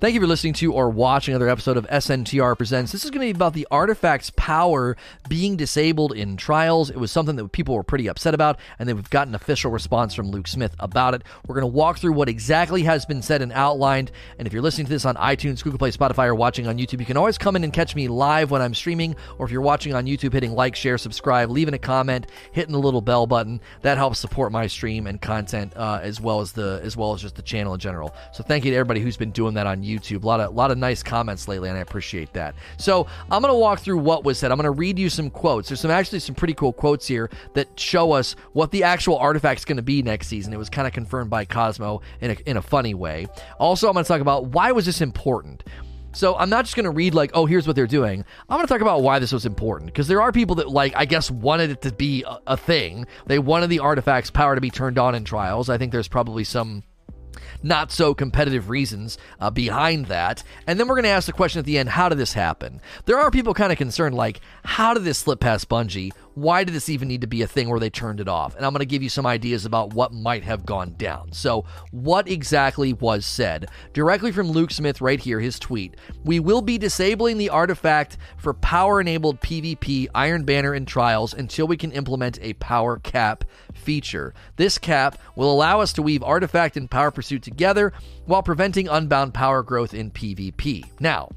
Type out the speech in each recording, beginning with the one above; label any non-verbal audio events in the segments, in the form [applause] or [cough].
Thank you for listening to or watching another episode of SNTR Presents. This is going to be about the artifact's power being disabled in trials. It was something that people were pretty upset about, and then we've got an official response from Luke Smith about it. We're going to walk through what exactly has been said and outlined. And if you're listening to this on iTunes, Google Play, Spotify, or watching on YouTube, you can always come in and catch me live when I'm streaming, or if you're watching on YouTube, hitting like, share, subscribe, leaving a comment, hitting the little bell button. That helps support my stream and content uh, as well as the as well as just the channel in general. So thank you to everybody who's been doing that on YouTube. A lot of a lot of nice comments lately, and I appreciate that. So I'm going to walk through what was said. I'm going to read you some quotes. There's some actually some pretty cool quotes here that show us what the actual artifact's going to be next season. It was kind of confirmed by Cozmo in a, in a funny way. Also, I'm going to talk about why was this important. So I'm not just going to read like, oh, here's what they're doing. I'm going to talk about why this was important because there are people that like, I guess, wanted it to be a, a thing. They wanted the artifact's power to be turned on in trials. I think there's probably some not so competitive reasons uh, behind that. And then we're going to ask the question at the end how did this happen? There are people kind of concerned, like, how did this slip past Bungie? Why did this even need to be a thing where they turned it off? And I'm going to give you some ideas about what might have gone down. So, what exactly was said? Directly from Luke Smith, right here, his tweet We will be disabling the artifact for power enabled PvP Iron Banner and trials until we can implement a power cap feature. This cap will allow us to weave artifact and power pursuit together while preventing unbound power growth in PvP. Now,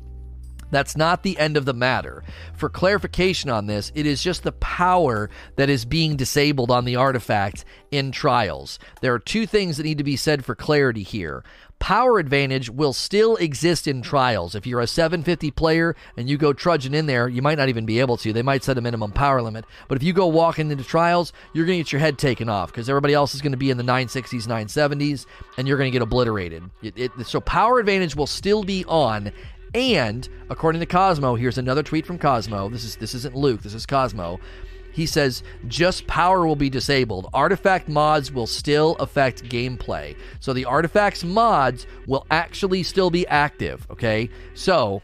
that's not the end of the matter. For clarification on this, it is just the power that is being disabled on the artifact in trials. There are two things that need to be said for clarity here. Power advantage will still exist in trials. If you're a 750 player and you go trudging in there, you might not even be able to. They might set a minimum power limit. But if you go walking into trials, you're going to get your head taken off because everybody else is going to be in the 960s, 970s, and you're going to get obliterated. It, it, so power advantage will still be on and according to Cozmo, here's another tweet from Cozmo. This is this isn't Luke, this is Cozmo. He says just power will be disabled. Artifact mods will still affect gameplay. So the artifacts mods will actually still be active, okay? So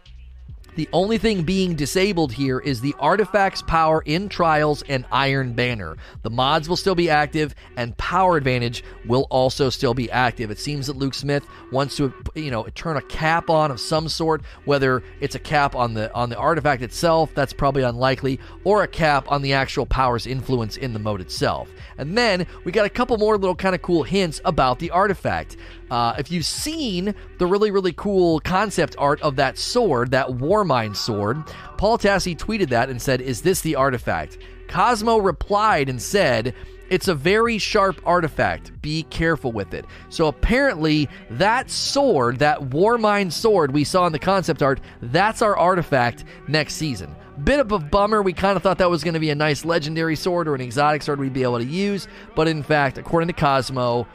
the only thing being disabled here is the artifacts power in trials and Iron Banner. The mods will still be active, and Power Advantage will also still be active. It seems that Luke Smith wants to, you know, turn a cap on of some sort. Whether it's a cap on the on the artifact itself, that's probably unlikely, or a cap on the actual power's influence in the mode itself. And then we got a couple more little kind of cool hints about the artifact. Uh, if you've seen the really, really cool concept art of that sword, that Warmind sword, Paul Tassi tweeted that and said, Is this the artifact? Cozmo replied and said, it's a very sharp artifact. Be careful with it. So apparently, that sword, that Warmind sword we saw in the concept art, that's our artifact next season. Bit of a bummer. We kind of thought that was going to be a nice legendary sword or an exotic sword we'd be able to use. But in fact, according to Cozmo,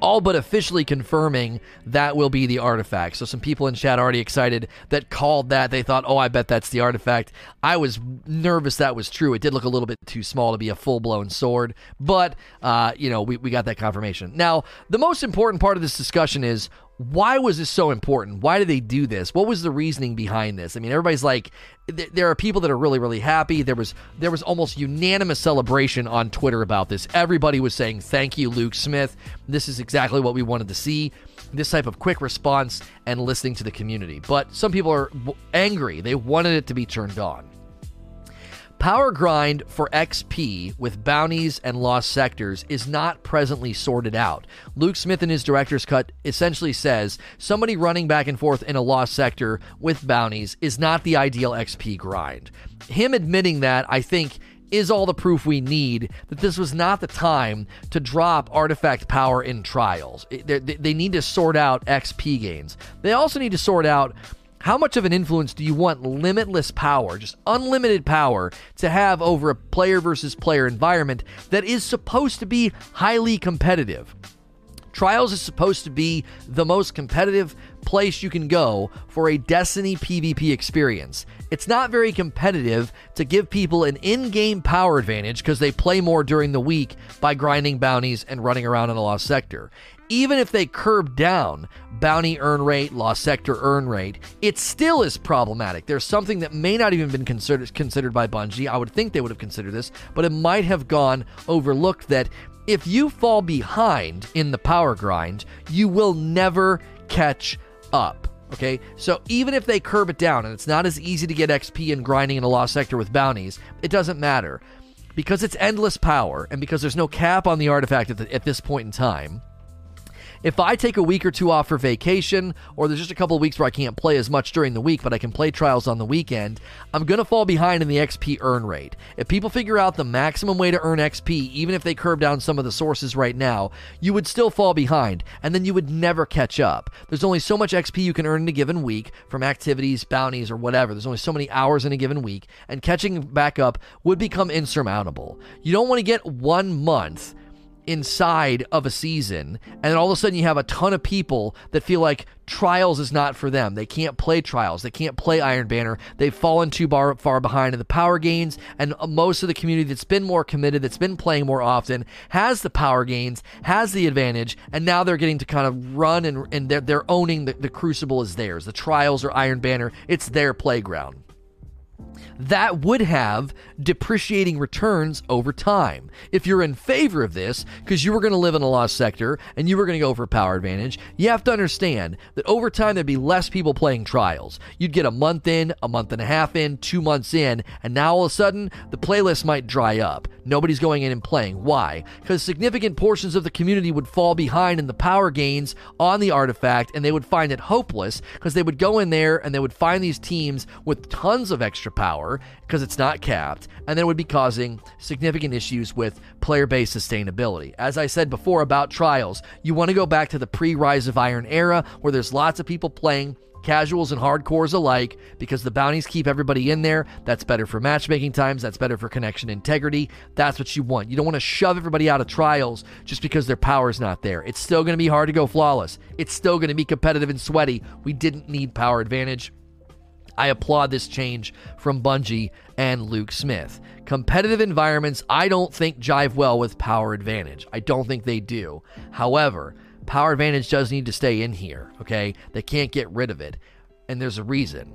all but officially confirming that will be the artifact. So some people in chat already excited that called that. They thought, oh, I bet that's the artifact. I was nervous that was true. It did look a little bit too small to be a full blown sword, but uh, you know we we got that confirmation. Now the most important part of this discussion is why was this so important? Why did they do this? What was the reasoning behind this? I mean, everybody's like, th- there are people that are really, really happy. There was there was almost unanimous celebration on Twitter about this. Everybody was saying, "Thank you, Luke Smith. This is exactly what we wanted to see." This type of quick response and listening to the community. But some people are angry. They wanted it to be turned on. Power grind for XP with bounties and lost sectors is not presently sorted out. Luke Smith in his director's cut essentially says somebody running back and forth in a lost sector with bounties is not the ideal XP grind. Him admitting that, I think, is all the proof we need that this was not the time to drop artifact power in trials. They, they need to sort out XP gains. They also need to sort out how much of an influence do you want limitless power, just unlimited power, to have over a player versus player environment that is supposed to be highly competitive? Trials is supposed to be the most competitive place you can go for a Destiny PvP experience. It's not very competitive to give people an in game power advantage because they play more during the week by grinding bounties and running around in a lost sector even if they curb down bounty earn rate, lost sector earn rate, it still is problematic. There's something that may not even been considered considered by Bungie. I would think they would have considered this, but it might have gone overlooked that if you fall behind in the power grind, you will never catch up. Okay, so even if they curb it down and it's not as easy to get XP and grinding in a lost sector with bounties, it doesn't matter. Because it's endless power and because there's no cap on the artifact at, the, at this point in time, if I take a week or two off for vacation, or there's just a couple of weeks where I can't play as much during the week, but I can play trials on the weekend, I'm going to fall behind in the XP earn rate. If people figure out the maximum way to earn XP, even if they curb down some of the sources right now, you would still fall behind, and then you would never catch up. There's only so much XP you can earn in a given week from activities, bounties, or whatever. There's only so many hours in a given week, and catching back up would become insurmountable. You don't want to get one month inside of a season and then all of a sudden you have a ton of people that feel like trials is not for them. They can't play trials. They can't play iron banner. They've fallen too far, behind in the power gains and uh, most of the community that's been more committed that's been playing more often has the power gains has the advantage and now they're getting to kind of run and, and they're, they're owning the, the crucible is theirs. The trials or iron banner. It's their playground that would have depreciating returns over time. If you're in favor of this, because you were going to live in a lost sector and you were going to go for power advantage, you have to understand that over time there'd be less people playing trials. You'd get a month in, a month and a half in, two months in, and now all of a sudden the playlist might dry up. Nobody's going in and playing. Why? Because significant portions of the community would fall behind in the power gains on the artifact and they would find it hopeless because they would go in there and they would find these teams with tons of extra power because it's not capped and then it would be causing significant issues with player based sustainability. As I said before about trials, you want to go back to the pre Rise of Iron era where there's lots of people playing casuals and hardcores alike, because the bounties keep everybody in there. That's better for matchmaking times. That's better for connection integrity. That's what you want. You don't want to shove everybody out of trials just because their power is not there. It's still going to be hard to go flawless. It's still going to be competitive and sweaty. We didn't need power advantage. I applaud this change from Bungie and Luke Smith. Competitive environments, I don't think jive well with power advantage. I don't think they do. However, Power Advantage does need to stay in here, okay? They can't get rid of it. And there's a reason.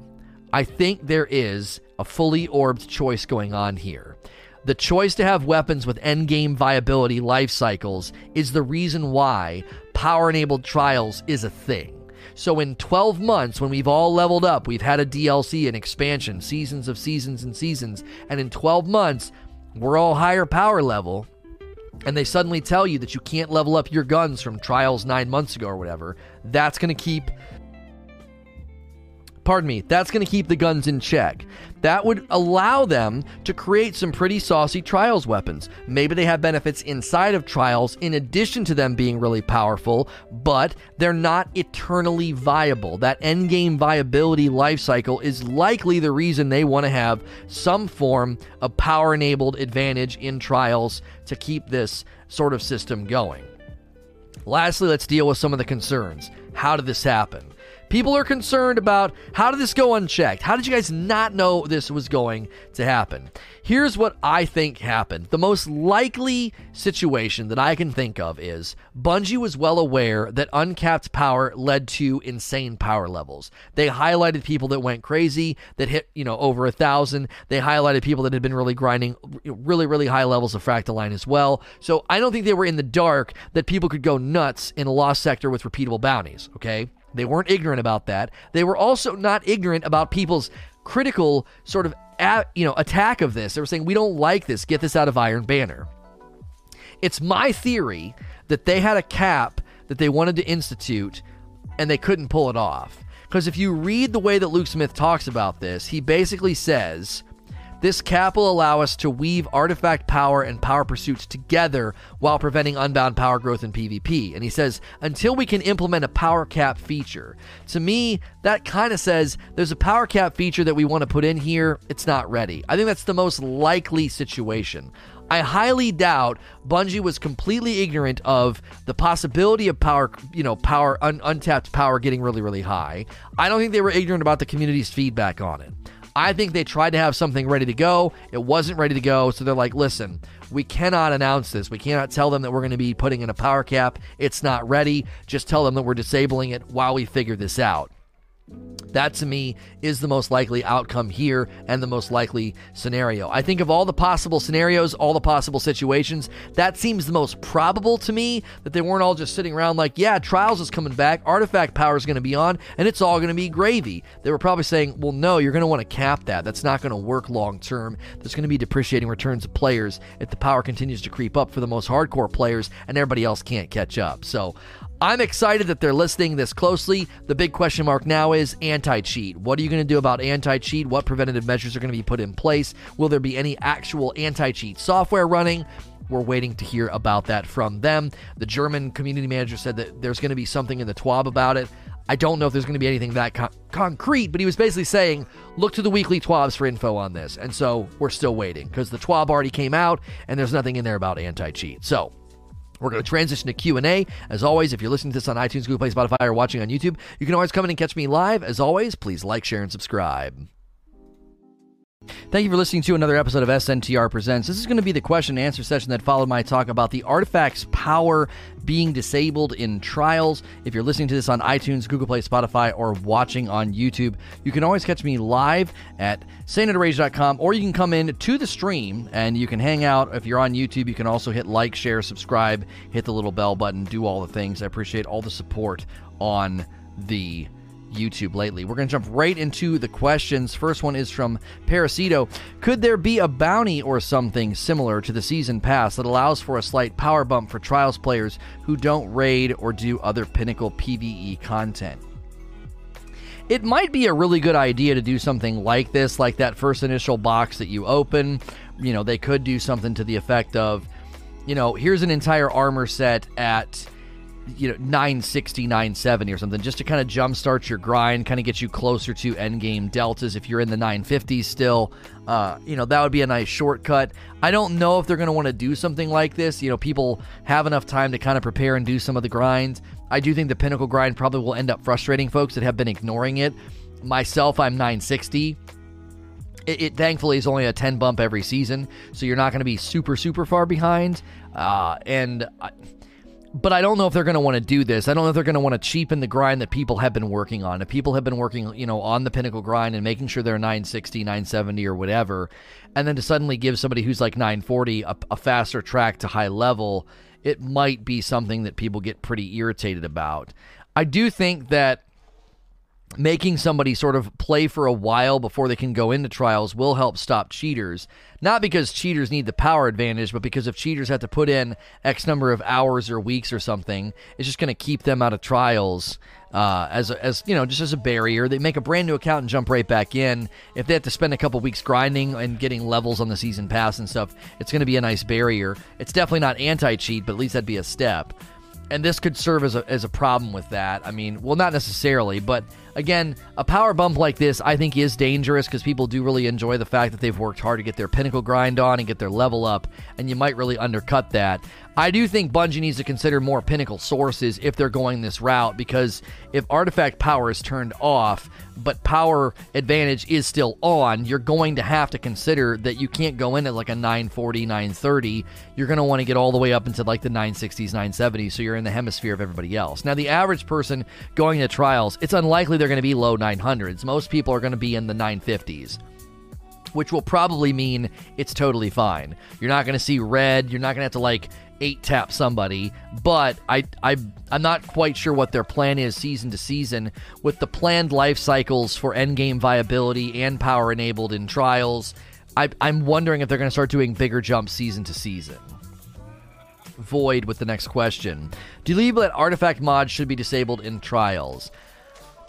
I think there is a fully orbed choice going on here. The choice to have weapons with endgame viability life cycles is the reason why power enabled trials is a thing. So, in 12 months, when we've all leveled up, we've had a DLC, an expansion, seasons of seasons and seasons, and in 12 months, we're all higher power level and they suddenly tell you that you can't level up your guns from trials nine months ago or whatever, that's going to keep pardon me, that's going to keep the guns in check. That would allow them to create some pretty saucy trials weapons. Maybe they have benefits inside of trials in addition to them being really powerful, but they're not eternally viable. That endgame viability life cycle is likely the reason they want to have some form of power enabled advantage in trials to keep this sort of system going. Lastly, let's deal with some of the concerns. How did this happen? People are concerned about how did this go unchecked? How did you guys not know this was going to happen? Here's what I think happened. The most likely situation that I can think of is Bungie was well aware that uncapped power led to insane power levels. They highlighted people that went crazy, that hit, you know, over a thousand. They highlighted people that had been really grinding really, really high levels of Fractaline as well. So I don't think they were in the dark that people could go nuts in a lost sector with repeatable bounties, okay? They weren't ignorant about that. They were also not ignorant about people's critical sort of you know attack of this. They were saying we don't like this. Get this out of Iron Banner. It's my theory that they had a cap that they wanted to institute and they couldn't pull it off. Because if you read the way that Luke Smith talks about this, he basically says this cap will allow us to weave artifact power and power pursuits together while preventing unbound power growth in PvP. And he says, until we can implement a power cap feature. To me, that kind of says there's a power cap feature that we want to put in here, it's not ready. I think that's the most likely situation. I highly doubt Bungie was completely ignorant of the possibility of power, you know, power, un- untapped power getting really, really high. I don't think they were ignorant about the community's feedback on it. I think they tried to have something ready to go. It wasn't ready to go. So they're like, listen, we cannot announce this. We cannot tell them that we're going to be putting in a power cap. It's not ready. Just tell them that we're disabling it while we figure this out. That to me is the most likely outcome here and the most likely scenario. I think of all the possible scenarios, all the possible situations, that seems the most probable to me that they weren't all just sitting around like, yeah, Trials is coming back, Artifact Power is going to be on, and it's all going to be gravy. They were probably saying, well, no, you're going to want to cap that. That's not going to work long term. There's going to be depreciating returns of players if the power continues to creep up for the most hardcore players and everybody else can't catch up. So I'm excited that they're listening this closely. The big question mark now is anti cheat. What are you going to do about anti cheat? What preventative measures are going to be put in place? Will there be any actual anti cheat software running? We're waiting to hear about that from them. The German community manager said that there's going to be something in the TWAB about it. I don't know if there's going to be anything that con- concrete, but he was basically saying, look to the weekly TWABs for info on this. And so we're still waiting because the TWAB already came out and there's nothing in there about anti cheat. So we're going to transition to Q&A. As always, if you're listening to this on iTunes, Google Play, Spotify, or watching on YouTube, you can always come in and catch me live. As always, please like, share, and subscribe. Thank you for listening to another episode of SNTR Presents. This is going to be the question and answer session that followed my talk about the artifact's power being disabled in trials. If you're listening to this on iTunes, Google Play, Spotify, or watching on YouTube, you can always catch me live at saneatrage.com or you can come in to the stream and you can hang out. If you're on YouTube, you can also hit like, share, subscribe, hit the little bell button, do all the things. I appreciate all the support on the YouTube lately. We're going to jump right into the questions. First one is from Parasito. Could there be a bounty or something similar to the season pass that allows for a slight power bump for Trials players who don't raid or do other Pinnacle PvE content? It might be a really good idea to do something like this, like that first initial box that you open. You know, they could do something to the effect of, you know, here's an entire armor set at you know 960 970 or something just to kind of jumpstart your grind kind of get you closer to end game deltas if you're in the 950s still. Uh, you know that would be a nice shortcut. I don't know if they're going to want to do something like this. You know people have enough time to kind of prepare and do some of the grinds i do think the pinnacle grind probably will end up frustrating folks that have been ignoring it. Myself i'm 960 it, it, thankfully is only a 10 bump every season so you're not going to be super super far behind. Uh, and I, but I don't know if they're going to want to do this. I don't know if they're going to want to cheapen the grind that people have been working on. If people have been working, you know, on the pinnacle grind and making sure they're 960, 970 or whatever, and then to suddenly give somebody who's like 940 a, a faster track to high level, it might be something that people get pretty irritated about. I do think that making somebody sort of play for a while before they can go into trials will help stop cheaters. Not because cheaters need the power advantage, but because if cheaters have to put in X number of hours or weeks or something, it's just going to keep them out of trials. Uh, as as you know, just as a barrier, they make a brand new account and jump right back in. If they have to spend a couple weeks grinding and getting levels on the season pass and stuff, it's going to be a nice barrier. It's definitely not anti cheat, but at least that'd be a step and this could serve as a, as a problem with that. I mean, well, not necessarily, but again, a power bump like this, I think, is dangerous because people do really enjoy the fact that they've worked hard to get their pinnacle grind on and get their level up, and you might really undercut that. I do think Bungie needs to consider more pinnacle sources if they're going this route because if artifact power is turned off, but power advantage is still on, you're going to have to consider that you can't go in at like a 940, 930. You're going to want to get all the way up into like the 960s, 970s, so you're in the hemisphere of everybody else. Now, the average person going to trials, it's unlikely they're going to be low 900s. Most people are going to be in the 950s which will probably mean it's totally fine. You're not going to see red. You're not going to have to like eight tap somebody, but I, I I'm not quite sure what their plan is season to season with the planned life cycles for endgame viability and power enabled in trials. I, I'm wondering if they're going to start doing bigger jumps season to season. Void with the next question. Do you believe that artifact mods should be disabled in trials?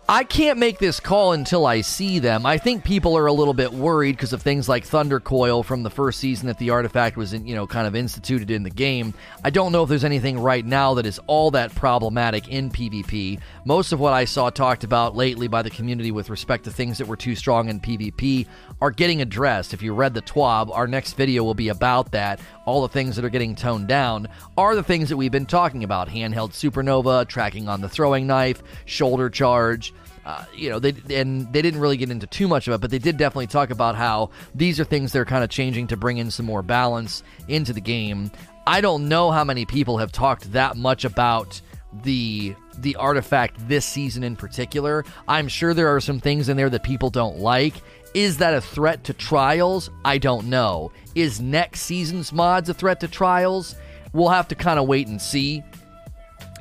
I can't make this call until I see them. I think people are a little bit worried because of things like Thunder Coil from the first season that the artifact was, in, you know, kind of instituted in the game. I don't know if there's anything right now that is all that problematic in PvP. Most of what I saw talked about lately by the community with respect to things that were too strong in PvP are getting addressed. If you read the TWAB, our next video will be about that. All the things that are getting toned down are the things that we've been talking about handheld supernova, tracking on the throwing knife, shoulder charge. Uh, you know, they and they didn't really get into too much of it, but they did definitely talk about how these are things they're kind of changing to bring in some more balance into the game. I don't know how many people have talked that much about the the artifact this season in particular. I'm sure there are some things in there that people don't like. Is that a threat to trials? I don't know. Is next season's mods a threat to trials? We'll have to kind of wait and see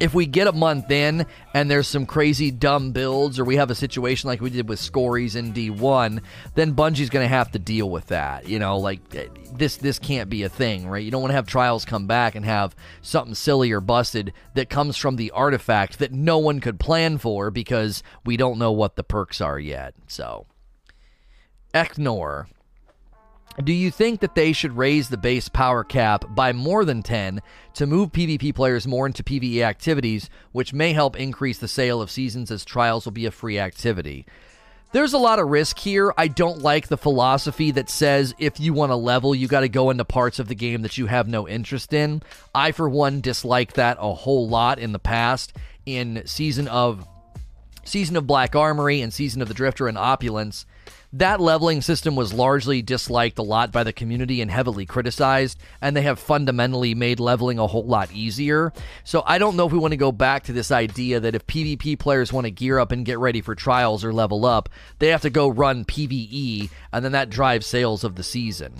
if we get a month in and there's some crazy dumb builds or we have a situation like we did with Scories in D1, then Bungie's going to have to deal with that. You know, like eh, this this can't be a thing, right? You don't want to have trials come back and have something silly or busted that comes from the artifact that no one could plan for because we don't know what the perks are yet. So, Eknor do you think that they should raise the base power cap by more than 10 to move PvP players more into PvE activities, which may help increase the sale of seasons as trials will be a free activity? There's a lot of risk here. I don't like the philosophy that says if you want to level, you got to go into parts of the game that you have no interest in. I, for one, dislike that a whole lot in the past. In season of Season of Black Armory and Season of the Drifter and Opulence, that leveling system was largely disliked a lot by the community and heavily criticized, and they have fundamentally made leveling a whole lot easier. So I don't know if we want to go back to this idea that if PvP players want to gear up and get ready for trials or level up, they have to go run PvE, and then that drives sales of the season.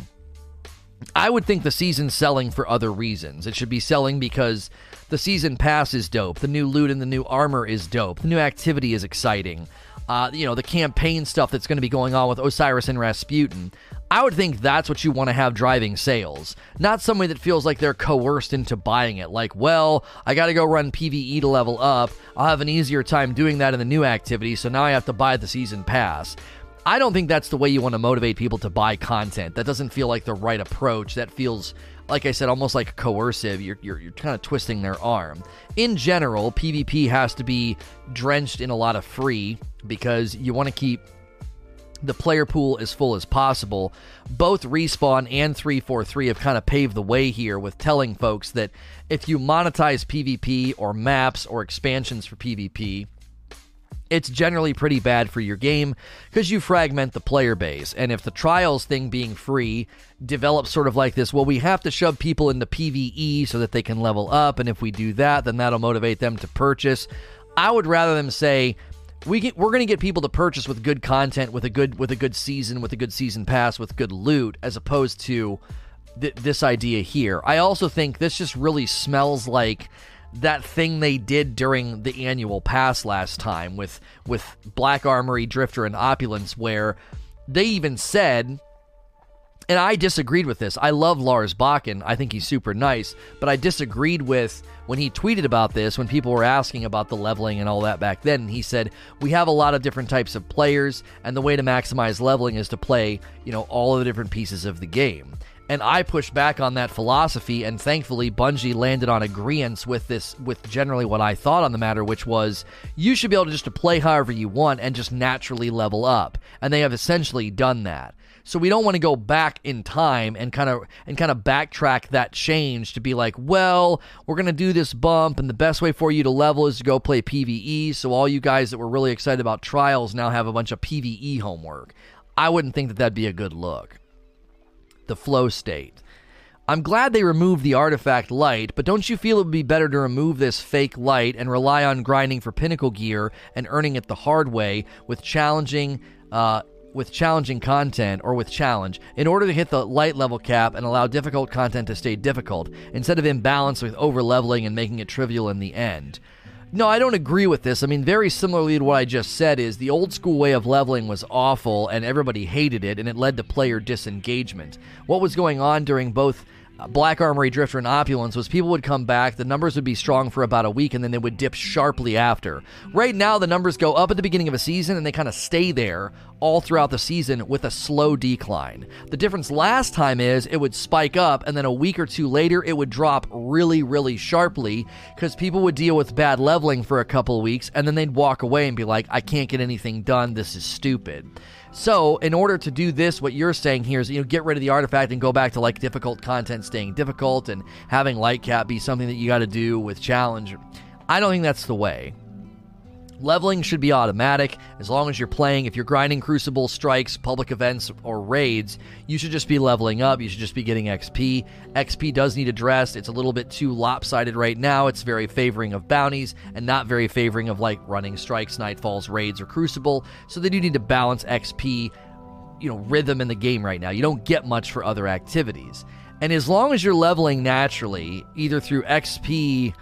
I would think the season's selling for other reasons. It should be selling because the season pass is dope, the new loot and the new armor is dope, the new activity is exciting uh, you know, the campaign stuff that's going to be going on with Osiris and Rasputin. I would think that's what you want to have driving sales, not somebody that feels like they're coerced into buying it. Like, well, I got to go run PVE to level up. I'll have an easier time doing that in the new activity, so now I have to buy the season pass. I don't think that's the way you want to motivate people to buy content. That doesn't feel like the right approach. That feels like I said, almost like coercive. You're, you're, you're kind of twisting their arm. In general, PvP has to be drenched in a lot of free because you want to keep the player pool as full as possible. Both Respawn and 343 have kind of paved the way here with telling folks that if you monetize PvP or maps or expansions for PvP, it's generally pretty bad for your game because you fragment the player base. And if the trials thing being free develops sort of like this, well, we have to shove people into PvE so that they can level up. And if we do that, then that'll motivate them to purchase. I would rather them say, we get, we're going to get people to purchase with good content, with a good with a good season, with a good season pass, with good loot, as opposed to th- this idea here. I also think this just really smells like that thing they did during the annual pass last time with with Black Armory, Drifter, and Opulence, where they even said, and I disagreed with this. I love Lars Bakken. I think he's super nice, but I disagreed with when he tweeted about this when people were asking about the leveling and all that back then. He said, "We have a lot of different types of players, and the way to maximize leveling is to play, you know, all of the different pieces of the game." And I pushed back on that philosophy, and thankfully, Bungie landed on agreement with this, with generally what I thought on the matter, which was you should be able to just play however you want and just naturally level up. And they have essentially done that. So we don't want to go back in time and kind of and kind of backtrack that change to be like, well, we're going to do this bump and the best way for you to level is to go play PvE. So all you guys that were really excited about trials now have a bunch of PvE homework. I wouldn't think that that'd be a good look the flow state. I'm glad they removed the artifact light, but don't you feel it would be better to remove this fake light and rely on grinding for pinnacle gear and earning it the hard way with challenging uh, with challenging content or with challenge in order to hit the light level cap and allow difficult content to stay difficult instead of imbalance with over leveling and making it trivial in the end. No, I don't agree with this. I mean, very similarly to what I just said, is the old school way of leveling was awful and everybody hated it, and it led to player disengagement. What was going on during both uh, Black Armory, Drifter, and Opulence was people would come back, the numbers would be strong for about a week, and then they would dip sharply after. Right now, the numbers go up at the beginning of a season, and they kind of stay there all throughout the season with a slow decline. The difference last time is it would spike up, and then a week or two later, it would drop really, really sharply because people would deal with bad leveling for a couple weeks, and then they'd walk away and be like, I can't get anything done, this is stupid. So, in order to do this, what you're saying here is, you know, get rid of the artifact and go back to like difficult content staying difficult and having light cap be something that you got to do with challenge. I don't think that's the way. Leveling should be automatic as long as you're playing. If you're grinding Crucible, strikes, public events, or raids, you should just be leveling up. You should just be getting XP. XP does need addressed. It's a little bit too lopsided right now. It's very favoring of bounties and not very favoring of like running strikes, nightfalls, raids, or Crucible. So they do need to balance XP, you know, rhythm in the game right now. You don't get much for other activities. And as long as you're leveling naturally, either through XP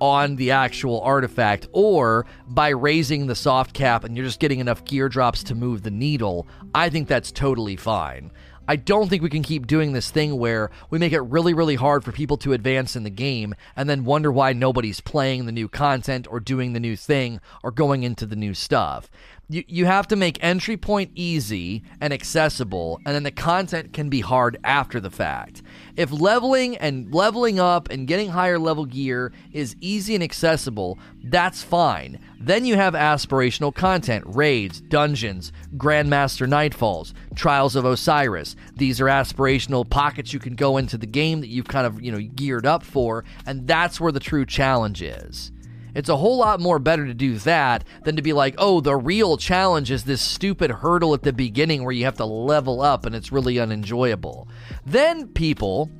on the actual artifact or by raising the soft cap and you're just getting enough gear drops to move the needle, I think that's totally fine. I don't think we can keep doing this thing where we make it really, really hard for people to advance in the game and then wonder why nobody's playing the new content or doing the new thing or going into the new stuff you, you have to make entry point easy and accessible, and then the content can be hard after the fact. If leveling and leveling up and getting higher level gear is easy and accessible, that's fine. Then you have aspirational content, raids, dungeons, Grandmaster Nightfalls, Trials of Osiris. These are aspirational pockets you can go into the game that you've kind of, you know, geared up for, and that's where the true challenge is. It's a whole lot more better to do that than to be like, oh, the real challenge is this stupid hurdle at the beginning where you have to level up and it's really unenjoyable. Then people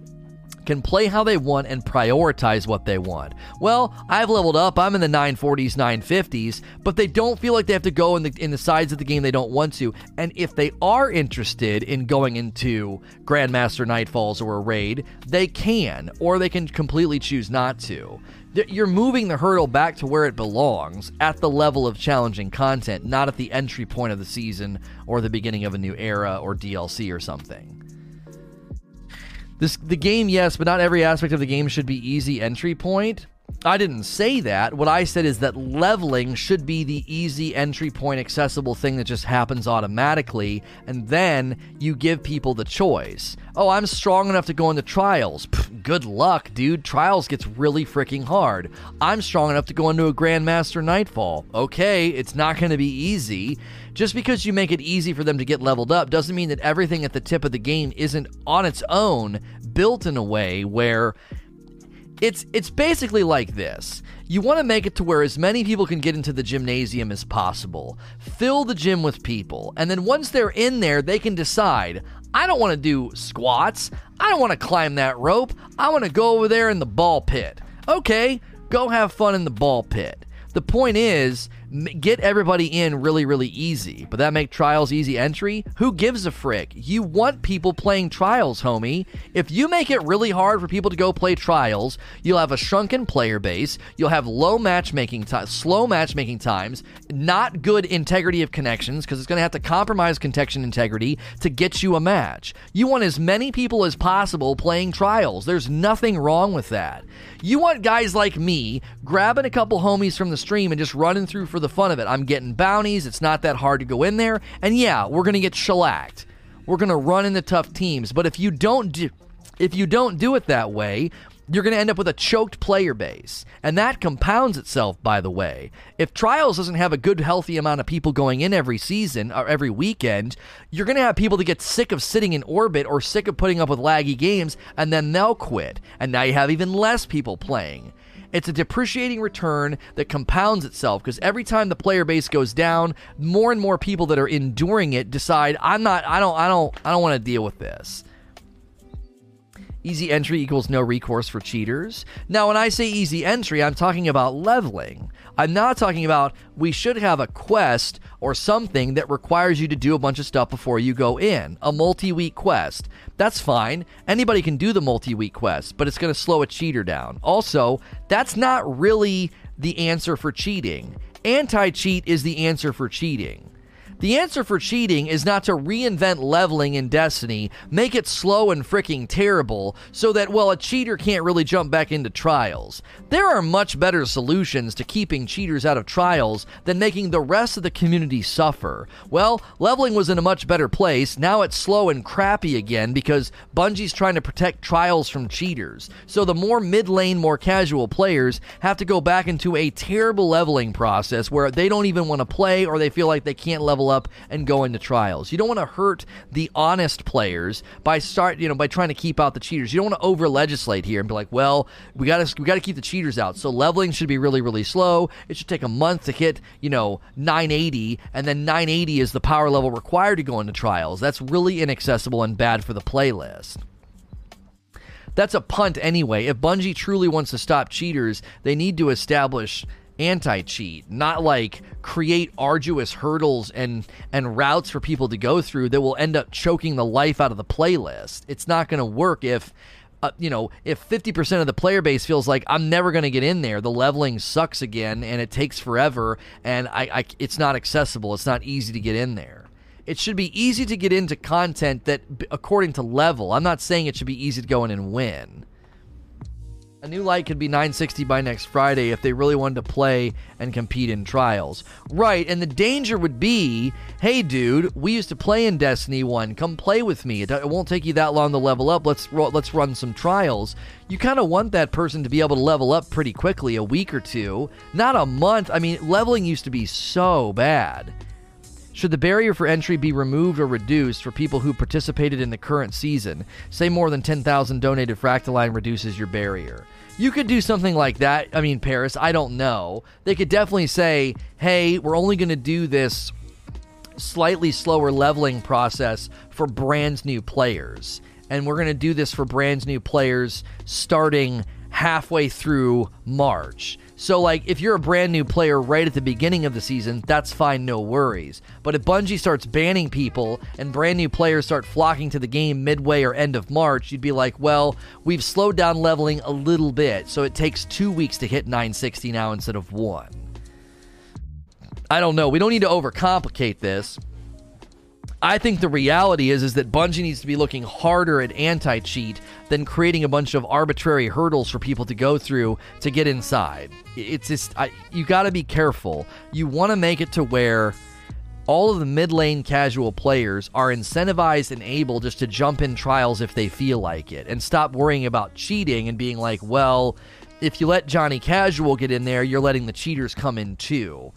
can play how they want and prioritize what they want. Well, I've leveled up. I'm in the 940s, 950s, but they don't feel like they have to go in the in the sides of the game they don't want to. And if they are interested in going into Grandmaster Nightfalls or a raid, they can, or they can completely choose not to you're moving the hurdle back to where it belongs at the level of challenging content, not at the entry point of the season or the beginning of a new era or DLC or something. This the game, yes, but not every aspect of the game should be easy entry point. I didn't say that. What I said is that leveling should be the easy entry point accessible thing that just happens automatically, and then you give people the choice. Oh, I'm strong enough to go into trials. Pff, good luck, dude. Trials gets really freaking hard. I'm strong enough to go into a Grandmaster Nightfall. Okay, it's not going to be easy. Just because you make it easy for them to get leveled up doesn't mean that everything at the tip of the game isn't on its own built in a way where it's it's basically like this. You want to make it to where as many people can get into the gymnasium as possible. Fill the gym with people, and then once they're in there, they can decide, I don't want to do squats. I don't want to climb that rope. I want to go over there in the ball pit. Okay, go have fun in the ball pit. The point is, get everybody in really, really easy. But that make trials easy entry? Who gives a frick? You want people playing trials, homie. If you make it really hard for people to go play trials, you'll have a shrunken player base. You'll have low matchmaking time, slow matchmaking times, not good integrity of connections because it's going to have to compromise connection integrity to get you a match. You want as many people as possible playing trials. There's nothing wrong with that. You want guys like me grabbing a couple homies from the stream and just running through for the fun of it. I'm getting bounties. It's not that hard to go in there. And yeah, we're going to get shellacked. We're going to run into tough teams. But if you don't do if you don't do it that way, you're going to end up with a choked player base. And that compounds itself, by the way. If Trials doesn't have a good, healthy amount of people going in every season or every weekend, you're going to have people that get sick of sitting in orbit or sick of putting up with laggy games, and then they'll quit. And now you have even less people playing. It's a depreciating return that compounds itself because every time the player base goes down, more and more people that are enduring it decide, I'm not, I don't, I don't, I don't want to deal with this. Easy entry equals no recourse for cheaters. Now, when I say easy entry, I'm talking about leveling. I'm not talking about we should have a quest or something that requires you to do a bunch of stuff before you go in. A multi week quest. That's fine. Anybody can do the multi week quest, but it's going to slow a cheater down. Also, that's not really the answer for cheating. Anti cheat is the answer for cheating. The answer for cheating is not to reinvent leveling in Destiny, make it slow and freaking terrible, so that, well, a cheater can't really jump back into trials. There are much better solutions to keeping cheaters out of trials than making the rest of the community suffer. Well, leveling was in a much better place, now it's slow and crappy again because Bungie's trying to protect trials from cheaters. So the more mid lane, more casual players have to go back into a terrible leveling process where they don't even want to play or they feel like they can't level up and go into trials. You don't want to hurt the honest players by start, you know, by trying to keep out the cheaters. You don't want to over legislate here and be like, well, we got to we got to keep the cheaters out. So leveling should be really really slow. It should take a month to hit, you know, 980 and then 980 is the power level required to go into trials. That's really inaccessible and bad for the playlist that's a punt anyway. If Bungie truly wants to stop cheaters, they need to establish anti cheat, not like create arduous hurdles and and routes for people to go through that will end up choking the life out of the playlist. It's not going to work if uh, you know, if 50% of the player base feels like I'm never going to get in there, the leveling sucks again and it takes forever and I, I it's not accessible. It's not easy to get in there. It should be easy to get into content that, according to level, I'm not saying it should be easy to go in and win. A new light could be 960 by next Friday if they really wanted to play and compete in trials. Right, and the danger would be hey, dude, we used to play in Destiny 1. Come play with me. It, it won't take you that long to level up. Let's, let's run some trials. You kind of want that person to be able to level up pretty quickly, a week or two, not a month. I mean, leveling used to be so bad. Should the barrier for entry be removed or reduced for people who participated in the current season? Say more than 10,000 donated Fractaline reduces your barrier. You could do something like that. I mean, Paris, I don't know. They could definitely say, hey, we're only going to do this slightly slower leveling process for brand new players. And we're going to do this for brand new players starting halfway through March. So, like, if you're a brand new player right at the beginning of the season, that's fine, no worries. But if Bungie starts banning people and brand new players start flocking to the game midway or end of March, you'd be like, well, we've slowed down leveling a little bit, so it takes two weeks to hit 960 now instead of one. I don't know. We don't need to overcomplicate this. I think the reality is is that Bungie needs to be looking harder at anti-cheat than creating a bunch of arbitrary hurdles for people to go through to get inside. It's just I, you got to be careful. You want to make it to where all of the mid lane casual players are incentivized and able just to jump in trials if they feel like it and stop worrying about cheating and being like, well, if you let Johnny Casual get in there, you're letting the cheaters come in too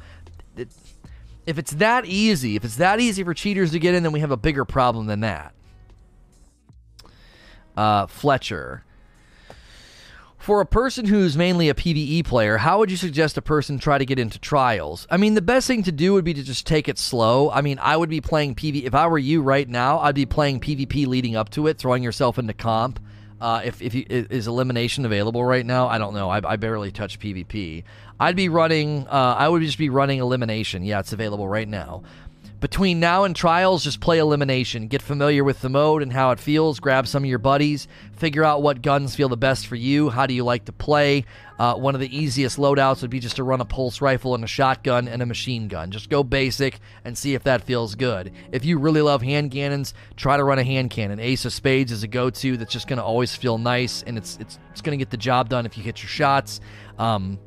if it's that easy, if it's that easy for cheaters to get in, then we have a bigger problem than that. Uh, Fletcher. For a person who's mainly a PvE player, how would you suggest a person try to get into trials? I mean, the best thing to do would be to just take it slow. I mean, I would be playing PvE. If I were you right now, I'd be playing PvP leading up to it, throwing yourself into comp. Uh, if if you, is elimination available right now, I don't know. I, I barely touch PvP. I'd be running. Uh, I would just be running elimination. Yeah, it's available right now. Between now and trials, just play elimination. Get familiar with the mode and how it feels. Grab some of your buddies. Figure out what guns feel the best for you. How do you like to play? Uh, one of the easiest loadouts would be just to run a pulse rifle and a shotgun and a machine gun. Just go basic and see if that feels good. If you really love hand cannons, try to run a hand cannon. Ace of Spades is a go-to that's just going to always feel nice and it's it's it's going to get the job done if you hit your shots. Um,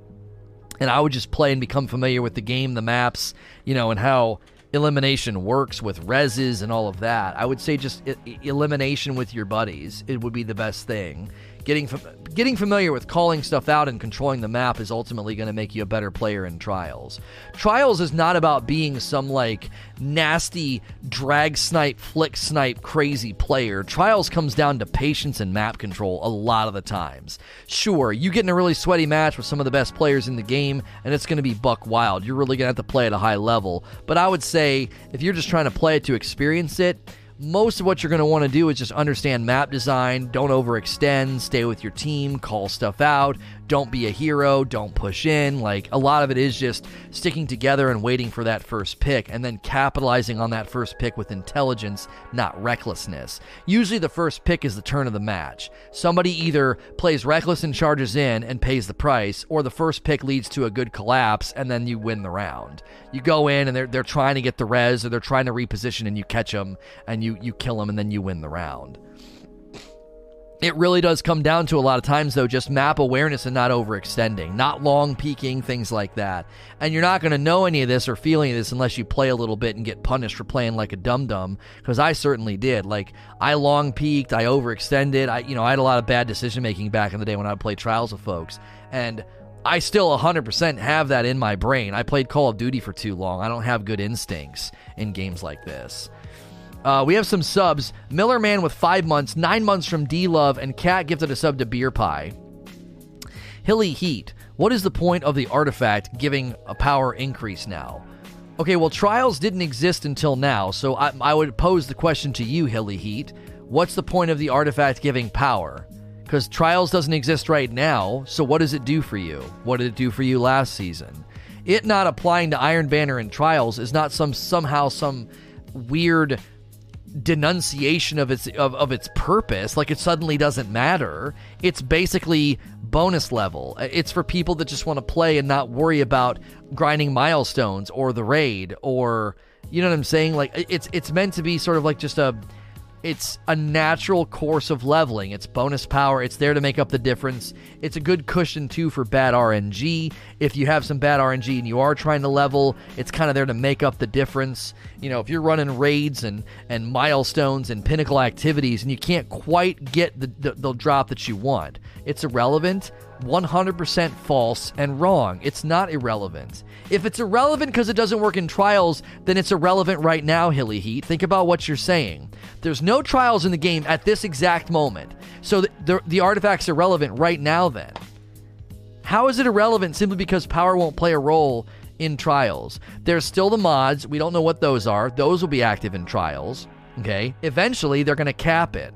and I would just play and become familiar with the game, the maps, you know, and how elimination works with reses and all of that. I would say just elimination with your buddies. It would be the best thing. Getting getting familiar with calling stuff out and controlling the map is ultimately going to make you a better player in Trials. Trials is not about being some like nasty drag snipe, flick snipe, crazy player. Trials comes down to patience and map control a lot of the times. Sure, you get in a really sweaty match with some of the best players in the game, and it's going to be buck wild. You're really going to have to play at a high level. But I would say if you're just trying to play it to experience it, most of what you're going to want to do is just understand map design, don't overextend, stay with your team, call stuff out, don't be a hero, don't push in. Like a lot of it is just sticking together and waiting for that first pick and then capitalizing on that first pick with intelligence, not recklessness. Usually the first pick is the turn of the match. Somebody either plays reckless and charges in and pays the price, or the first pick leads to a good collapse and then you win the round. You go in and they're, they're trying to get the res or they're trying to reposition and you catch them and you, you kill them and then you win the round. It really does come down to a lot of times, though, just map awareness and not overextending, not long peeking, things like that. And you're not going to know any of this or feel any of this unless you play a little bit and get punished for playing like a dum dum. Because I certainly did. Like I long peeked, I overextended. I, you know, I had a lot of bad decision making back in the day when I would play trials with folks, and I still 100% have that in my brain. I played Call of Duty for too long. I don't have good instincts in games like this. Uh, we have some subs. Miller Man with five months, nine months from D Love, and Cat gifted a sub to Beer Pie. Hilly Heat. What is the point of the artifact giving a power increase now? Okay, well, trials didn't exist until now, so I, I would pose the question to you, Hilly Heat. What's the point of the artifact giving power? Because trials doesn't exist right now, so what does it do for you? What did it do for you last season? It not applying to Iron Banner in trials is not some somehow some weird denunciation of its of, of its purpose like it suddenly doesn't matter. It's basically bonus level. Uh, it's for people that just want to play and not worry about grinding milestones or the raid or you know what i'm saying? Like it's it's meant to be sort of like just a it's a natural course of leveling. It's bonus power. It's there to make up the difference. It's a good cushion too for bad RNG. If you have some bad RNG and you are trying to level, it's kind of there to make up the difference. You know, if you're running raids and and milestones and pinnacle activities and you can't quite get the, the, the drop that you want, it's irrelevant. 100% false and wrong. It's not irrelevant. If it's irrelevant because it doesn't work in trials, then it's irrelevant right now, Hilly Heat. Think about what you're saying. There's no trials in the game at this exact moment. So the, the, the artifact's irrelevant right now, then. How is it irrelevant simply because power won't play a role in trials? There's still the mods. We don't know what those are. Those will be active in trials. Okay. Eventually, they're going to cap it.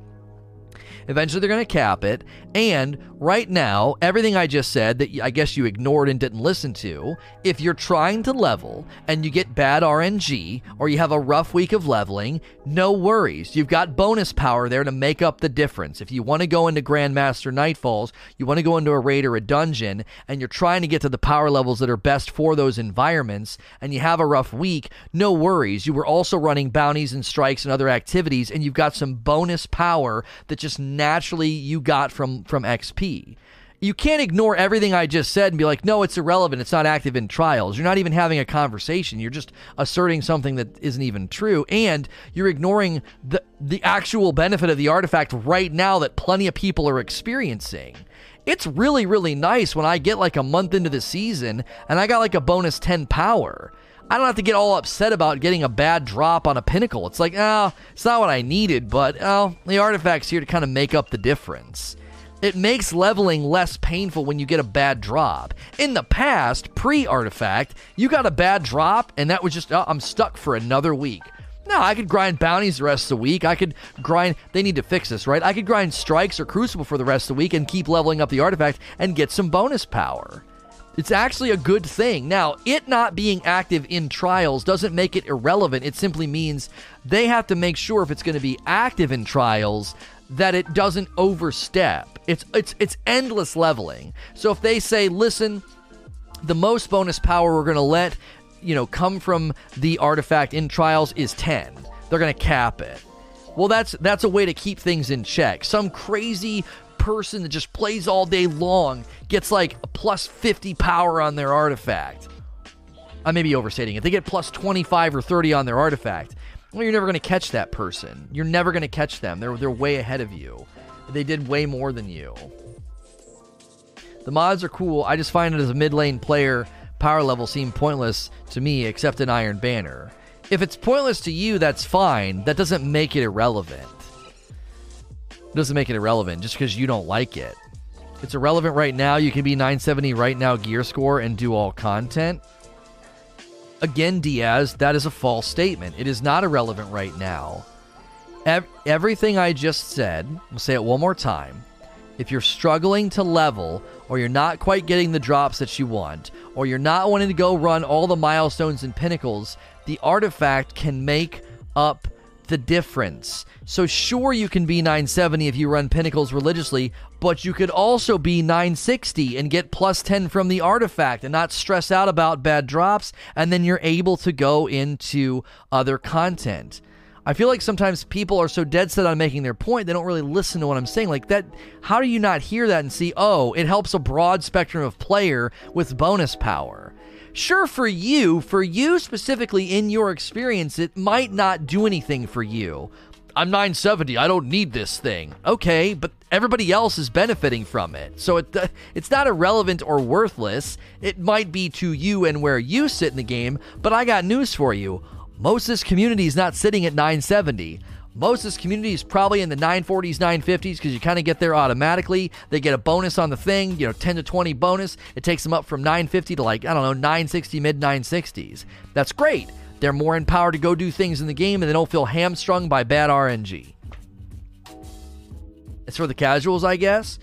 Eventually, they're going to cap it. And right now, everything I just said that I guess you ignored and didn't listen to, if you're trying to level and you get bad RNG or you have a rough week of leveling, no worries. You've got bonus power there to make up the difference. If you want to go into Grandmaster Nightfalls, you want to go into a raid or a dungeon, and you're trying to get to the power levels that are best for those environments, and you have a rough week, no worries. You were also running bounties and strikes and other activities, and you've got some bonus power that just naturally you got from from XP. You can't ignore everything I just said and be like, no, it's irrelevant. It's not active in trials. You're not even having a conversation. You're just asserting something that isn't even true. And you're ignoring the, the actual benefit of the artifact right now that plenty of people are experiencing. It's really, really nice when I get like a month into the season and I got like a bonus 10 power. I don't have to get all upset about getting a bad drop on a pinnacle. It's like, oh, it's not what I needed, but oh, the artifact's here to kind of make up the difference. It makes leveling less painful when you get a bad drop. In the past, pre artifact, you got a bad drop, and that was just, oh, I'm stuck for another week. No, I could grind bounties the rest of the week. I could grind, they need to fix this, right? I could grind strikes or crucible for the rest of the week and keep leveling up the artifact and get some bonus power. It's actually a good thing. Now, it not being active in trials doesn't make it irrelevant. It simply means they have to make sure if it's going to be active in trials that it doesn't overstep. It's it's it's endless leveling. So if they say, "Listen, the most bonus power we're going to let, you know, come from the artifact in trials is 10." They're going to cap it. Well, that's that's a way to keep things in check. Some crazy person that just plays all day long gets like a plus 50 power on their artifact. I may be overstating it. They get plus 25 or 30 on their artifact. Well, you're never going to catch that person. You're never going to catch them. They're, they're way ahead of you. They did way more than you. The mods are cool. I just find it as a mid lane player, power level seem pointless to me, except in Iron Banner. If it's pointless to you, that's fine. That doesn't make it irrelevant. Doesn't make it irrelevant just because you don't like it. It's irrelevant right now. You can be 970 right now gear score and do all content. Again, Diaz, that is a false statement. It is not irrelevant right now. Ev- everything I just said, we'll say it one more time. If you're struggling to level, or you're not quite getting the drops that you want, or you're not wanting to go run all the milestones and pinnacles, the artifact can make up the difference. So, sure, you can be 970 if you run Pinnacles religiously, but you could also be 960 and get plus 10 from the artifact and not stress out about bad drops, and then you're able to go into other content. I feel like sometimes people are so dead set on making their point, they don't really listen to what I'm saying. Like that, how do you not hear that and see, oh, it helps a broad spectrum of player with bonus power? Sure, for you, for you specifically in your experience, it might not do anything for you. I'm 970. I don't need this thing. Okay, but everybody else is benefiting from it. So it uh, it's not irrelevant or worthless. It might be to you and where you sit in the game, but I got news for you. Most of this community is not sitting at 970. Most of this community is probably in the 940s, 950s because you kind of get there automatically. They get a bonus on the thing, you know, 10 to 20 bonus. It takes them up from 950 to like, I don't know, 960, mid 960s. That's great. They're more empowered to go do things in the game and they don't feel hamstrung by bad RNG. It's for the casuals, I guess.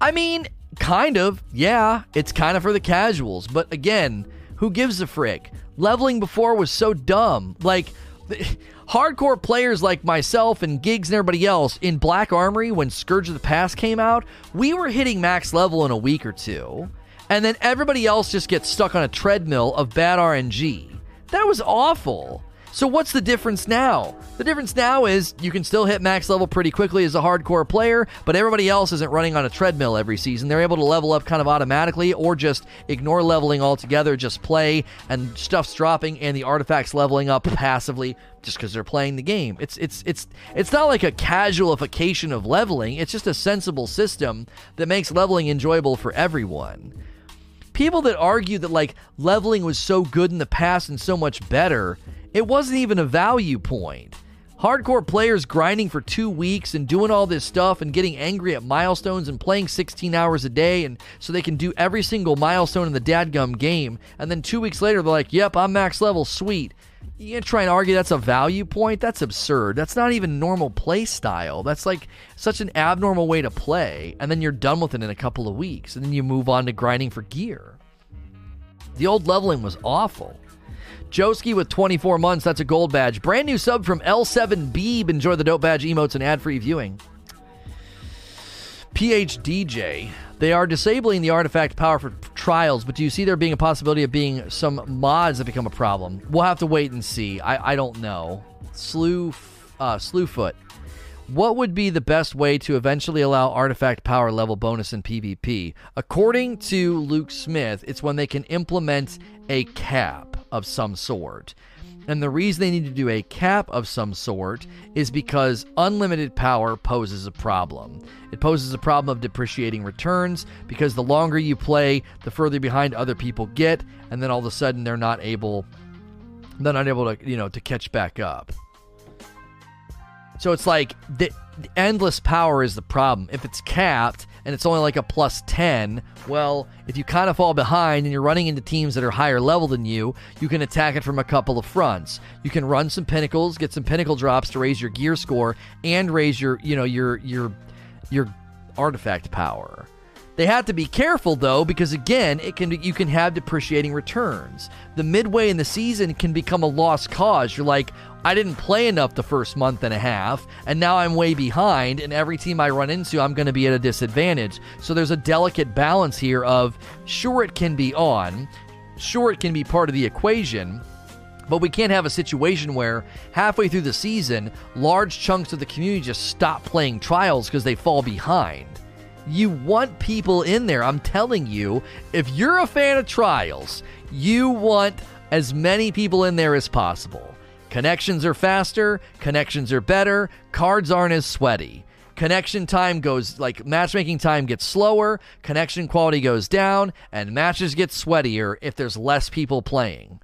I mean, kind of. Yeah, it's kind of for the casuals. But again, who gives a frick? Leveling before was so dumb. Like, [laughs] hardcore players like myself and Gigs and everybody else in Black Armory when Scourge of the Past came out, we were hitting max level in a week or two. And then everybody else just gets stuck on a treadmill of bad RNG. That was awful. So what's the difference now? The difference now is you can still hit max level pretty quickly as a hardcore player, but everybody else isn't running on a treadmill every season. They're able to level up kind of automatically or just ignore leveling altogether, just play and stuff's dropping and the artifacts leveling up passively just because they're playing the game. It's it's it's it's not like a casualification of leveling. It's just a sensible system that makes leveling enjoyable for everyone people that argue that like leveling was so good in the past and so much better it wasn't even a value point. Hardcore players grinding for two weeks and doing all this stuff and getting angry at milestones and playing 16 hours a day and so they can do every single milestone in the dadgum game. And then two weeks later, they're like, yep, I'm max level, sweet. You gonna try and argue that's a value point? That's absurd. That's not even normal play style. That's like such an abnormal way to play. And then you're done with it in a couple of weeks. And then you move on to grinding for gear. The old leveling was awful. Joski with 24 months. That's a gold badge. Brand new sub from L7 Beeb. Enjoy the dope badge emotes and ad free viewing. PhDJ. They are disabling the artifact power for trials, but do you see there being a possibility of being some mods that become a problem? We'll have to wait and see. I, I don't know. Slew, uh. What would be the best way to eventually allow artifact power level bonus in PvP? According to Luke Smith, it's when they can implement a cap of some sort. And the reason they need to do a cap of some sort is because unlimited power poses a problem. It poses a problem of depreciating returns because the longer you play, the further behind other people get, and then all of a sudden they're not able they're not able to, you know, to catch back up. So it's like the, the endless power is the problem. If it's capped, and it's only like a plus 10, well, if you kind of fall behind and you're running into teams that are higher level than you, you can attack it from a couple of fronts. You can run some pinnacles, get some pinnacle drops to raise your gear score and raise your, you know, your your your artifact power. They have to be careful though, because again, it can you can have depreciating returns. The midway in the season can become a lost cause. You're like, I didn't play enough the first month and a half, and now I'm way behind, and every team I run into, I'm going to be at a disadvantage. So there's a delicate balance here of sure it can be on, sure it can be part of the equation. But we can't have a situation where halfway through the season, large chunks of the community just stop playing trials because they fall behind. You want people in there. I'm telling you, if you're a fan of trials, you want as many people in there as possible. Connections are faster, connections are better, cards aren't as sweaty. Connection time goes like matchmaking time gets slower, connection quality goes down, and matches get sweatier if there's less people playing.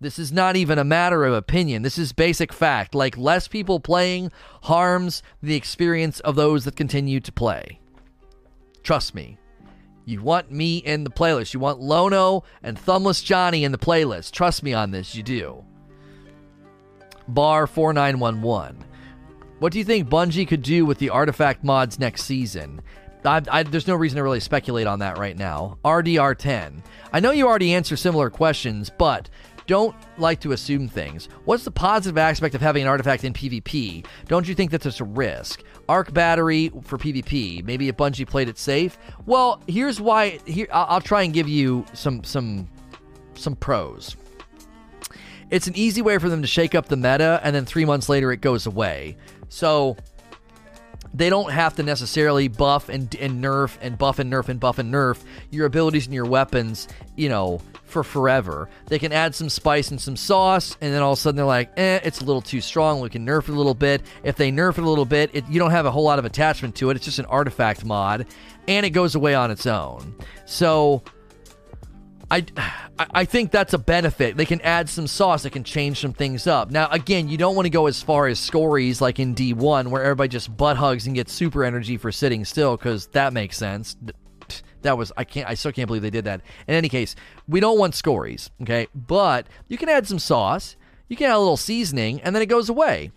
This is not even a matter of opinion. This is basic fact. Like, less people playing harms the experience of those that continue to play. Trust me. You want me in the playlist. You want Lono and Thumbless Johnny in the playlist. Trust me on this, you do. Bar 4911. What do you think Bungie could do with the artifact mods next season? I, I, there's no reason to really speculate on that right now. RDR10. I know you already answer similar questions, but don't like to assume things. What's the positive aspect of having an artifact in PvP? Don't you think that there's a risk? Arc battery for PvP. Maybe if Bungie played it safe. Well, here's why. Here, I'll, I'll try and give you some some some pros. It's an easy way for them to shake up the meta, and then three months later it goes away. So they don't have to necessarily buff and, and nerf and buff and nerf and buff and nerf your abilities and your weapons, you know, for forever. They can add some spice and some sauce, and then all of a sudden they're like, eh, it's a little too strong. We can nerf it a little bit. If they nerf it a little bit, it, you don't have a whole lot of attachment to it. It's just an artifact mod, and it goes away on its own. So. I, I think that's a benefit. They can add some sauce. They can change some things up. Now, again, you don't want to go as far as Skorri's like in D1, where everybody just butt hugs and gets super energy for sitting still, because that makes sense. That was I can't I still can't believe they did that. In any case, we don't want Skorri's, okay? But you can add some sauce, you can add a little seasoning, and then it goes away.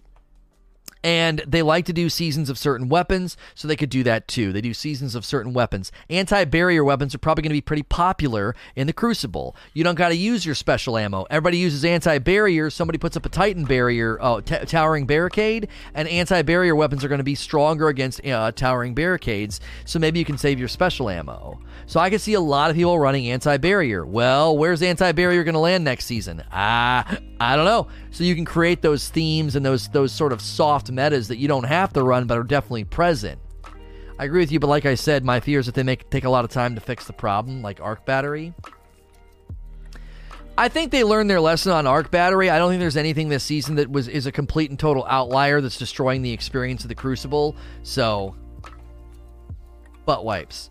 And they like to do seasons of certain weapons, so they could do that too. They do seasons of certain weapons. Anti barrier weapons are probably going to be pretty popular in the Crucible. You don't got to use your special ammo. Everybody uses anti barrier. Somebody puts up a Titan barrier, oh, t- towering barricade, and anti barrier weapons are going to be stronger against uh, towering barricades, so maybe you can save your special ammo. So I can see a lot of people running anti barrier. Well, where's anti barrier going to land next season? Ah, I don't know. So you can create those themes and those those sort of soft metas that you don't have to run but are definitely present. I agree with you, but like I said, my fear is that they make take a lot of time to fix the problem, like arc battery. I think they learned their lesson on arc battery. I don't think there's anything this season that was is a complete and total outlier that's destroying the experience of the Crucible. So, butt wipes.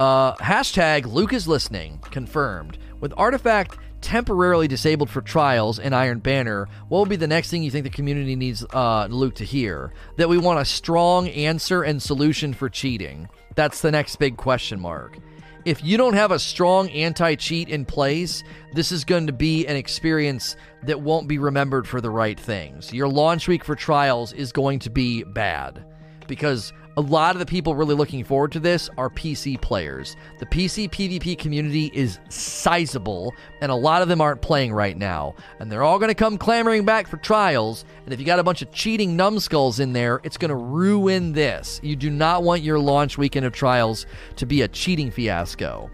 Uh, hashtag Luke is listening. Confirmed. With Artifact temporarily disabled for trials in Iron Banner, what will be the next thing you think the community needs uh, Luke to hear? That we want a strong answer and solution for cheating. That's the next big question mark. If you don't have a strong anti cheat in place, this is going to be an experience that won't be remembered for the right things. Your launch week for trials is going to be bad because a lot of the people really looking forward to this are PC players. The PC PvP community is sizable, and a lot of them aren't playing right now. And they're all going to come clamoring back for trials. And if you got a bunch of cheating numbskulls in there, it's going to ruin this. You do not want your launch weekend of trials to be a cheating fiasco.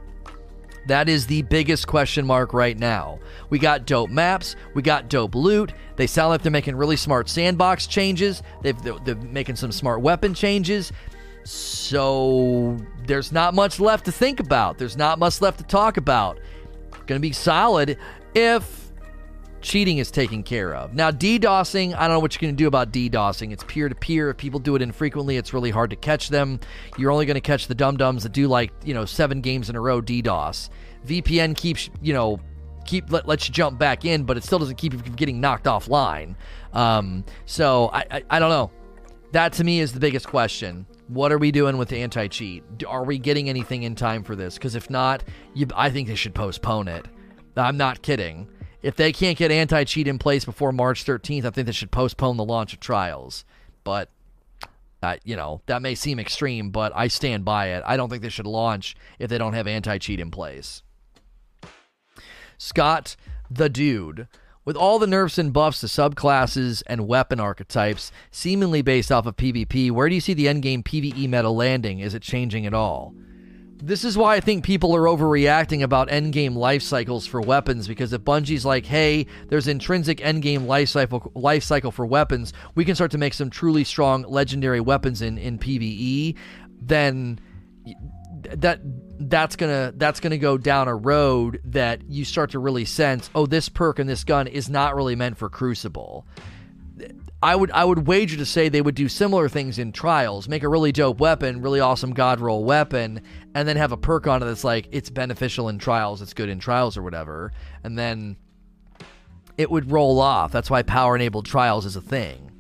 That is the biggest question mark right now. We got dope maps, we got dope loot. They sound like they're making really smart sandbox changes. They've, they're, making some smart weapon changes. So there's not much left to think about. There's not much left to talk about. Going to be solid if cheating is taken care of. Now, DDoSing, I don't know what you're going to do about DDoSing. It's peer to peer. If people do it infrequently, it's really hard to catch them. You're only going to catch the dum dums that do like, you know, seven games in a row DDoS. VPN keeps, you know, keep let, lets you jump back in, but it still doesn't keep you from getting knocked offline. Um, so I, I, I don't know. That to me is the biggest question. What are we doing with anti cheat? Are we getting anything in time for this? Because if not, you, I think they should postpone it. I'm not kidding. If they can't get anti cheat in place before March 13th, I think they should postpone the launch of trials. But, uh, you know, that may seem extreme, but I stand by it. I don't think they should launch if they don't have anti cheat in place. Scott the Dude. With all the nerfs and buffs to subclasses and weapon archetypes, seemingly based off of PvP, where do you see the endgame PvE meta landing? Is it changing at all? This is why I think people are overreacting about endgame life cycles for weapons because if Bungie's like, hey, there's intrinsic endgame life cycle life cycle for weapons, we can start to make some truly strong legendary weapons in, in PvE, then that that's gonna that's gonna go down a road that you start to really sense, oh, this perk and this gun is not really meant for Crucible. I would I would wager to say they would do similar things in trials, make a really dope weapon, really awesome god roll weapon, and then have a perk on it that's like it's beneficial in trials, it's good in trials or whatever, and then it would roll off. That's why power enabled trials is a thing.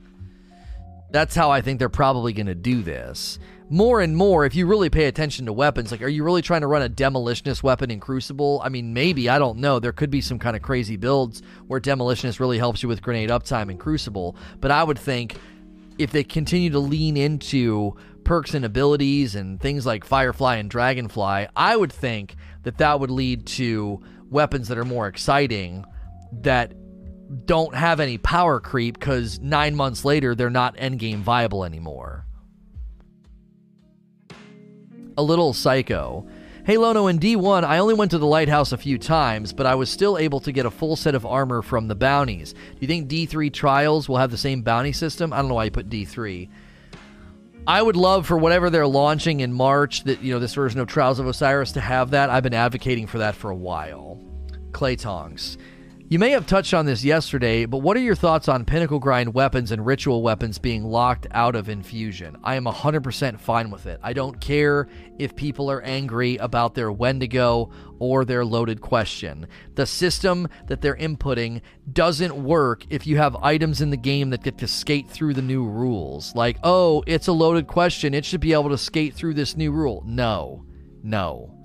That's how I think they're probably going to do this more and more, if you really pay attention to weapons, like, are you really trying to run a demolitionist weapon in Crucible? I mean, maybe, I don't know. There could be some kind of crazy builds where demolitionist really helps you with grenade uptime in Crucible, but I would think if they continue to lean into perks and abilities and things like Firefly and Dragonfly, I would think that that would lead to weapons that are more exciting that don't have any power creep because nine months later they're not endgame viable anymore a little psycho. Hey Lono, in D1, I only went to the lighthouse a few times, but I was still able to get a full set of armor from the bounties. Do you think D3 trials will have the same bounty system? I don't know why you put D3. I would love for whatever they're launching in March, that you know this version of Trials of Osiris to have that. I've been advocating for that for a while. Clay Tongs. You may have touched on this yesterday, but what are your thoughts on pinnacle grind weapons and ritual weapons being locked out of infusion? I am 100% fine with it. I don't care if people are angry about their Wendigo or their loaded question. The system that they're inputting doesn't work if you have items in the game that get to skate through the new rules. Like, oh, it's a loaded question, it should be able to skate through this new rule. No, no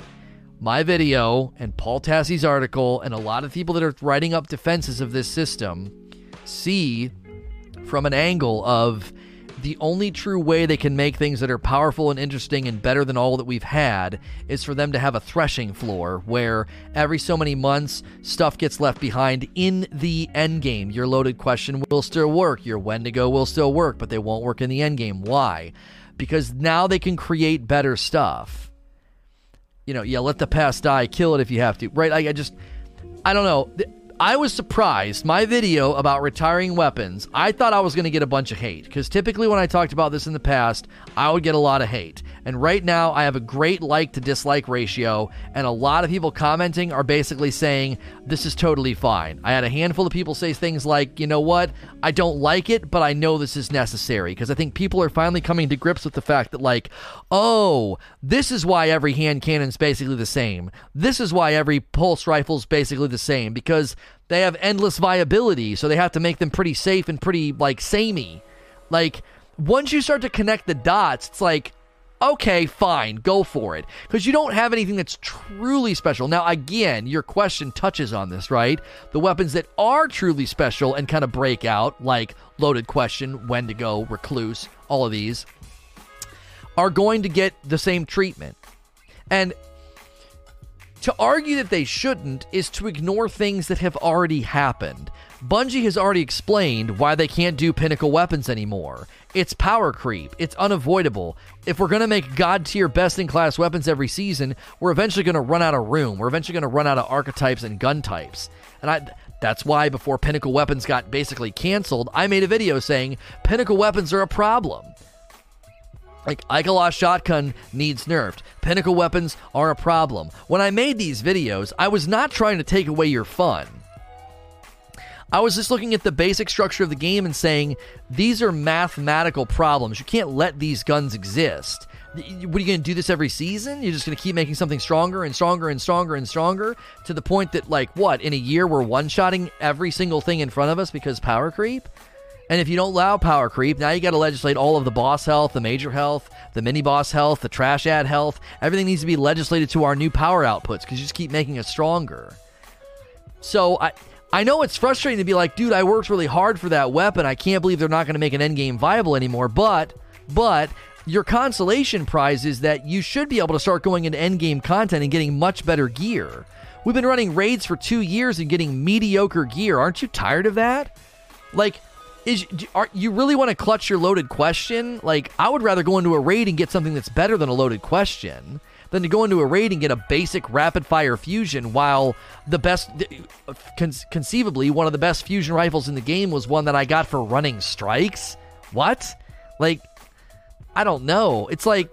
my video and Paul Tassi's article and a lot of people that are writing up defenses of this system see from an angle of the only true way they can make things that are powerful and interesting and better than all that we've had is for them to have a threshing floor where every so many months stuff gets left behind in the end game. Your loaded question will still work, your Wendigo will still work, but they won't work in the end game. Why? Because now they can create better stuff you know, yeah, let the past die, kill it if you have to, right? I, I just, I don't know. I was surprised. My video about retiring weapons, I thought I was going to get a bunch of hate because typically when I talked about this in the past, I would get a lot of hate. And right now, I have a great like to dislike ratio, and a lot of people commenting are basically saying this is totally fine. I had a handful of people say things like, you know what, I don't like it, but I know this is necessary because I think people are finally coming to grips with the fact that, like, oh, this is why every hand cannon is basically the same. This is why every pulse rifle is basically the same because they have endless viability, so they have to make them pretty safe and pretty like samey. Like once you start to connect the dots, it's like okay, fine, go for it. Because you don't have anything that's truly special. Now, again, your question touches on this, right? The weapons that are truly special and kind of break out, like Loaded Question, Wendigo, Recluse, all of these, are going to get the same treatment. And to argue that they shouldn't is to ignore things that have already happened. Bungie has already explained why they can't do pinnacle weapons anymore. It's power creep. It's unavoidable. If we're going to make god tier best in class weapons every season, we're eventually going to run out of room. We're eventually going to run out of archetypes and gun types. And I that's why before pinnacle weapons got basically canceled, I made a video saying pinnacle weapons are a problem. Like Ikelos shotgun needs nerfed. Pinnacle weapons are a problem. When I made these videos, I was not trying to take away your fun. I was just looking at the basic structure of the game and saying these are mathematical problems. You can't let these guns exist. What are you going to do this every season? You're just going to keep making something stronger and stronger and stronger and stronger to the point that, like, what, in a year we're one shotting every single thing in front of us because power creep? And if you don't allow power creep, now you got to legislate all of the boss health, the major health, the mini boss health, the trash ad health. Everything needs to be legislated to our new power outputs because you just keep making us stronger. So I. I know it's frustrating to be like, dude, I worked really hard for that weapon. I can't believe they're not going to make an end game viable anymore. But, but your consolation prize is that you should be able to start going into end game content and getting much better gear. We've been running raids for two years and getting mediocre gear. Aren't you tired of that? Like, is are, you really want to clutch your loaded question? Like, I would rather go into a raid and get something that's better than a loaded question than to go into a raid and get a basic rapid fire fusion while the best con- conceivably one of the best fusion rifles in the game was one that I got for running strikes. What? Like I don't know. It's like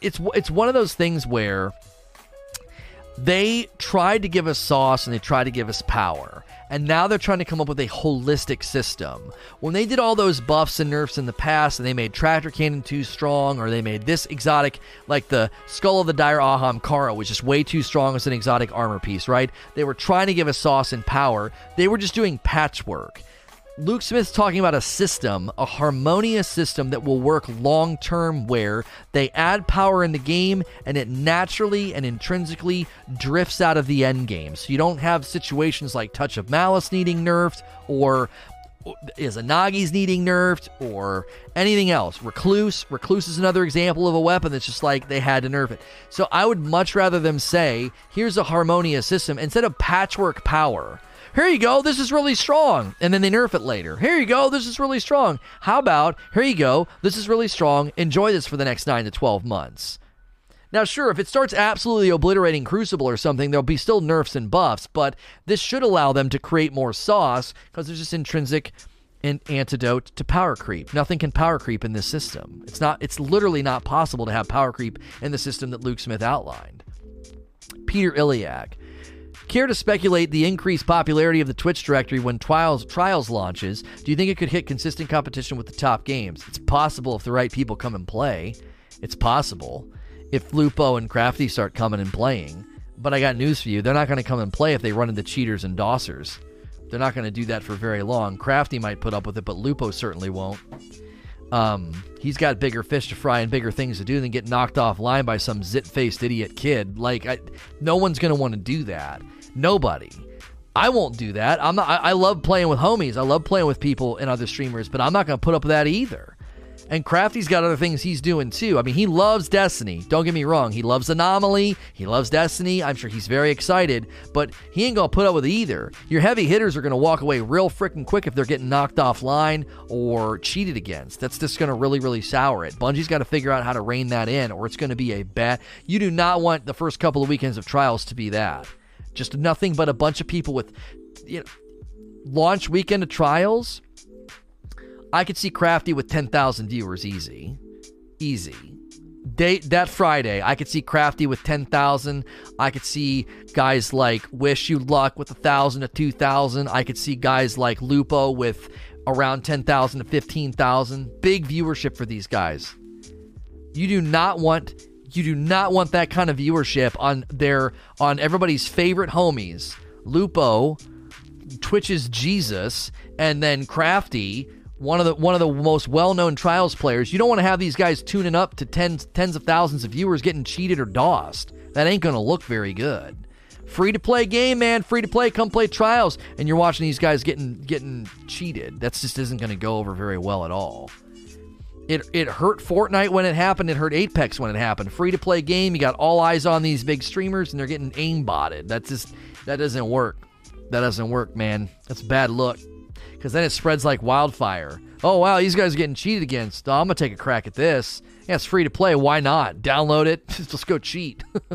it's it's one of those things where they tried to give us sauce and they tried to give us power and now they're trying to come up with a holistic system. When they did all those buffs and nerfs in the past, and they made Tractor Cannon too strong, or they made this exotic, like the Skull of the Dire Ahamkara, was just way too strong as an exotic armor piece, right? They were trying to give us sauce and power. They were just doing patchwork. Luke Smith's talking about a system, a harmonious system that will work long term where they add power in the game and it naturally and intrinsically drifts out of the end game. So you don't have situations like Touch of Malice needing nerfed or is Izanagi's needing nerfed or anything else. Recluse. Recluse is another example of a weapon that's just like they had to nerf it. So I would much rather them say, here's a harmonious system instead of patchwork power here you go, this is really strong. And then they nerf it later. Here you go, this is really strong. How about, here you go, this is really strong. Enjoy this for the next 9 to 12 months. Now, sure, if it starts absolutely obliterating Crucible or something, there'll be still nerfs and buffs, but this should allow them to create more sauce because there's just intrinsic an antidote to power creep. Nothing can power creep in this system. It's not it's literally not possible to have power creep in the system that Luke Smith outlined. Peter Iliak Care to speculate the increased popularity of the Twitch directory when Trials Trials launches? Do you think it could hit consistent competition with the top games? It's possible if the right people come and play. It's possible if Lupo and Crafty start coming and playing. But I got news for you. They're not going to come and play if they run into cheaters and dossers. They're not going to do that for very long. Crafty might put up with it, but Lupo certainly won't. Um, he's got bigger fish to fry and bigger things to do than get knocked offline by some zit faced idiot kid. Like, I, no one's going to want to do that. Nobody. I won't do that. I'm not. I, I love playing with homies. I love playing with people and other streamers, but I'm not going to put up with that either. And Crafty's got other things he's doing too. I mean, he loves Destiny. Don't get me wrong. He loves Anomaly. He loves Destiny. I'm sure he's very excited, but he ain't going to put up with either. Your heavy hitters are going to walk away real freaking quick if they're getting knocked offline or cheated against. That's just going to really, really sour it. Bungie's got to figure out how to rein that in, or it's going to be a bad. You do not want the first couple of weekends of trials to be that. Just nothing but a bunch of people with you know, launch weekend of trials I could see Crafty with 10,000 viewers easy. Easy. Date that Friday, I could see Crafty with 10,000. I could see guys like Wish You Luck with 1,000 to 2,000. I could see guys like Lupo with around 10,000 to 15,000. Big viewership for these guys. You do not want you do not want that kind of viewership on their on everybody's favorite homies. Lupo, Twitch's Jesus, and then Crafty one of the one of the most well-known trials players. You don't want to have these guys tuning up to tens tens of thousands of viewers getting cheated or DOSed. That ain't going to look very good. Free to play game, man. Free to play. Come play trials, and you're watching these guys getting getting cheated. That just isn't going to go over very well at all. It it hurt Fortnite when it happened. It hurt Apex when it happened. Free to play game. You got all eyes on these big streamers, and they're getting aimbotted. That's just that doesn't work. That doesn't work, man. That's bad luck because then it spreads like wildfire. Oh, wow, these guys are getting cheated against. Oh, I'm to take a crack at this. Yeah, it's free to play. Why not? Download it. [laughs] Let's go cheat. [laughs]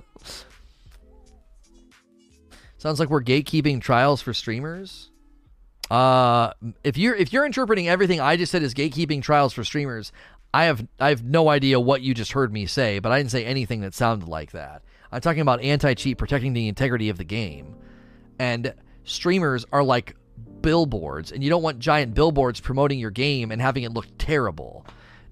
Sounds like we're gatekeeping trials for streamers. Uh, if you're if you're interpreting everything I just said as gatekeeping trials for streamers, I have I have no idea what you just heard me say, but I didn't say anything that sounded like that. I'm talking about anti-cheat protecting the integrity of the game. And streamers are like billboards, and you don't want giant billboards promoting your game and having it look terrible.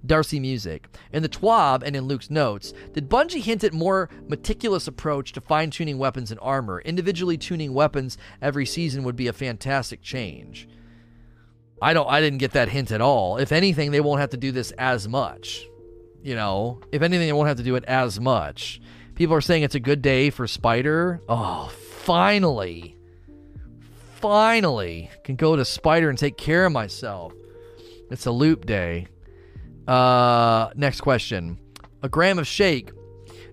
Darcy Music. In the TWAB and in Luke's notes, did Bungie hint at more meticulous approach to fine tuning weapons and armor? Individually tuning weapons every season would be a fantastic change. I don't I didn't get that hint at all. If anything, they won't have to do this as much. You know, if anything, they won't have to do it as much. People are saying it's a good day for Spider. Oh, finally finally can go to Spider and take care of myself. It's a loop day. Uh, next question. A gram of shake.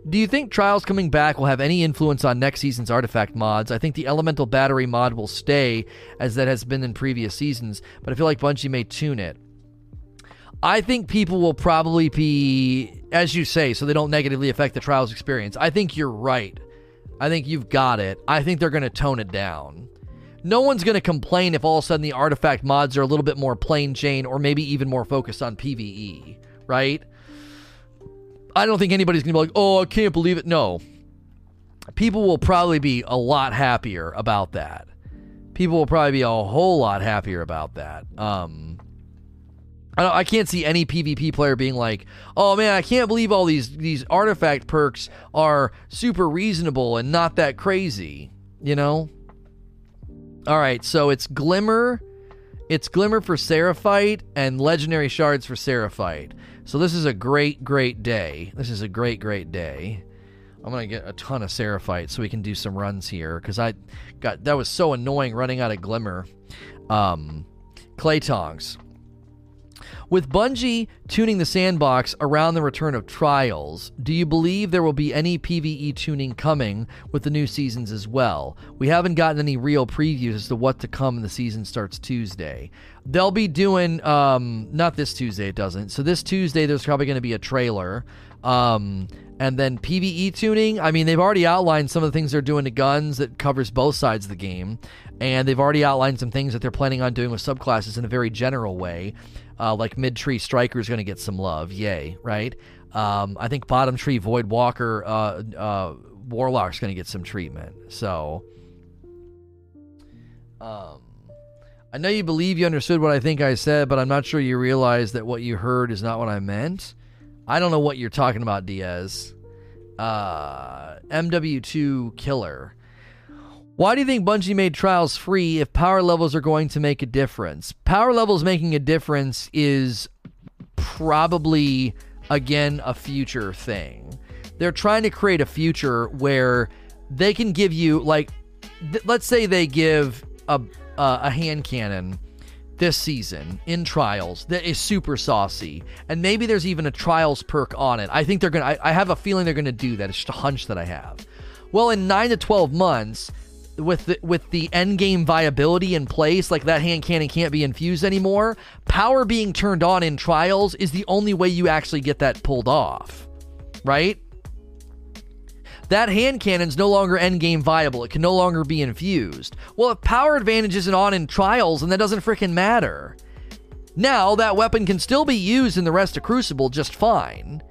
Do you think Trials coming back will have any influence on next season's artifact mods? I think the Elemental Battery mod will stay, as that has been in previous seasons, but I feel like Bungie may tune it. I think people will probably be, as you say, so they don't negatively affect the Trials experience. I think you're right. I think you've got it. I think they're going to tone it down no one's going to complain if all of a sudden the artifact mods are a little bit more plain Jane or maybe even more focused on PvE, right? I don't think anybody's going to be like, oh, I can't believe it. No. People will probably be a lot happier about that. People will probably be a whole lot happier about that. Um, I, I can't see any PvP player being like, "Oh man, I can't believe all these these artifact perks are super reasonable and not that crazy." You know, all right, so it's Glimmer. It's Glimmer for Seraphite and Legendary Shards for Seraphite. So this is a great, great day. This is a great, great day. I'm gonna get a ton of Seraphite so we can do some runs here because I got that was so annoying running out of Glimmer. Um, Clay Tongs. With Bungie tuning the sandbox around the return of Trials, do you believe there will be any PvE tuning coming with the new seasons as well? We haven't gotten any real previews as to what to come when the season starts Tuesday. They'll be doing, um, not this Tuesday, it doesn't. So this Tuesday, there's probably going to be a trailer. Um, and then PvE tuning, I mean, they've already outlined some of the things they're doing to guns that covers both sides of the game. And they've already outlined some things that they're planning on doing with subclasses in a very general way. Uh, like mid tree striker is going to get some love, yay, right? Um, I think bottom tree void walker uh, uh, warlock's going to get some treatment. So Um, I know you believe you understood what I think I said, but I'm not sure you realize that what you heard is not what I meant. I don't know what you're talking about, Diaz. Uh, MW2 Killer. Why do you think Bungie made trials free if power levels are going to make a difference? Power levels making a difference is probably, again, a future thing. They're trying to create a future where they can give you, like, th- let's say they give a, uh, a hand cannon this season in trials that is super saucy and maybe there's even a trials perk on it i think they're gonna I, I have a feeling they're gonna do that it's just a hunch that i have well in 9 to 12 months with the, with the end game viability in place, like that hand cannon can't be infused anymore. Power being turned on in trials is the only way you actually get that pulled off, right? That hand cannon's no longer end game viable. It can no longer be infused. Well, if power advantage isn't on in trials, then that doesn't freaking matter. Now, that weapon can still be used in the rest of Crucible just fine.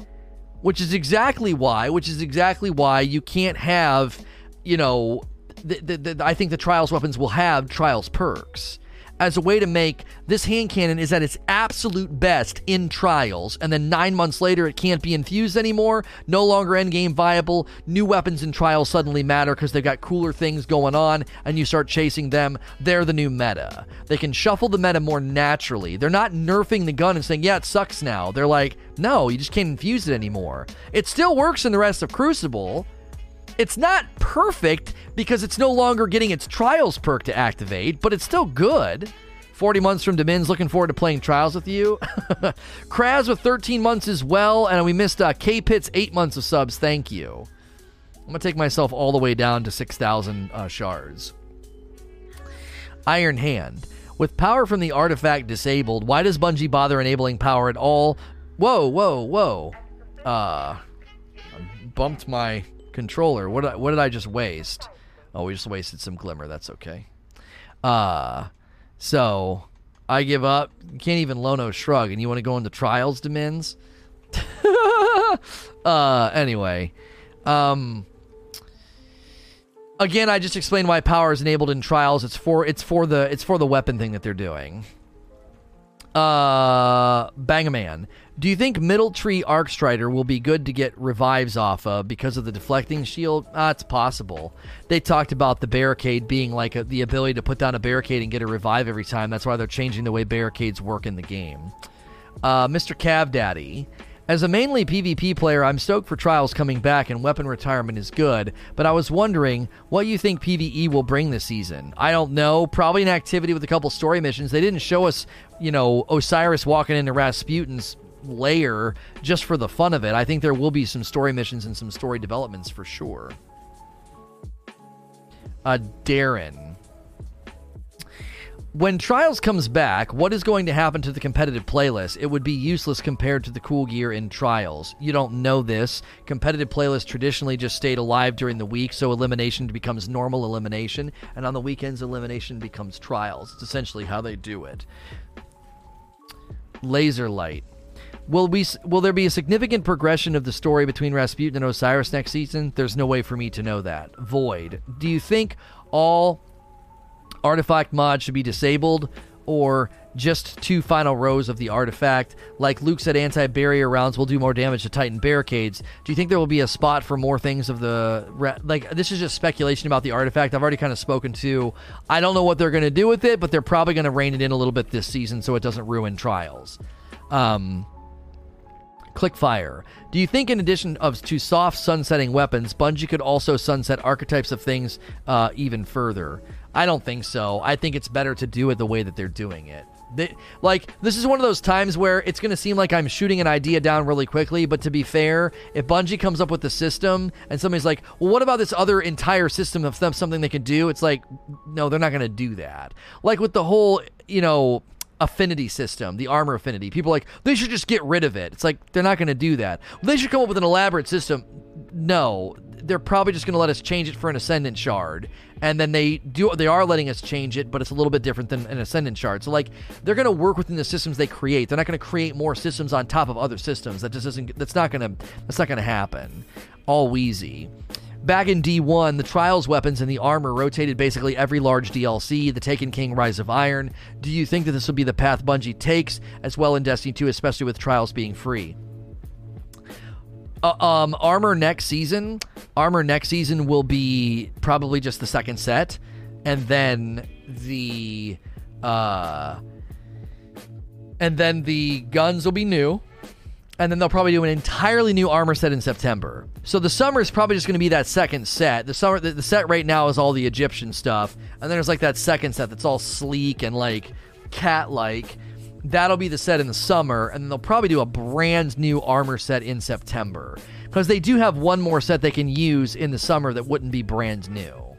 Which is exactly why, which is exactly why you can't have, you know, the, the, the, I think the Trials weapons will have Trials perks as a way to make this hand cannon is at its absolute best in trials, and then nine months later it can't be infused anymore, no longer endgame viable. New weapons in trials suddenly matter because they've got cooler things going on, and you start chasing them. They're the new meta. They can shuffle the meta more naturally. They're not nerfing the gun and saying, yeah, it sucks now. They're like, no, you just can't infuse it anymore. It still works in the rest of Crucible. It's not perfect because it's no longer getting its Trials perk to activate, but it's still good. 40 months from Demins, looking forward to playing Trials with you. [laughs] Kraz with 13 months as well, and we missed uh, K Pitts 8 months of subs. Thank you. I'm going to take myself all the way down to 6,000 uh, shards. Iron Hand. With power from the artifact disabled, why does Bungie bother enabling power at all? Whoa, whoa, whoa. Uh, I bumped my controller. What did I, what did I just waste? Oh, we just wasted some glimmer. That's okay. Uh, so I give up. Can't even Lono shrug, and you want to go into trials, Demins? [laughs] uh, anyway, um, again, I just explained why power is enabled in trials. It's for it's for the it's for the weapon thing that they're doing. Uh, Bangaman. Do you think Middle Tree Arcstrider will be good to get revives off of because of the deflecting shield? Ah, it's possible. They talked about the barricade being like a, the ability to put down a barricade and get a revive every time. That's why they're changing the way barricades work in the game. Uh, Mr. Cav Daddy. As a mainly PvP player, I'm stoked for Trials coming back and weapon retirement is good, but I was wondering what you think PvE will bring this season. I don't know, probably an activity with a couple story missions. They didn't show us, you know, Osiris walking into Rasputin's layer just for the fun of it. I think there will be some story missions and some story developments for sure. Uh, Darren. When Trials comes back, what is going to happen to the competitive playlist? It would be useless compared to the cool gear in Trials. You don't know this. Competitive playlists traditionally just stayed alive during the week, so elimination becomes normal elimination, and on the weekends, elimination becomes Trials. It's essentially how they do it. Laser Light. Will we? Will there be a significant progression of the story between Rasputin and Osiris next season? There's no way for me to know that. Void. Do you think all artifact mods should be disabled, or just two final rows of the artifact? Like Luke said, anti-barrier rounds will do more damage to Titan barricades. Do you think there will be a spot for more things of the like? This is just speculation about the artifact. I've already kind of spoken to. I don't know what they're going to do with it, but they're probably going to rein it in a little bit this season so it doesn't ruin trials. Um, Clickfire. Do you think, in addition of to soft sunsetting weapons, Bungie could also sunset archetypes of things uh, even further? I don't think so. I think it's better to do it the way that they're doing it. They, like this is one of those times where it's going to seem like I'm shooting an idea down really quickly, but to be fair, if Bungie comes up with the system and somebody's like, "Well, what about this other entire system of something they can do?" It's like, no, they're not going to do that. Like with the whole, you know, affinity system, the armor affinity. People like they should just get rid of it. It's like they're not going to do that. They should come up with an elaborate system. No, they're probably just going to let us change it for an ascendant shard, and then they do they are letting us change it, but it's a little bit different than an ascendant shard. So like they're going to work within the systems they create. They're not going to create more systems on top of other systems. That just isn't. That's not going to. That's not going to happen. All Wheezy. Back in D1, the Trials weapons and the armor rotated basically every large DLC, the Taken King Rise of Iron. Do you think that this will be the path Bungie takes as well in Destiny 2, especially with Trials being free? Uh, um, armor next season, armor next season will be probably just the second set, and then the uh, and then the guns will be new and then they'll probably do an entirely new armor set in September. So the summer is probably just going to be that second set. The summer, the, the, set right now is all the Egyptian stuff, and then there's like that second set that's all sleek and like cat-like. That'll be the set in the summer, and then they'll probably do a brand new armor set in September because they do have one more set they can use in the summer that wouldn't be brand new.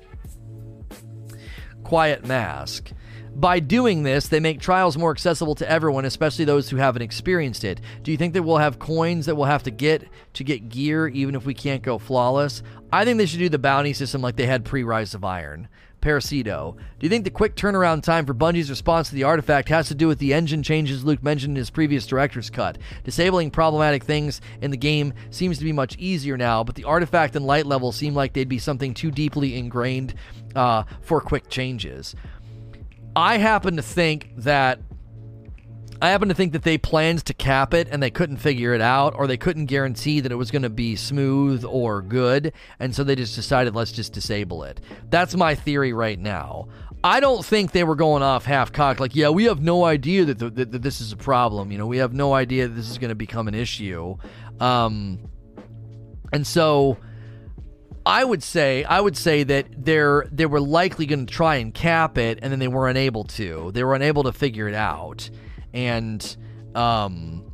Quiet Mask. By doing this, they make trials more accessible to everyone, especially those who haven't experienced it. Do you think that we'll have coins that we'll have to get to get gear, even if we can't go flawless? I think they should do the bounty system like they had pre Rise of Iron. Parasito. Do you think the quick turnaround time for Bungie's response to the artifact has to do with the engine changes Luke mentioned in his previous director's cut? Disabling problematic things in the game seems to be much easier now, but the artifact and light level seem like they'd be something too deeply ingrained uh, for quick changes. I happen to think that I happen to think that they planned to cap it and they couldn't figure it out, or they couldn't guarantee that it was going to be smooth or good, and so they just decided let's just disable it. That's my theory right now. I don't think they were going off half cocked, like, yeah, we have no idea that, that, that, this is a problem. You know, we have no idea that this is going to become an issue. Um, and so I would say I would say that they're they were likely going to try and cap it, and then they were unable to. They were unable to figure it out, and um,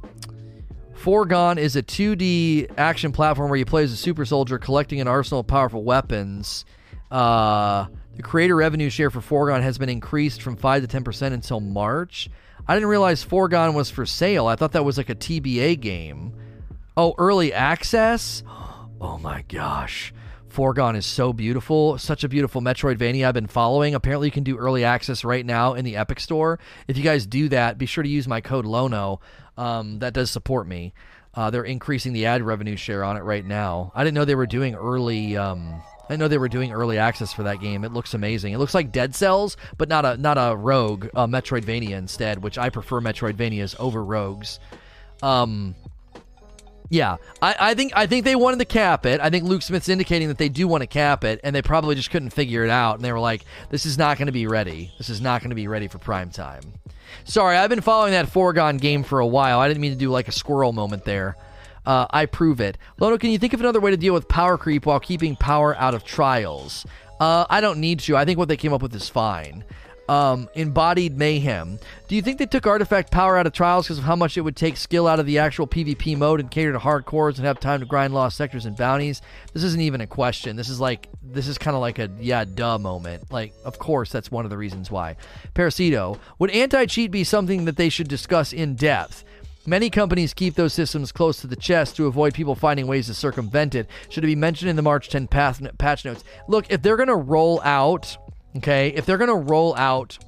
Foregone is a 2D action platform where you play as a super soldier collecting an arsenal of powerful weapons. Uh, the creator revenue share for Foregone has been increased from five to ten percent until March. I didn't realize Foregone was for sale. I thought that was like a TBA game. Oh, early access. [gasps] Oh my gosh. Foregone is so beautiful, such a beautiful Metroidvania I've been following. Apparently, you can do early access right now in the Epic Store. If you guys do that, be sure to use my code LONO. Um, that does support me. Uh, they're increasing the ad revenue share on it right now. I didn't know they were doing early. Um, I know they were doing early access for that game. It looks amazing. It looks like Dead Cells, but not a not a rogue, a Metroidvania instead, which I prefer Metroidvanias over rogues. Um, yeah, I, I, think I think they wanted to cap it. I think Luke Smith's indicating that they do want to cap it, and they probably just couldn't figure it out. And they were like, "This is not going to be ready. This is not going to be ready for prime time." Sorry, I've been following that foregone game for a while. I didn't mean to do like a squirrel moment there. Uh, I prove it. Lono, can you think of another way to deal with power creep while keeping power out of trials? Uh, I don't need to. I think what they came up with is fine um, embodied mayhem. Do you think they took artifact power out of trials because of how much it would take skill out of the actual PvP mode and cater to hardcores and have time to grind lost sectors and bounties? This isn't even a question. This is like this is kind of like a yeah duh moment. Like of course that's one of the reasons why. Parasito would anti-cheat be something that they should discuss in depth? Many companies keep those systems close to the chest to avoid people finding ways to circumvent it. Should it be mentioned in the March 10 patch notes? Look, if they're going to roll out Okay, if they're going to roll out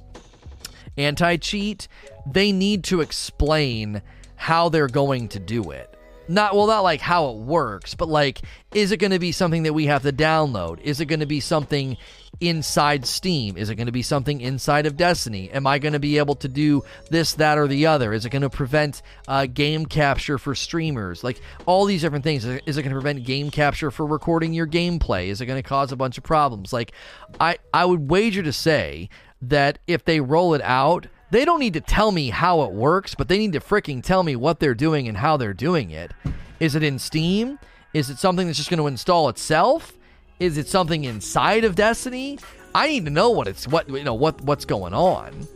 anti cheat, they need to explain how they're going to do it. Not well, not like how it works, but like, is it going to be something that we have to download? Is it going to be something inside Steam? Is it going to be something inside of Destiny? Am I going to be able to do this, that, or the other? Is it going to prevent uh, game capture for streamers? Like all these different things. Is it going to prevent game capture for recording your gameplay? Is it going to cause a bunch of problems? Like, I I would wager to say that if they roll it out, they don't need to tell me how it works, but they need to freaking tell me what they're doing and how they're doing it. Is it in Steam? Is it something that's just going to install itself? Is it something inside of Destiny? I need to know what it's what you know what what's going on.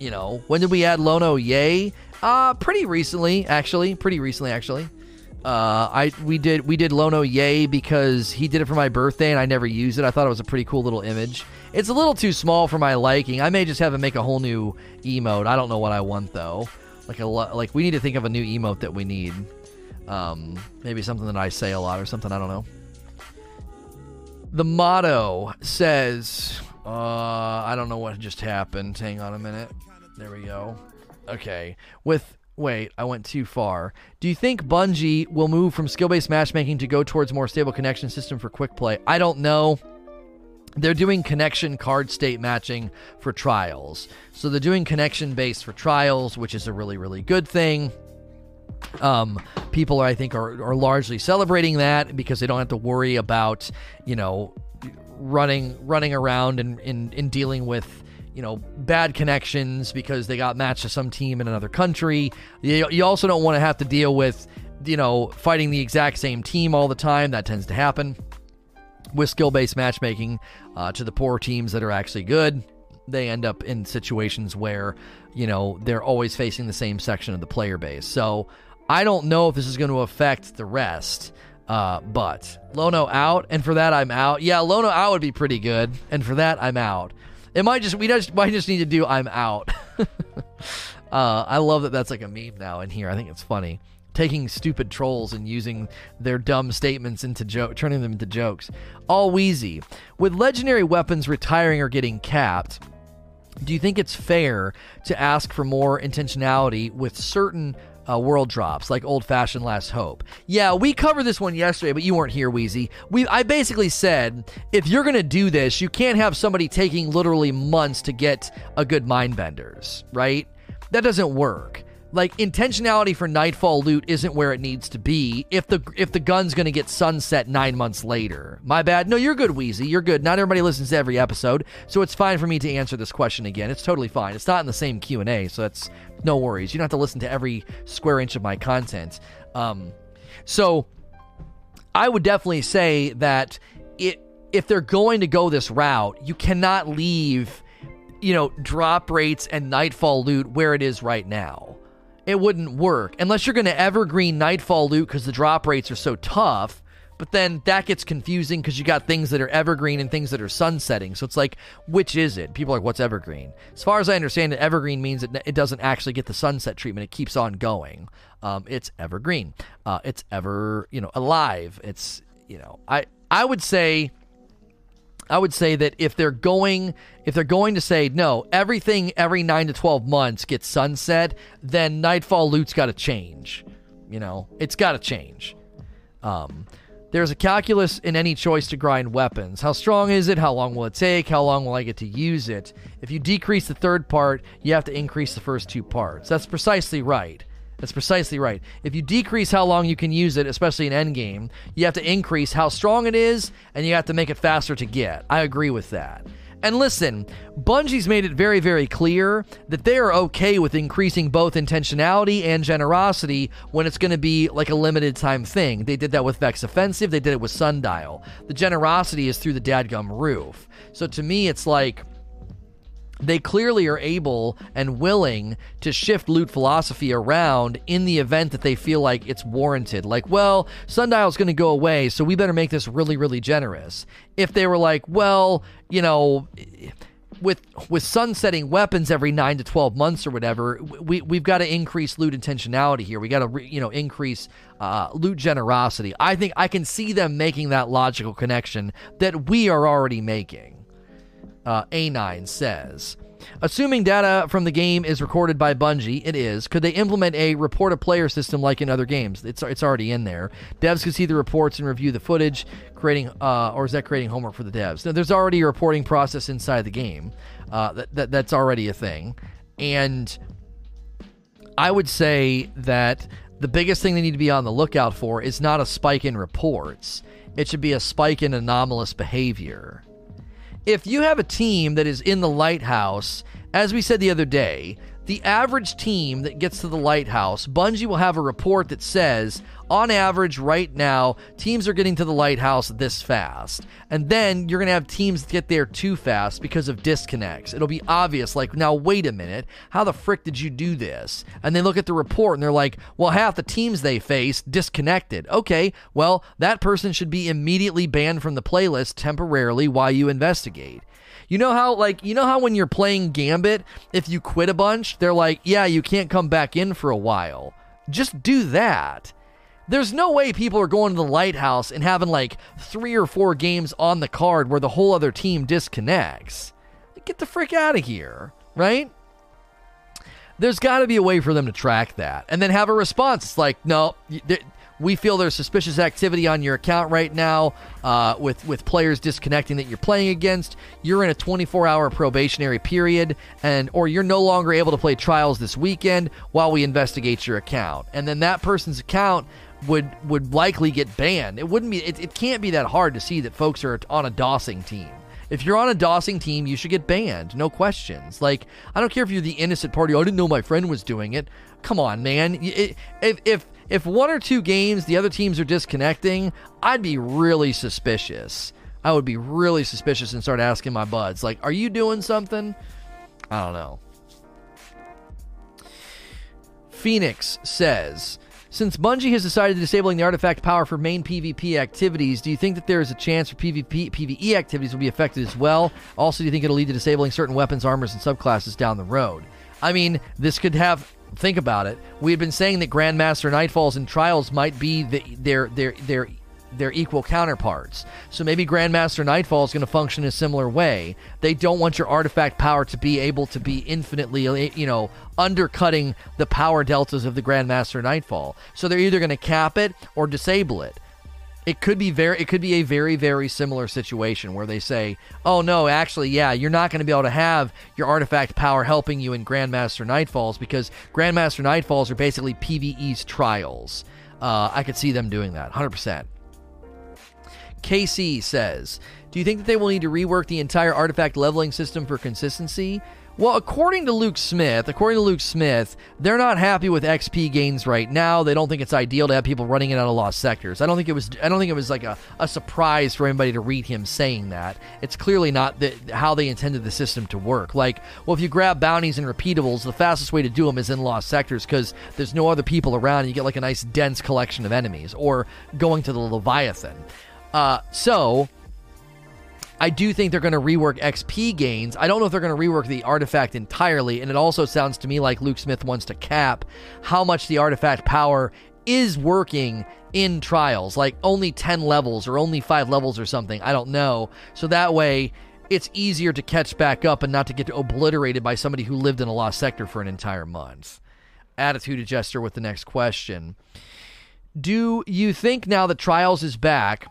You know, when did we add Lono Yay? Uh pretty recently, actually. Pretty recently, actually. Uh, I we did we did Lono Yay because he did it for my birthday and I never used it. I thought it was a pretty cool little image. It's a little too small for my liking. I may just have him make a whole new emote. I don't know what I want though. Like a like we need to think of a new emote that we need. Um, maybe something that I say a lot or something. I don't know. The motto says, uh, I don't know what just happened. Hang on a minute. There we go. Okay. With wait, I went too far. Do you think Bungie will move from skill based matchmaking to go towards more stable connection system for quick play? I don't know. They're doing connection card state matching for trials. So they're doing connection based for trials, which is a really, really good thing. Um, people, I think, are, are largely celebrating that because they don't have to worry about, you know, running running around and in, in dealing with you know bad connections because they got matched to some team in another country. You, you also don't want to have to deal with you know fighting the exact same team all the time. That tends to happen with skill based matchmaking uh, to the poor teams that are actually good. They end up in situations where you know they're always facing the same section of the player base. So I don't know if this is going to affect the rest. Uh, but Lono out, and for that I'm out. Yeah, Lono out would be pretty good, and for that I'm out. It might just we just might just need to do I'm out. [laughs] uh, I love that that's like a meme now in here. I think it's funny taking stupid trolls and using their dumb statements into joke, turning them into jokes. All wheezy. With legendary weapons retiring or getting capped, do you think it's fair to ask for more intentionality with certain uh, world drops, like old fashioned Last Hope. Yeah, we covered this one yesterday, but you weren't here, Wheezy. We I basically said if you're gonna do this, you can't have somebody taking literally months to get a good Mindbender's, right? That doesn't work like intentionality for nightfall loot isn't where it needs to be if the if the gun's to get sunset 9 months later. My bad. No, you're good, Wheezy. You're good. Not everybody listens to every episode, so it's fine for me to answer this question again. It's totally fine. It's not in the same Q&A, so that's no worries. You don't have to listen to every square inch of my content. Um so I would definitely say that it if they're going to go this route, you cannot leave you know, drop rates and nightfall loot where it is right now it wouldn't work unless you're going to evergreen Nightfall loot because the drop rates are so tough. But then that gets confusing because you got things that are evergreen and things that are sunsetting. So it's like, which is it? People are like, what's evergreen? As far as I understand it, evergreen means it, it doesn't actually get the sunset treatment. It keeps on going. Um, it's evergreen. Uh, it's ever, you know, alive. It's, you know, I, I would say I would say that if they're going if they're going to say no, everything every 9 to 12 months gets sunset, then Nightfall loot's got to change. You know, it's got to change. Um, there's a calculus in any choice to grind weapons. How strong is it? How long will it take? How long will I get to use it? If you decrease the third part, you have to increase the first two parts. That's precisely right. That's precisely right. If you decrease how long you can use it, especially in endgame, you have to increase how strong it is, and you have to make it faster to get. I agree with that. And listen, Bungie's made it very, very clear that they are okay with increasing both intentionality and generosity when it's going to be like a limited time thing. They did that with Vex Offensive, they did it with Sundial. The generosity is through the dadgum roof. So to me, it's like they clearly are able and willing to shift loot philosophy around in the event that they feel like it's warranted. Like, well, Sundial's going to go away, so we better make this really, really generous. If they were like, well, you know, with with sunsetting weapons every nine to twelve months or whatever, we we've got to increase loot intentionality here. We got to you know increase uh, loot generosity. I think I can see them making that logical connection that we are already making uh, A9 says. Assuming data from the game is recorded by Bungie, it is. Could they implement a report a player system like in other games? It's it's already in there. Devs could see the reports and review the footage, creating uh, or is that creating homework for the devs? Now, there's already a reporting process inside the game. Uh, that, that that's already a thing, and I would say that the biggest thing they need to be on the lookout for is not a spike in reports. It should be a spike in anomalous behavior if you have a team that is in the lighthouse, as we said the other day, the average team that gets to the lighthouse, Bungie will have a report that says, on average, right now, teams are getting to the lighthouse this fast. And then you're going to have teams get there too fast because of disconnects. It'll be obvious, like, now, wait a minute, how the frick did you do this? And they look at the report and they're like, well, half the teams they face disconnected. Okay, well, that person should be immediately banned from the playlist temporarily while you investigate. You know how like you know how when you're playing Gambit, if you quit a bunch, they're like, "Yeah, you can't come back in for a while." Just do that. There's no way people are going to the lighthouse and having like 3 or 4 games on the card where the whole other team disconnects. Get the frick out of here, right? there's got to be a way for them to track that and then have a response. It's like, no, we feel there's suspicious activity on your account right now uh, with with players disconnecting that you're playing against. You're in a 24 hour probationary period, and or you're no longer able to play trials this weekend while we investigate your account. And then that person's account would would likely get banned. It wouldn't be. It, it can't be that hard to see that folks are on a DOSing team. If you're on a DOSing team, you should get banned. No questions. Like, I don't care if you're the innocent party. I didn't know my friend was doing it. Come on, man. If, if, if one or two games the other teams are disconnecting, I'd be really suspicious. I would be really suspicious and start asking my buds, like, are you doing something? I don't know. Phoenix says, since Bungie has decided to disabling the artifact power for main PvP activities, do you think that there is a chance for PvP PvE activities will be affected as well? Also, do you think it'll lead to disabling certain weapons, armors, and subclasses down the road? I mean, this could have think about it. We had been saying that Grandmaster Nightfalls and Trials might be the, their their their their equal counterparts. So maybe Grandmaster Nightfall is going to function in a similar way. They don't want your artifact power to be able to be infinitely, eh, you know, undercutting the power deltas of the Grandmaster Nightfall. So they're either going to cap it or disable it it could be very it could be a very very similar situation where they say oh no actually yeah you're not going to be able to have your artifact power helping you in grandmaster nightfalls because grandmaster nightfalls are basically pve's trials. Uh, i could see them doing that 100% kc says do you think that they will need to rework the entire artifact leveling system for consistency well, according to Luke Smith, according to Luke Smith, they're not happy with XP gains right now. They don't think it's ideal to have people running it out of lost sectors. I don't think it was. I don't think it was like a, a surprise for anybody to read him saying that. It's clearly not the, how they intended the system to work. Like, well, if you grab bounties and repeatables, the fastest way to do them is in lost sectors because there's no other people around. and You get like a nice dense collection of enemies, or going to the Leviathan. Uh, so I do think they're going to rework XP gains. I don't know if they're going to rework the artifact entirely, and it also sounds to me like Luke Smith wants to cap how much the artifact power is working in trials, like only 10 levels or only 5 levels or something. I don't know. So that way it's easier to catch back up and not to get obliterated by somebody who lived in a lost sector for an entire month. Attitude adjuster with the next question. Do you think now that Trials is back,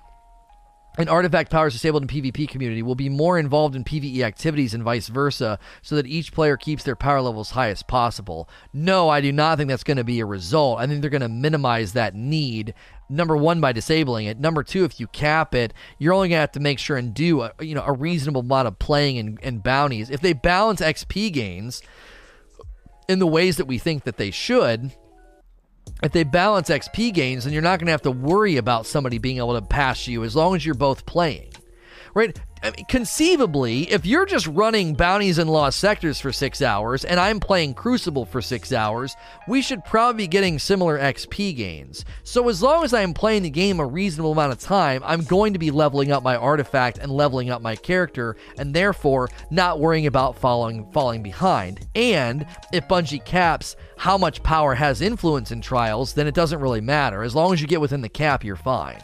and artifact powers disabled in PvP community will be more involved in PvE activities and vice versa, so that each player keeps their power levels high as possible. No, I do not think that's going to be a result. I think they're going to minimize that need. Number one, by disabling it. Number two, if you cap it, you're only going to have to make sure and do a, you know a reasonable amount of playing and, and bounties. If they balance XP gains in the ways that we think that they should, if they balance XP gains, then you're not going to have to worry about somebody being able to pass you as long as you're both playing. Right? I mean, conceivably, if you're just running bounties and lost sectors for six hours and I'm playing Crucible for six hours, we should probably be getting similar XP gains. So, as long as I'm playing the game a reasonable amount of time, I'm going to be leveling up my artifact and leveling up my character, and therefore not worrying about falling, falling behind. And if Bungie caps how much power has influence in trials, then it doesn't really matter. As long as you get within the cap, you're fine.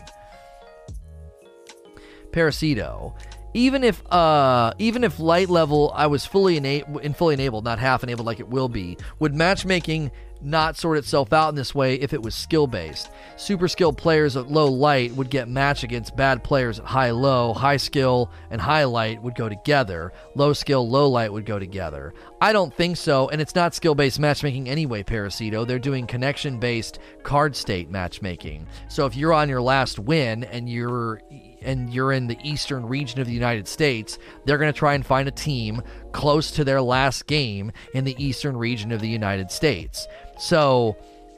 Parasito even if uh even if light level I was fully in fully enabled, not half enabled like it will be, would matchmaking not sort itself out in this way if it was skill based. Super skilled players at low light would get matched against bad players at high low. High skill and high light would go together. Low skill, low light would go together. I don't think so, and it's not skill based matchmaking anyway, Parasito. They're doing connection based card state matchmaking. So if you're on your last win and you're and you're in the eastern region of the United States, they're going to try and find a team close to their last game in the eastern region of the United States. So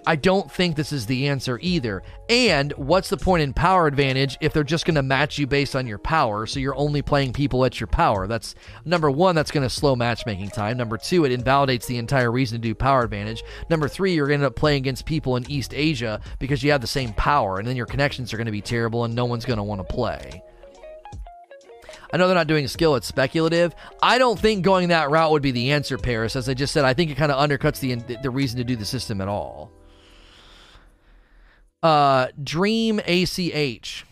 I don't think this is the answer either. And what's the point in power advantage if they're just going to match you based on your power? So you're only playing people at your power. That's number one, that's going to slow matchmaking time. Number two, it invalidates the entire reason to do power advantage. Number three, you're going to end up playing against people in East Asia because you have the same power, and then your connections are going to be terrible and no one's going to want to play. I know they're not doing skill, it's speculative. I don't think going that route would be the answer, Paris. As I just said, I think it kind of undercuts the, the reason to do the system at all. Uh, Dream ACH.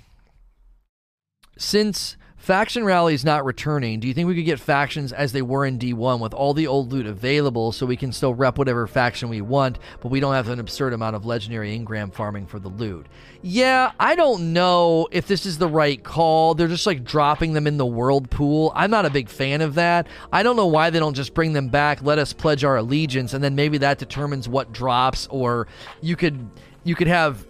Since Faction rally is not returning. Do you think we could get factions as they were in D1 with all the old loot available so we can still rep whatever faction we want, but we don't have an absurd amount of legendary engram farming for the loot? Yeah, I don't know if this is the right call. They're just like dropping them in the world pool. I'm not a big fan of that. I don't know why they don't just bring them back, let us pledge our allegiance, and then maybe that determines what drops, or you could you could have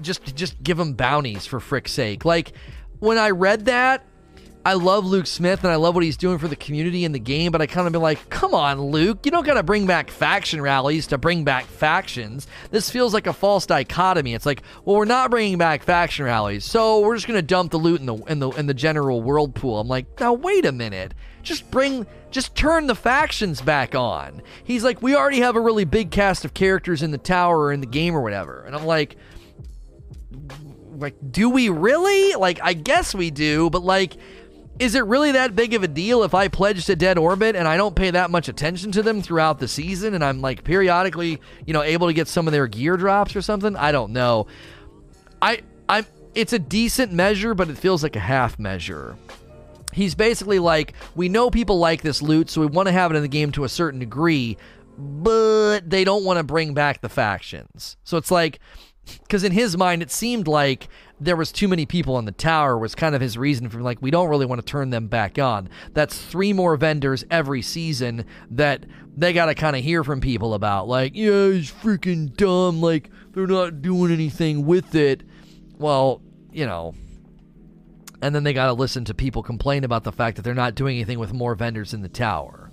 just just give them bounties for frick's sake. Like when I read that, I love Luke Smith and I love what he's doing for the community in the game, but I kind of be like, come on, Luke, you don't got to bring back faction rallies to bring back factions. This feels like a false dichotomy. It's like, well, we're not bringing back faction rallies, so we're just gonna dump the loot in the in the in the general world pool. I'm like, now wait a minute, just bring, just turn the factions back on. He's like, we already have a really big cast of characters in the tower or in the game or whatever, and I'm like like do we really like i guess we do but like is it really that big of a deal if I pledge to Dead Orbit and I don't pay that much attention to them throughout the season and I'm like periodically, you know, able to get some of their gear drops or something? I don't know. I I'm it's a decent measure, but it feels like a half measure. He's basically like, we know people like this loot, so we want to have it in the game to a certain degree, but they don't want to bring back the factions. So it's like because in his mind it seemed like there was too many people on the tower was kind of his reason for like we don't really want to turn them back on. That's three more vendors every season that they got to kind of hear from people about like yeah it's freaking dumb like they're not doing anything with it. Well you know. And then they got to listen to people complain about the fact that they're not doing anything with more vendors in the tower.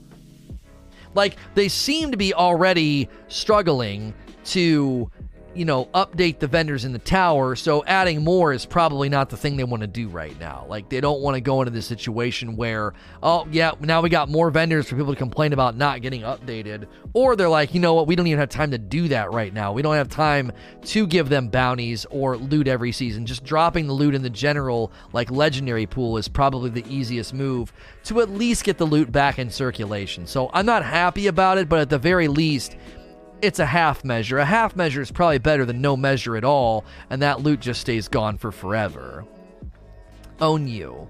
Like they seem to be already struggling to you know, update the vendors in the tower. So adding more is probably not the thing they want to do right now. Like they don't want to go into the situation where, oh yeah, now we got more vendors for people to complain about not getting updated, or they're like, you know what, we don't even have time to do that right now. We don't have time to give them bounties or loot every season. Just dropping the loot in the general like legendary pool is probably the easiest move to at least get the loot back in circulation. So I'm not happy about it, but at the very least it's a half measure. A half measure is probably better than no measure at all, and that loot just stays gone for forever. Own you.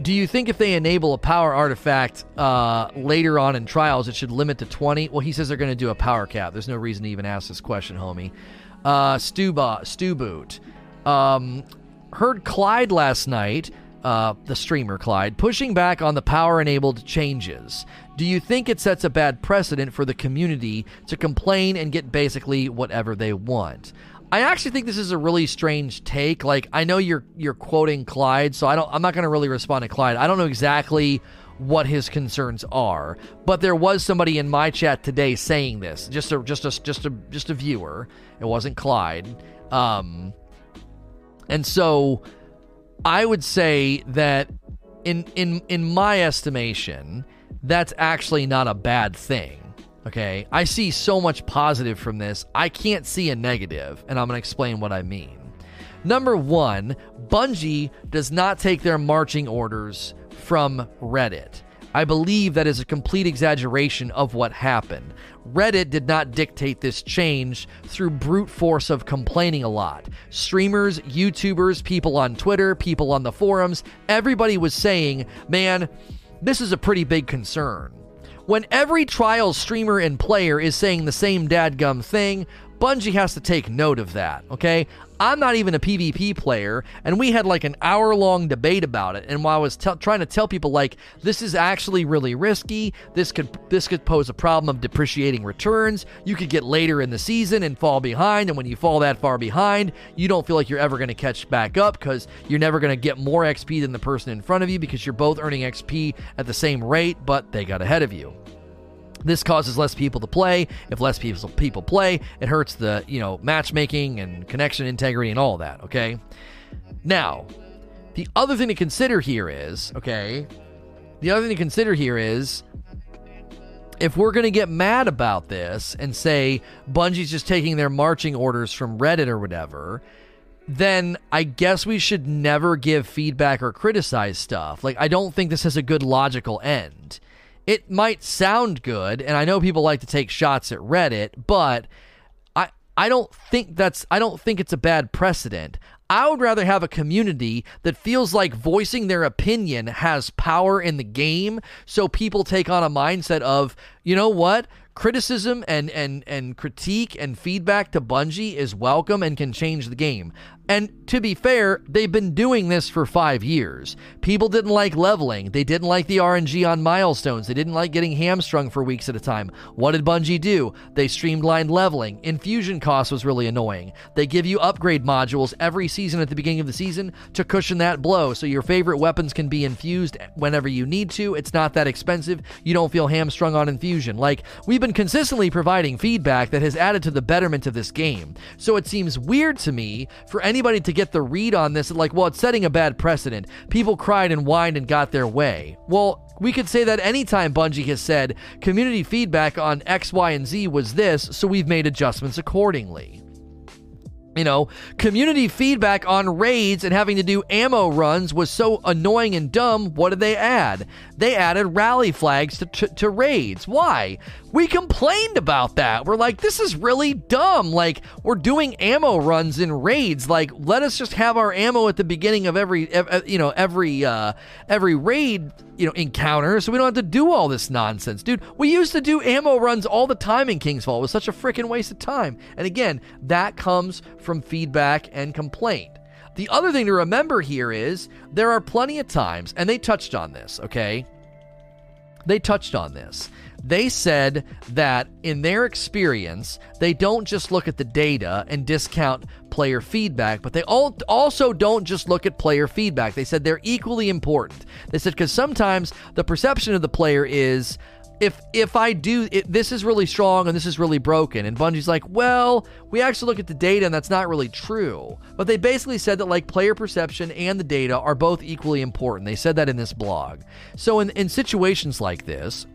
Do you think if they enable a power artifact uh, later on in trials, it should limit to 20? Well, he says they're going to do a power cap. There's no reason to even ask this question, homie. Uh, Stuba, Stuboot. Um, heard Clyde last night, uh, the streamer Clyde, pushing back on the power enabled changes. Do you think it sets a bad precedent for the community to complain and get basically whatever they want? I actually think this is a really strange take. Like I know you're you're quoting Clyde, so I don't I'm not going to really respond to Clyde. I don't know exactly what his concerns are, but there was somebody in my chat today saying this. Just a just a just a just a viewer. It wasn't Clyde. Um and so I would say that in in in my estimation, that's actually not a bad thing. Okay. I see so much positive from this. I can't see a negative, and I'm going to explain what I mean. Number one, Bungie does not take their marching orders from Reddit. I believe that is a complete exaggeration of what happened. Reddit did not dictate this change through brute force of complaining a lot. Streamers, YouTubers, people on Twitter, people on the forums, everybody was saying, man, this is a pretty big concern. When every trial streamer and player is saying the same dadgum thing, Bungie has to take note of that, okay? I'm not even a PvP player, and we had like an hour long debate about it. And while I was t- trying to tell people like this is actually really risky, this could this could pose a problem of depreciating returns. You could get later in the season and fall behind, and when you fall that far behind, you don't feel like you're ever going to catch back up because you're never going to get more XP than the person in front of you because you're both earning XP at the same rate, but they got ahead of you. This causes less people to play. If less people people play, it hurts the you know matchmaking and connection integrity and all that. Okay. Now, the other thing to consider here is okay. The other thing to consider here is if we're going to get mad about this and say Bungie's just taking their marching orders from Reddit or whatever, then I guess we should never give feedback or criticize stuff. Like, I don't think this has a good logical end it might sound good, and I know people like to take shots at Reddit, but I I don't think that's I don't think it's a bad precedent. I would rather have a community that feels like voicing their opinion has power in the game. So people take on a mindset of, you know what? Criticism and and and critique and feedback to Bungie is welcome and can change the game. And to be fair, they've been doing this for five years. People didn't like leveling. They didn't like the RNG on milestones. They didn't like getting hamstrung for weeks at a time. What did Bungie do? They streamlined leveling. Infusion cost was really annoying. They give you upgrade modules every season at the beginning of the season to cushion that blow so your favorite weapons can be infused whenever you need to. It's not that expensive. You don't feel hamstrung on infusion. Like, we've been consistently providing feedback that has added to the betterment of this game. So it seems weird to me for anybody to get the read on this, like, well, it's setting a bad precedent. People cried and whined and got their way. Well, we could say that anytime Bungie has said community feedback on X, Y, and Z was this, so we've made adjustments accordingly you know, community feedback on raids and having to do ammo runs was so annoying and dumb. What did they add? They added rally flags to, to, to, raids. Why? We complained about that. We're like, this is really dumb. Like, we're doing ammo runs in raids. Like, let us just have our ammo at the beginning of every, you know, every uh, every raid you know, encounter, so we don't have to do all this nonsense. Dude, we used to do ammo runs all the time in King's Fall. It was such a freaking waste of time. And again, that comes from feedback and complaint. The other thing to remember here is there are plenty of times, and they touched on this, okay? They touched on this they said that in their experience, they don't just look at the data and discount player feedback, but they also don't just look at player feedback. They said they're equally important. They said because sometimes the perception of the player is if if I do it, this is really strong and this is really broken. And Bungie's like, well, we actually look at the data and that's not really true. But they basically said that like player perception and the data are both equally important. They said that in this blog. So in in situations like this,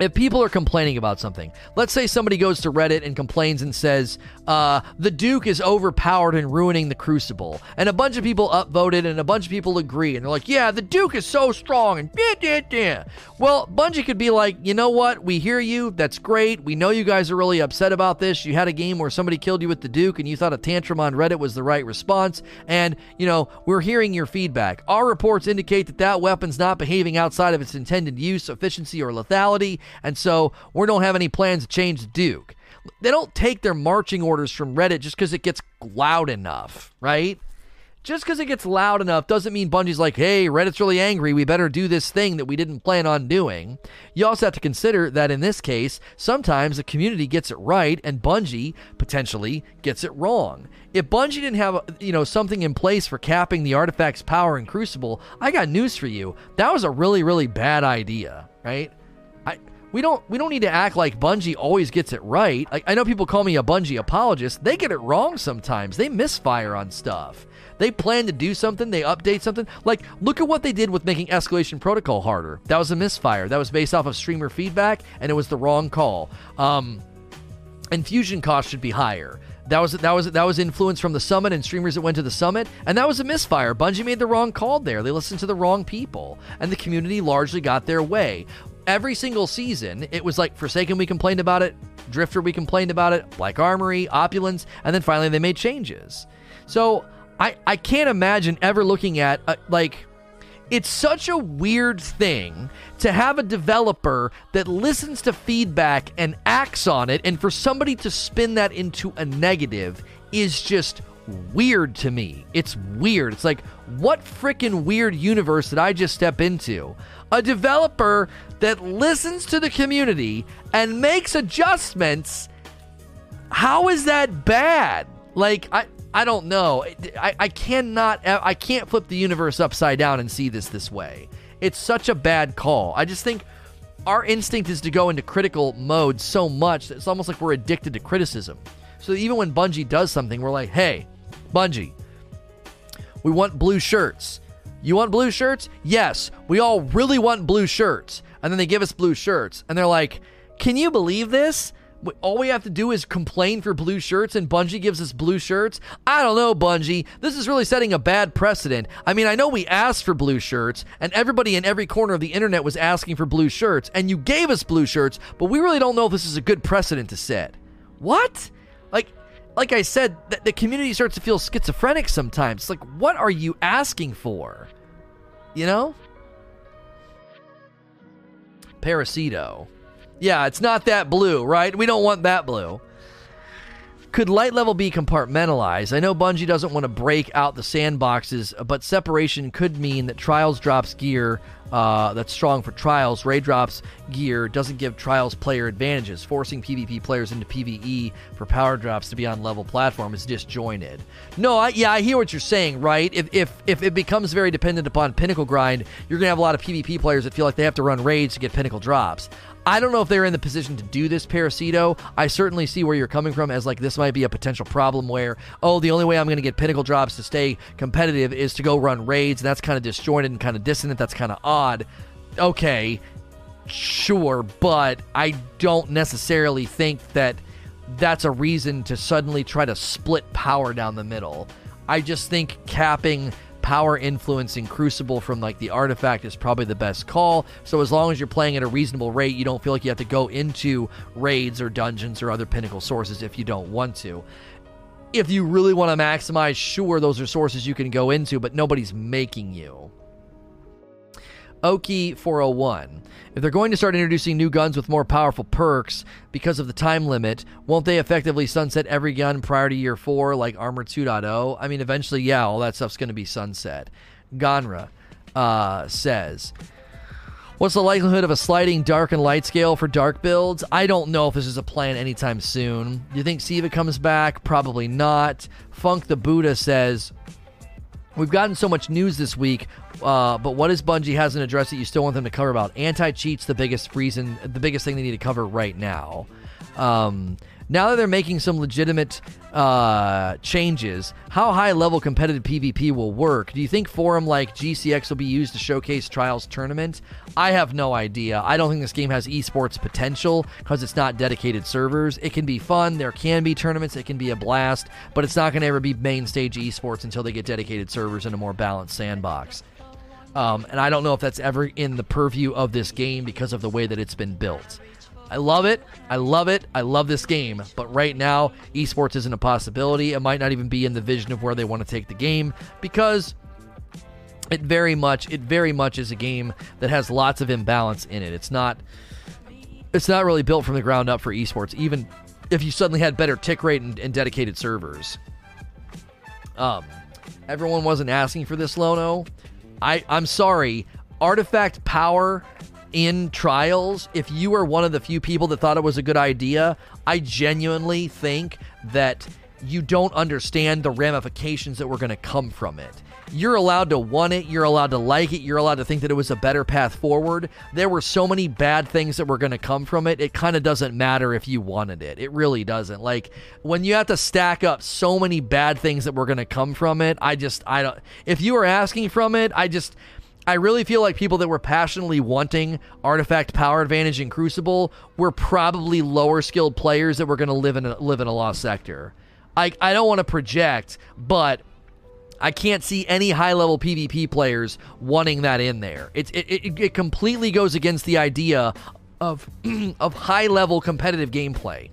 if people are complaining about something, let's say somebody goes to Reddit and complains and says, uh, the Duke is overpowered and ruining the Crucible. And a bunch of people upvoted and a bunch of people agree. And they're like, yeah, the Duke is so strong. And yeah, yeah, yeah. Well, Bungie could be like, you know what? We hear you. That's great. We know you guys are really upset about this. You had a game where somebody killed you with the Duke and you thought a tantrum on Reddit was the right response. And, you know, we're hearing your feedback. Our reports indicate that that weapon's not behaving outside of its intended use, efficiency, or lethality. And so we don't have any plans to change the Duke. They don't take their marching orders from Reddit just because it gets loud enough, right? Just because it gets loud enough doesn't mean Bungie's like, hey, Reddit's really angry. We better do this thing that we didn't plan on doing. You also have to consider that in this case, sometimes the community gets it right and Bungie potentially gets it wrong. If Bungie didn't have, you know, something in place for capping the artifact's power in Crucible, I got news for you. That was a really, really bad idea, right? We don't we don't need to act like Bungie always gets it right. I know people call me a Bungie apologist. They get it wrong sometimes. They misfire on stuff. They plan to do something, they update something. Like look at what they did with making escalation protocol harder. That was a misfire. That was based off of streamer feedback and it was the wrong call. Um infusion cost should be higher. That was that was that was influence from the summit and streamers that went to the summit, and that was a misfire. Bungie made the wrong call there. They listened to the wrong people, and the community largely got their way every single season, it was like Forsaken, we complained about it, Drifter, we complained about it, Black Armory, Opulence, and then finally they made changes. So I, I can't imagine ever looking at, uh, like, it's such a weird thing to have a developer that listens to feedback and acts on it, and for somebody to spin that into a negative is just weird to me. It's weird. It's like, what freaking weird universe did I just step into? A developer that listens to the community and makes adjustments. How is that bad? Like, I. I don't know. I, I cannot. I can't flip the universe upside down and see this this way. It's such a bad call. I just think our instinct is to go into critical mode so much that it's almost like we're addicted to criticism. So even when Bungie does something, we're like, hey, Bungie, we want blue shirts. You want blue shirts? Yes, we all really want blue shirts. And then they give us blue shirts. And they're like, can you believe this? All we have to do is complain for blue shirts, and Bungie gives us blue shirts. I don't know, Bungie. This is really setting a bad precedent. I mean, I know we asked for blue shirts, and everybody in every corner of the internet was asking for blue shirts, and you gave us blue shirts, but we really don't know if this is a good precedent to set. What? Like, like I said, the, the community starts to feel schizophrenic sometimes. It's like, what are you asking for? You know? Parasito. Yeah, it's not that blue, right? We don't want that blue. Could light level be compartmentalized? I know Bungie doesn't want to break out the sandboxes, but separation could mean that Trials drops gear uh, that's strong for Trials. Raid drops gear doesn't give Trials player advantages. Forcing PvP players into PvE for power drops to be on level platform is disjointed. No, I, yeah, I hear what you're saying, right? If, if, if it becomes very dependent upon Pinnacle grind, you're going to have a lot of PvP players that feel like they have to run raids to get Pinnacle drops. I don't know if they're in the position to do this, Parasito. I certainly see where you're coming from as like this might be a potential problem where, oh, the only way I'm going to get pinnacle drops to stay competitive is to go run raids. And that's kind of disjointed and kind of dissonant. That's kind of odd. Okay, sure, but I don't necessarily think that that's a reason to suddenly try to split power down the middle. I just think capping power influencing Crucible from like the artifact is probably the best call. So as long as you're playing at a reasonable rate, you don't feel like you have to go into raids or dungeons or other pinnacle sources if you don't want to. If you really want to maximize, sure, those are sources you can go into, but nobody's making you. Oki 401. If they're going to start introducing new guns with more powerful perks because of the time limit, won't they effectively sunset every gun prior to year 4 like Armor 2.0? I mean, eventually, yeah, all that stuff's going to be sunset. Ganra uh, says, What's the likelihood of a sliding dark and light scale for dark builds? I don't know if this is a plan anytime soon. You think Siva comes back? Probably not. Funk the Buddha says, We've gotten so much news this week, uh, but what is Bungie hasn't addressed that you still want them to cover about? Anti cheats the biggest reason, the biggest thing they need to cover right now. Um, now that they're making some legitimate uh, changes, how high level competitive PvP will work? Do you think forum like GCX will be used to showcase Trials Tournament? I have no idea. I don't think this game has esports potential because it's not dedicated servers. It can be fun, there can be tournaments, it can be a blast, but it's not going to ever be main stage esports until they get dedicated servers and a more balanced sandbox. Um, and I don't know if that's ever in the purview of this game because of the way that it's been built. I love it. I love it. I love this game. But right now, esports isn't a possibility. It might not even be in the vision of where they want to take the game because it very much it very much is a game that has lots of imbalance in it. It's not it's not really built from the ground up for esports. Even if you suddenly had better tick rate and, and dedicated servers. Um, everyone wasn't asking for this, Lono. I I'm sorry. Artifact power in trials, if you are one of the few people that thought it was a good idea, I genuinely think that you don't understand the ramifications that were going to come from it. You're allowed to want it, you're allowed to like it, you're allowed to think that it was a better path forward. There were so many bad things that were going to come from it, it kind of doesn't matter if you wanted it. It really doesn't. Like when you have to stack up so many bad things that were going to come from it, I just I don't if you were asking from it, I just I really feel like people that were passionately wanting artifact power advantage in Crucible were probably lower skilled players that were going to live in a, live in a lost sector. I I don't want to project, but I can't see any high level PvP players wanting that in there. It it, it, it completely goes against the idea of [clears throat] of high level competitive gameplay.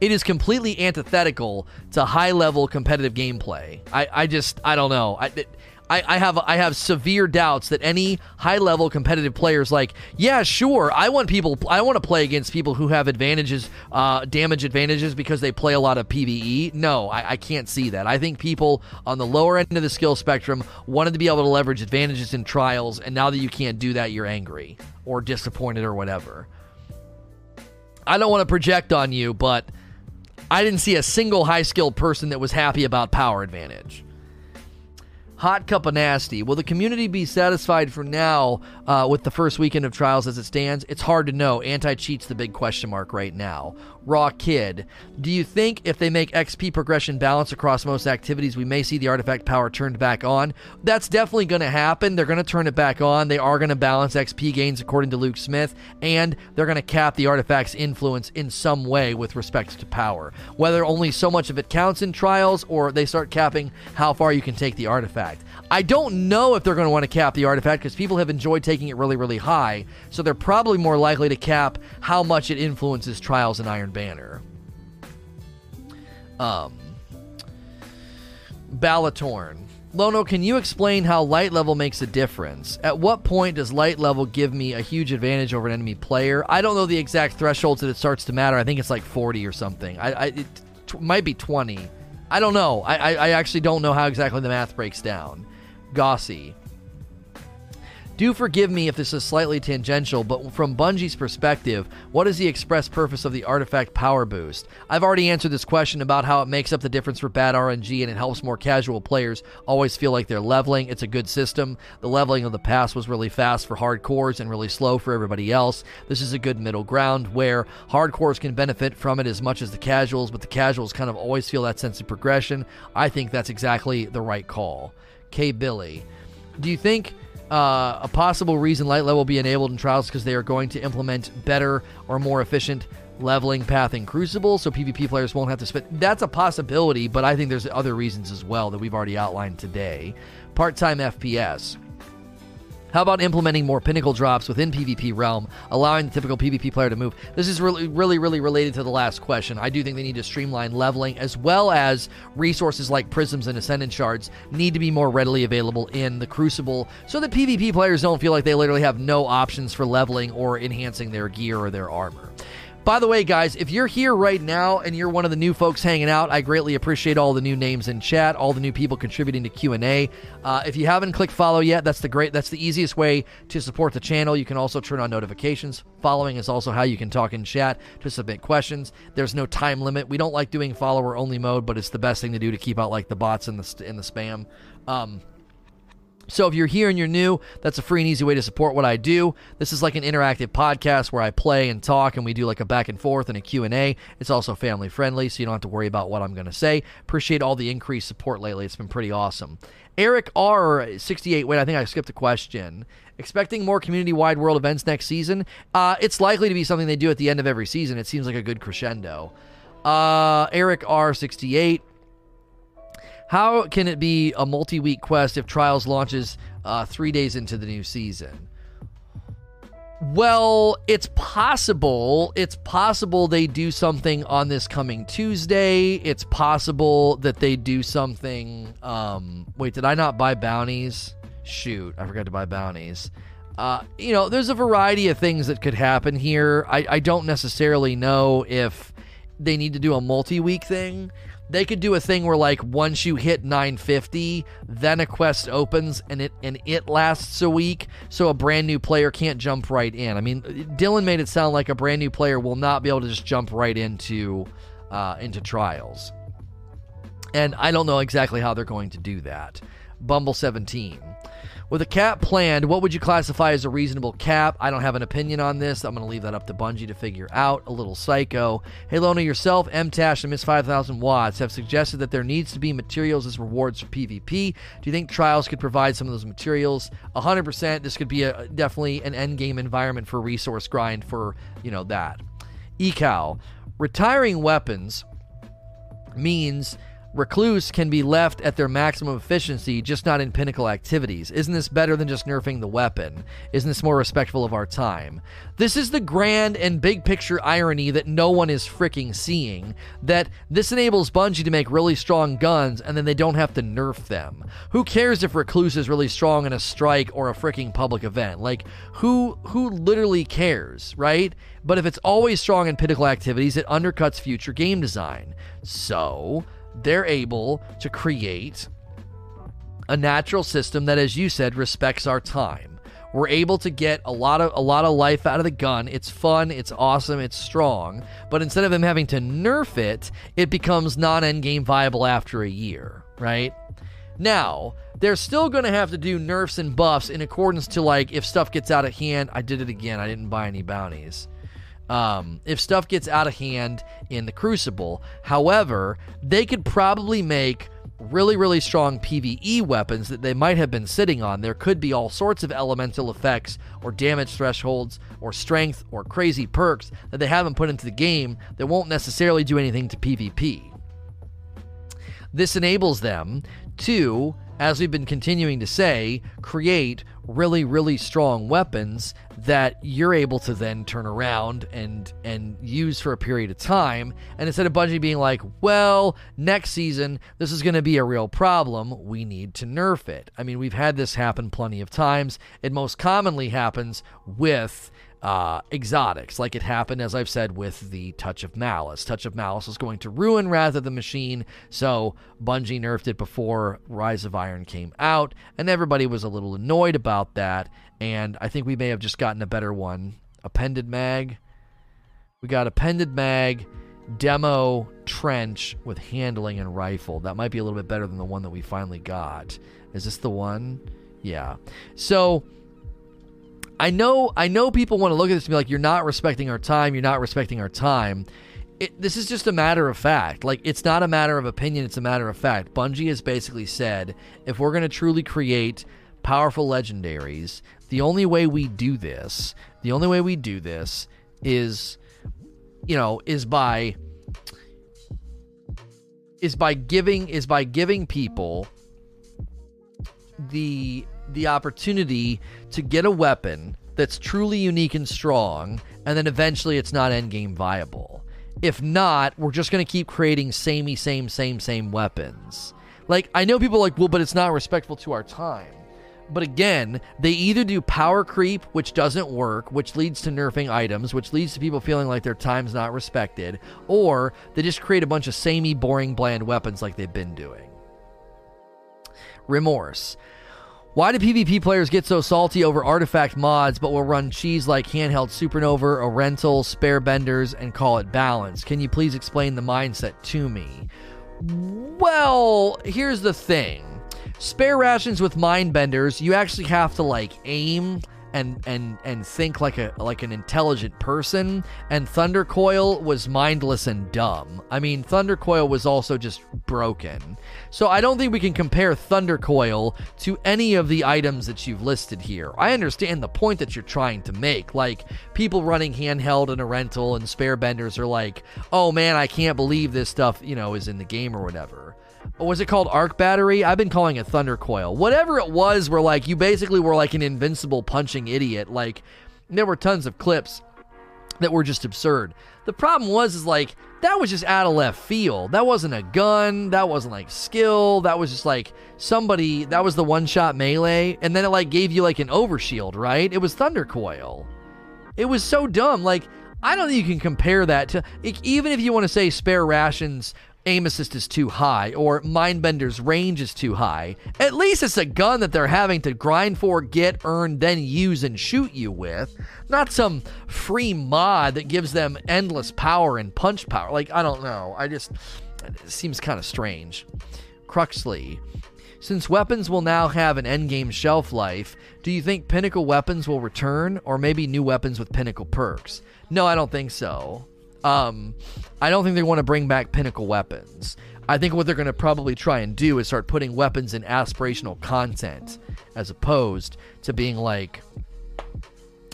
It is completely antithetical to high level competitive gameplay. I, I just I don't know. I, it, I, I have I have severe doubts that any high level competitive players like yeah sure I want people I want to play against people who have advantages uh, damage advantages because they play a lot of PVE no I, I can't see that. I think people on the lower end of the skill spectrum wanted to be able to leverage advantages in trials and now that you can't do that you're angry or disappointed or whatever. I don't want to project on you but I didn't see a single high skilled person that was happy about power advantage. Hot Cup of Nasty. Will the community be satisfied for now uh, with the first weekend of trials as it stands? It's hard to know. Anti cheat's the big question mark right now. Raw Kid. Do you think if they make XP progression balance across most activities, we may see the artifact power turned back on? That's definitely going to happen. They're going to turn it back on. They are going to balance XP gains according to Luke Smith, and they're going to cap the artifact's influence in some way with respect to power. Whether only so much of it counts in trials or they start capping how far you can take the artifact artifact. I don't know if they're going to want to cap the artifact because people have enjoyed taking it really, really high, so they're probably more likely to cap how much it influences Trials and Iron Banner. Um, Balatorn. Lono, can you explain how light level makes a difference? At what point does light level give me a huge advantage over an enemy player? I don't know the exact thresholds that it starts to matter. I think it's like 40 or something. I, I it t- might be 20. I don't know. I, I, I actually don't know how exactly the math breaks down. Gossi. Do forgive me if this is slightly tangential, but from Bungie's perspective, what is the express purpose of the artifact power boost? I've already answered this question about how it makes up the difference for bad RNG and it helps more casual players always feel like they're leveling. It's a good system. The leveling of the past was really fast for hardcores and really slow for everybody else. This is a good middle ground where hardcores can benefit from it as much as the casuals, but the casuals kind of always feel that sense of progression. I think that's exactly the right call. K. Billy, do you think uh, a possible reason light level will be enabled in trials because they are going to implement better or more efficient leveling path in Crucible, so PvP players won't have to spend. That's a possibility, but I think there's other reasons as well that we've already outlined today. Part time FPS. How about implementing more pinnacle drops within PvP realm, allowing the typical PvP player to move? This is really, really, really related to the last question. I do think they need to streamline leveling as well as resources like prisms and ascendant shards need to be more readily available in the Crucible so that PvP players don't feel like they literally have no options for leveling or enhancing their gear or their armor. By the way, guys, if you're here right now and you're one of the new folks hanging out, I greatly appreciate all the new names in chat, all the new people contributing to Q and A. Uh, if you haven't clicked follow yet, that's the great. That's the easiest way to support the channel. You can also turn on notifications. Following is also how you can talk in chat to submit questions. There's no time limit. We don't like doing follower only mode, but it's the best thing to do to keep out like the bots and the in the spam. Um, so if you're here and you're new, that's a free and easy way to support what I do. This is like an interactive podcast where I play and talk and we do like a back and forth and a Q&A. It's also family friendly, so you don't have to worry about what I'm going to say. Appreciate all the increased support lately. It's been pretty awesome. Eric R 68, wait, I think I skipped a question. Expecting more community-wide world events next season? Uh, it's likely to be something they do at the end of every season. It seems like a good crescendo. Uh, Eric R 68 how can it be a multi week quest if Trials launches uh, three days into the new season? Well, it's possible. It's possible they do something on this coming Tuesday. It's possible that they do something. Um, wait, did I not buy bounties? Shoot, I forgot to buy bounties. Uh, you know, there's a variety of things that could happen here. I, I don't necessarily know if they need to do a multi week thing they could do a thing where like once you hit 950 then a quest opens and it and it lasts a week so a brand new player can't jump right in. I mean dylan made it sound like a brand new player will not be able to just jump right into uh, into trials. And i don't know exactly how they're going to do that. Bumble 17 with a cap planned, what would you classify as a reasonable cap? I don't have an opinion on this. I'm going to leave that up to Bungie to figure out. A little psycho. Hey, Lono, yourself, MTash, and Miss 5000 Watts have suggested that there needs to be materials as rewards for PvP. Do you think Trials could provide some of those materials? 100%. This could be a, definitely an end game environment for resource grind for, you know, that. Ecal. Retiring weapons means Recluse can be left at their maximum efficiency, just not in pinnacle activities. Isn't this better than just nerfing the weapon? Isn't this more respectful of our time? This is the grand and big picture irony that no one is freaking seeing. That this enables Bungie to make really strong guns and then they don't have to nerf them. Who cares if Recluse is really strong in a strike or a freaking public event? Like, who who literally cares, right? But if it's always strong in pinnacle activities, it undercuts future game design. So, they're able to create a natural system that, as you said, respects our time. We're able to get a lot of a lot of life out of the gun. It's fun, it's awesome, it's strong. But instead of him having to nerf it, it becomes non-endgame viable after a year, right? Now, they're still going to have to do nerfs and buffs in accordance to like if stuff gets out of hand. I did it again. I didn't buy any bounties um, if stuff gets out of hand in the Crucible. However, they could probably make really, really strong PvE weapons that they might have been sitting on. There could be all sorts of elemental effects or damage thresholds or strength or crazy perks that they haven't put into the game that won't necessarily do anything to PvP. This enables them to as we've been continuing to say, create really, really strong weapons that you're able to then turn around and and use for a period of time. And instead of Bungie being like, well, next season this is going to be a real problem, we need to nerf it. I mean, we've had this happen plenty of times. It most commonly happens with uh, exotics, like it happened, as I've said, with the Touch of Malice. Touch of Malice was going to ruin Wrath of the Machine, so Bungie nerfed it before Rise of Iron came out, and everybody was a little annoyed about that. And I think we may have just gotten a better one. Appended Mag. We got Appended Mag, Demo Trench with handling and rifle. That might be a little bit better than the one that we finally got. Is this the one? Yeah. So I know I know people want to look at this and be like, you're not respecting our time, you're not respecting our time. It, this is just a matter of fact. Like, it's not a matter of opinion, it's a matter of fact. Bungie has basically said if we're going to truly create powerful legendaries, the only way we do this, the only way we do this is, you know, is by is by giving is by giving people the the opportunity to get a weapon that's truly unique and strong, and then eventually it's not endgame viable. If not, we're just going to keep creating samey, same, same, same weapons. Like, I know people like, well, but it's not respectful to our time. But again, they either do power creep, which doesn't work, which leads to nerfing items, which leads to people feeling like their time's not respected, or they just create a bunch of samey, boring, bland weapons like they've been doing. Remorse. Why do PvP players get so salty over artifact mods but will run cheese like handheld supernova, Erentil, spare benders, and call it balance? Can you please explain the mindset to me? Well, here's the thing. Spare rations with mind benders, you actually have to like aim and and and think like a like an intelligent person and Thundercoil was mindless and dumb. I mean, Thundercoil was also just broken. So I don't think we can compare Thundercoil to any of the items that you've listed here. I understand the point that you're trying to make. Like people running handheld and Erentil and spare benders are like, "Oh man, I can't believe this stuff, you know, is in the game or whatever." Was it called arc battery? I've been calling it thunder coil. Whatever it was, where like you basically were like an invincible punching idiot. Like there were tons of clips that were just absurd. The problem was is like that was just out of left field. That wasn't a gun. That wasn't like skill. That was just like somebody. That was the one shot melee, and then it like gave you like an overshield, right? It was thunder coil. It was so dumb. Like I don't think you can compare that to even if you want to say spare rations aim assist is too high or Mindbender's range is too high. At least it's a gun that they're having to grind for, get, earn, then use and shoot you with. Not some free mod that gives them endless power and punch power. Like, I don't know. I just. It seems kind of strange. Cruxley. Since weapons will now have an endgame shelf life, do you think pinnacle weapons will return, or maybe new weapons with pinnacle perks? No, I don't think so. Um, I don't think they want to bring back pinnacle weapons. I think what they're going to probably try and do is start putting weapons in aspirational content, as opposed to being like,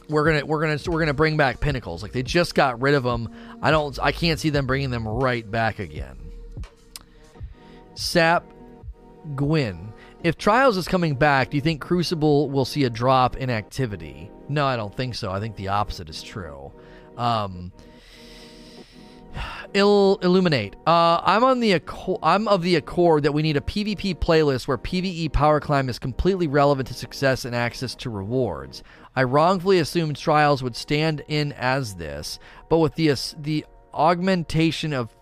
we're gonna we're gonna we're gonna bring back pinnacles. Like they just got rid of them. I don't. I can't see them bringing them right back again. Sap Gwyn. If Trials is coming back, do you think Crucible will see a drop in activity? No, I don't think so. I think the opposite is true. Um, Il- illuminate. Uh, I'm on the I'm of the accord that we need a PvP playlist where PvE power climb is completely relevant to success and access to rewards. I wrongfully assumed trials would stand in as this, but with the the augmentation of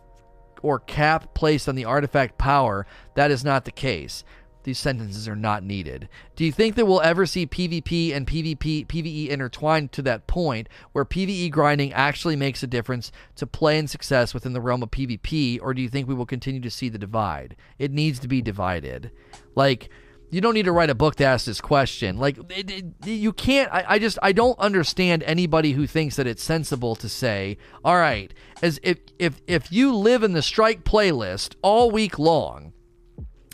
or cap placed on the artifact power, that is not the case. These sentences are not needed. Do you think that we'll ever see PvP and PvP PvE intertwined to that point where PvE grinding actually makes a difference to play and success within the realm of PvP, or do you think we will continue to see the divide? It needs to be divided. Like you don't need to write a book to ask this question. Like it, it, you can't. I, I just I don't understand anybody who thinks that it's sensible to say, all right, as if if if you live in the strike playlist all week long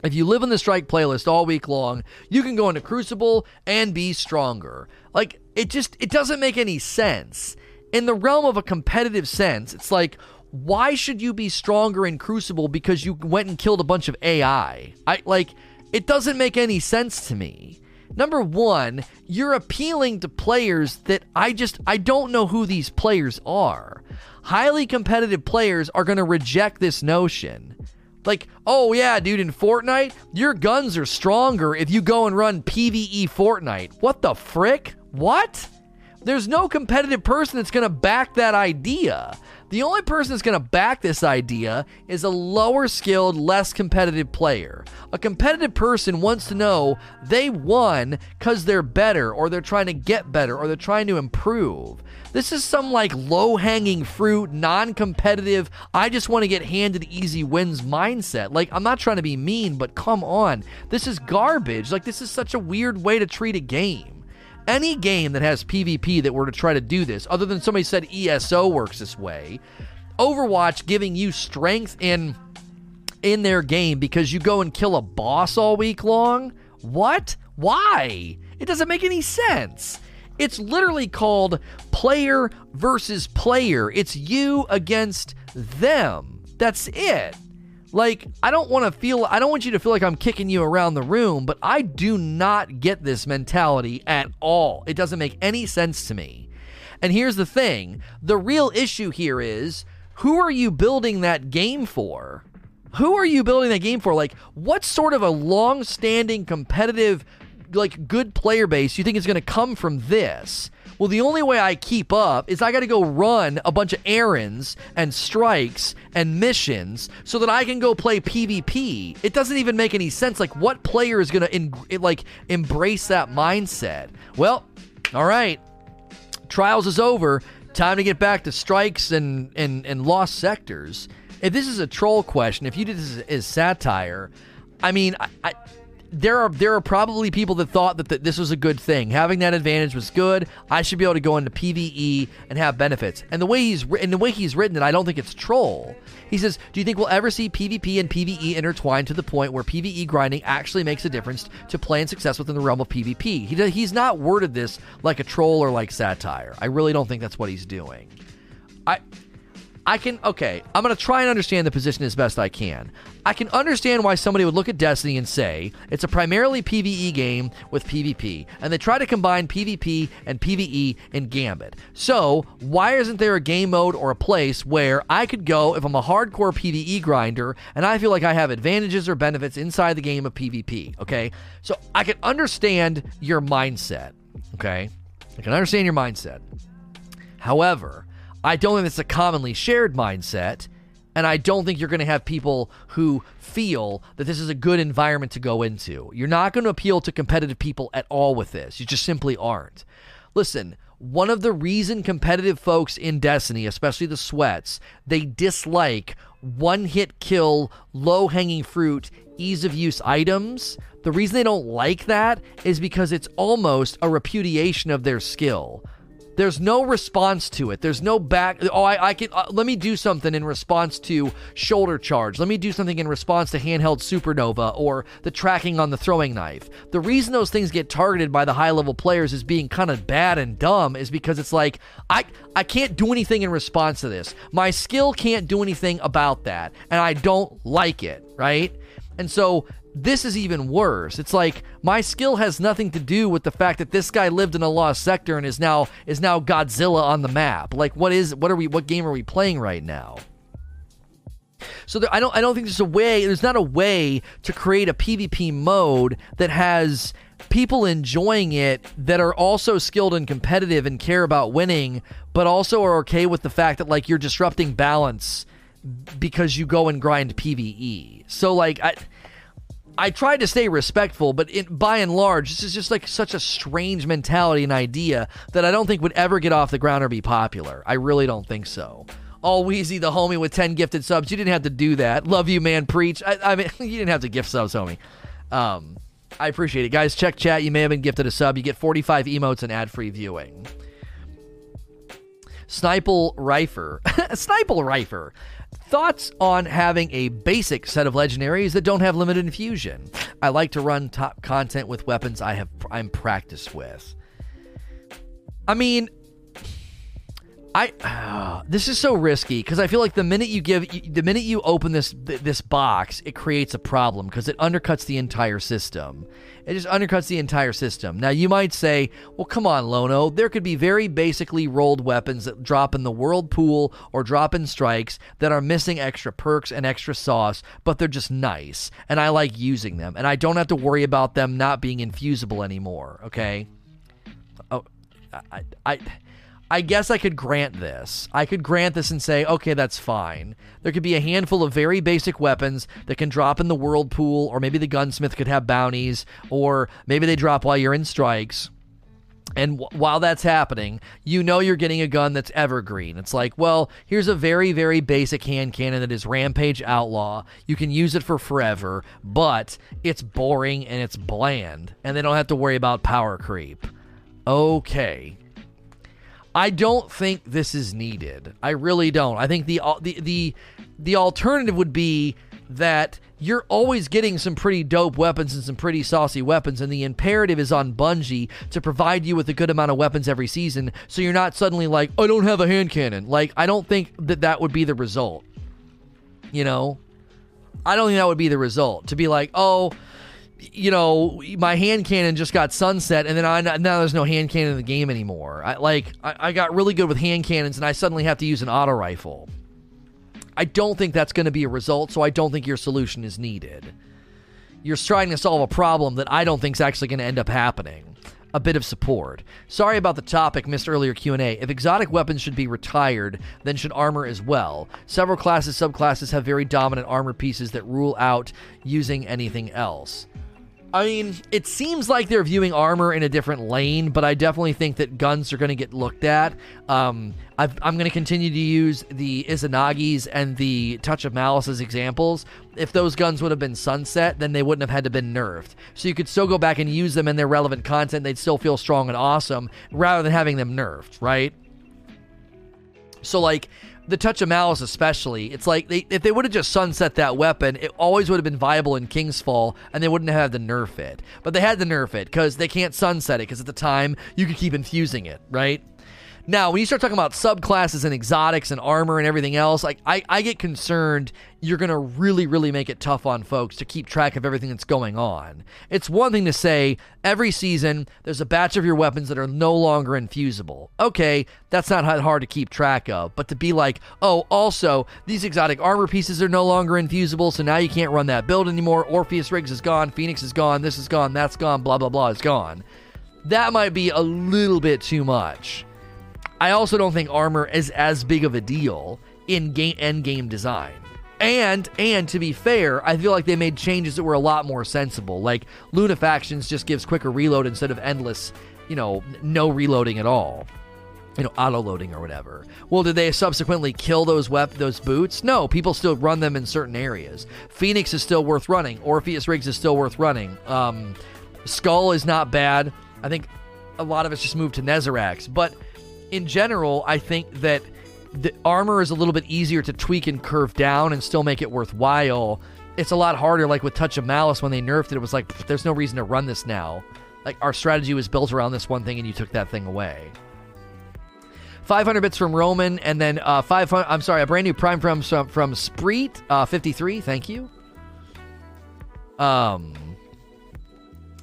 if you live in the strike playlist all week long, you can go into Crucible and be stronger. Like it just it doesn't make any sense. In the realm of a competitive sense, it's like why should you be stronger in Crucible because you went and killed a bunch of AI? I like It doesn't make any sense to me. Number one, you're appealing to players that I just I don't know who these players are. Highly competitive players are going to reject this notion. Like, oh yeah, dude, in Fortnite, your guns are stronger if you go and run PvE Fortnite. What the frick? What? There's no competitive person that's going to back that idea. The only person that's going to back this idea is a lower skilled, less competitive player. A competitive person wants to know they won because they're better, or they're trying to get better, or they're trying to improve. This is some like low hanging fruit, non competitive, I just want to get handed easy wins mindset. Like, I'm not trying to be mean, but come on. This is garbage. Like, this is such a weird way to treat a game any game that has PvP that were to try to do this, other than somebody said ESO works this way, Overwatch giving you strength in in their game because you go and kill a boss all week long? What? Why? It doesn't make any sense. It's literally called player versus player. It's you against them. That's it. Like, I don't want to feel, I don't want you to feel like I'm kicking you around the room, but I do not get this mentality at all. It doesn't make any sense to me. And here's the thing the real issue here is who are you building that game for? Who are you building that game for? Like, what sort of a long standing competitive, like, good player base you think is going to come from this? Well, the only way I keep up is I got to go run a bunch of errands and strikes and missions so that I can go play PvP. It doesn't even make any sense. Like, what player is going to like embrace that mindset? Well, all right, trials is over. Time to get back to strikes and and and lost sectors. If this is a troll question, if you did this as satire, I mean, I, I there are there are probably people that thought that, that this was a good thing. Having that advantage was good. I should be able to go into PVE and have benefits. And the way he's and the way he's written it, I don't think it's troll. He says, "Do you think we'll ever see PvP and PvE intertwined to the point where PvE grinding actually makes a difference to play and success within the realm of PvP?" He he's not worded this like a troll or like satire. I really don't think that's what he's doing. I I can, okay, I'm going to try and understand the position as best I can. I can understand why somebody would look at Destiny and say it's a primarily PvE game with PvP, and they try to combine PvP and PvE in Gambit. So, why isn't there a game mode or a place where I could go if I'm a hardcore PvE grinder and I feel like I have advantages or benefits inside the game of PvP? Okay, so I can understand your mindset. Okay, I can understand your mindset. However, I don't think it's a commonly shared mindset. And I don't think you're going to have people who feel that this is a good environment to go into. You're not going to appeal to competitive people at all with this. You just simply aren't. Listen, one of the reason competitive folks in Destiny, especially the sweats, they dislike one hit kill, low hanging fruit, ease of use items. The reason they don't like that is because it's almost a repudiation of their skill. There's no response to it. There's no back. Oh, I, I can. Uh, let me do something in response to shoulder charge. Let me do something in response to handheld supernova or the tracking on the throwing knife. The reason those things get targeted by the high level players is being kind of bad and dumb is because it's like I I can't do anything in response to this. My skill can't do anything about that, and I don't like it. Right. And so this is even worse. It's like my skill has nothing to do with the fact that this guy lived in a lost sector and is now is now Godzilla on the map. Like what is what are we what game are we playing right now? So there, I don't I don't think there's a way there's not a way to create a PvP mode that has people enjoying it that are also skilled and competitive and care about winning, but also are okay with the fact that like you're disrupting balance because you go and grind PvE. So like I I tried to stay respectful, but in, by and large, this is just like such a strange mentality and idea that I don't think would ever get off the ground or be popular. I really don't think so. All Wheezy, the homie with 10 gifted subs. You didn't have to do that. Love you, man. Preach. I, I mean, [laughs] you didn't have to gift subs, homie. Um, I appreciate it. Guys, check chat. You may have been gifted a sub. You get 45 emotes and ad free viewing. Sniple Rifer. [laughs] Sniple Rifer. Thoughts on having a basic set of legendaries that don't have limited infusion? I like to run top content with weapons I have I'm practiced with. I mean, I uh, this is so risky because I feel like the minute you give the minute you open this this box, it creates a problem because it undercuts the entire system. It just undercuts the entire system. Now you might say, "Well, come on, Lono. There could be very basically rolled weapons that drop in the world pool or drop in strikes that are missing extra perks and extra sauce, but they're just nice, and I like using them, and I don't have to worry about them not being infusible anymore." Okay. Oh, I, I I guess I could grant this. I could grant this and say, okay, that's fine. There could be a handful of very basic weapons that can drop in the world pool, or maybe the gunsmith could have bounties, or maybe they drop while you're in strikes. And w- while that's happening, you know you're getting a gun that's evergreen. It's like, well, here's a very, very basic hand cannon that is Rampage Outlaw. You can use it for forever, but it's boring and it's bland, and they don't have to worry about power creep. Okay, I don't think this is needed. I really don't. I think the the the the alternative would be that you're always getting some pretty dope weapons and some pretty saucy weapons, and the imperative is on Bungie to provide you with a good amount of weapons every season, so you're not suddenly like, I don't have a hand cannon. Like, I don't think that that would be the result. You know, I don't think that would be the result. To be like, oh, you know, my hand cannon just got sunset, and then I now there's no hand cannon in the game anymore. I like I, I got really good with hand cannons, and I suddenly have to use an auto rifle. I don't think that's going to be a result, so I don't think your solution is needed. You're trying to solve a problem that I don't think is actually going to end up happening. A bit of support. Sorry about the topic missed earlier Q&A. If exotic weapons should be retired, then should armor as well. Several classes subclasses have very dominant armor pieces that rule out using anything else. I mean, it seems like they're viewing armor in a different lane, but I definitely think that guns are going to get looked at. Um, i am going to continue to use the Izanagi's and the Touch of Malice as examples. If those guns would have been sunset, then they wouldn't have had to been nerfed. So you could still go back and use them in their relevant content. They'd still feel strong and awesome, rather than having them nerfed, right? So like the touch of malice especially it's like they, if they would have just sunset that weapon it always would have been viable in king's fall and they wouldn't have had to nerf it. But they had to nerf it because they can't sunset it because at the time you could keep infusing it right now, when you start talking about subclasses and exotics and armor and everything else, like I, I get concerned you're to really, really make it tough on folks to keep track of everything that's going on. It's one thing to say every season there's a batch of your weapons that are no longer infusible. Okay, that's not hard to keep track of, but to be like, oh, also, these exotic armor pieces are no longer infusible, so now you can't run that build anymore. Orpheus Rigs is gone, Phoenix is gone, this is gone, that's gone, blah, blah, blah is gone. That might be a little bit too much. I also don't think armor is as big of a deal in game end game design. And and to be fair, I feel like they made changes that were a lot more sensible. Like Lunafactions just gives quicker reload instead of endless, you know, no reloading at all. You know, auto loading or whatever. Well, did they subsequently kill those wep- those boots? No, people still run them in certain areas. Phoenix is still worth running. Orpheus Rigs is still worth running. Um, Skull is not bad. I think a lot of us just moved to Nezarec's, but in general, I think that the armor is a little bit easier to tweak and curve down and still make it worthwhile. It's a lot harder, like with Touch of Malice when they nerfed it. It was like, there's no reason to run this now. Like our strategy was built around this one thing, and you took that thing away. 500 bits from Roman, and then uh, 500. I'm sorry, a brand new Prime from from, from Spreet, uh, 53. Thank you. Um,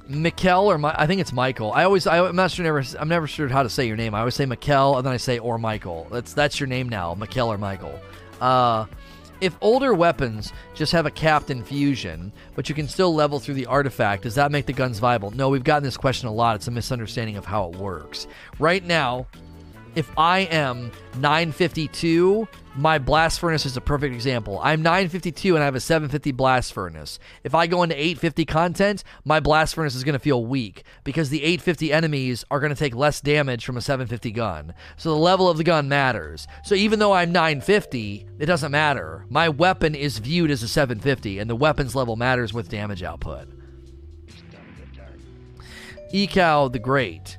Mikkel or my, I think it's Michael. I always I, am not sure never I'm never sure how to say your name. I always say Mikkel and then I say or Michael. That's that's your name now, Mikkel or Michael. Uh, if older weapons just have a capped infusion, but you can still level through the artifact, does that make the guns viable? No, we've gotten this question a lot. It's a misunderstanding of how it works. Right now, if I am 952 my blast furnace is a perfect example. I'm 952 and I have a 750 blast furnace. If I go into 850 content, my blast furnace is going to feel weak because the 850 enemies are going to take less damage from a 750 gun. So the level of the gun matters. So even though I'm 950, it doesn't matter. My weapon is viewed as a 750 and the weapons level matters with damage output. Ekau the Great.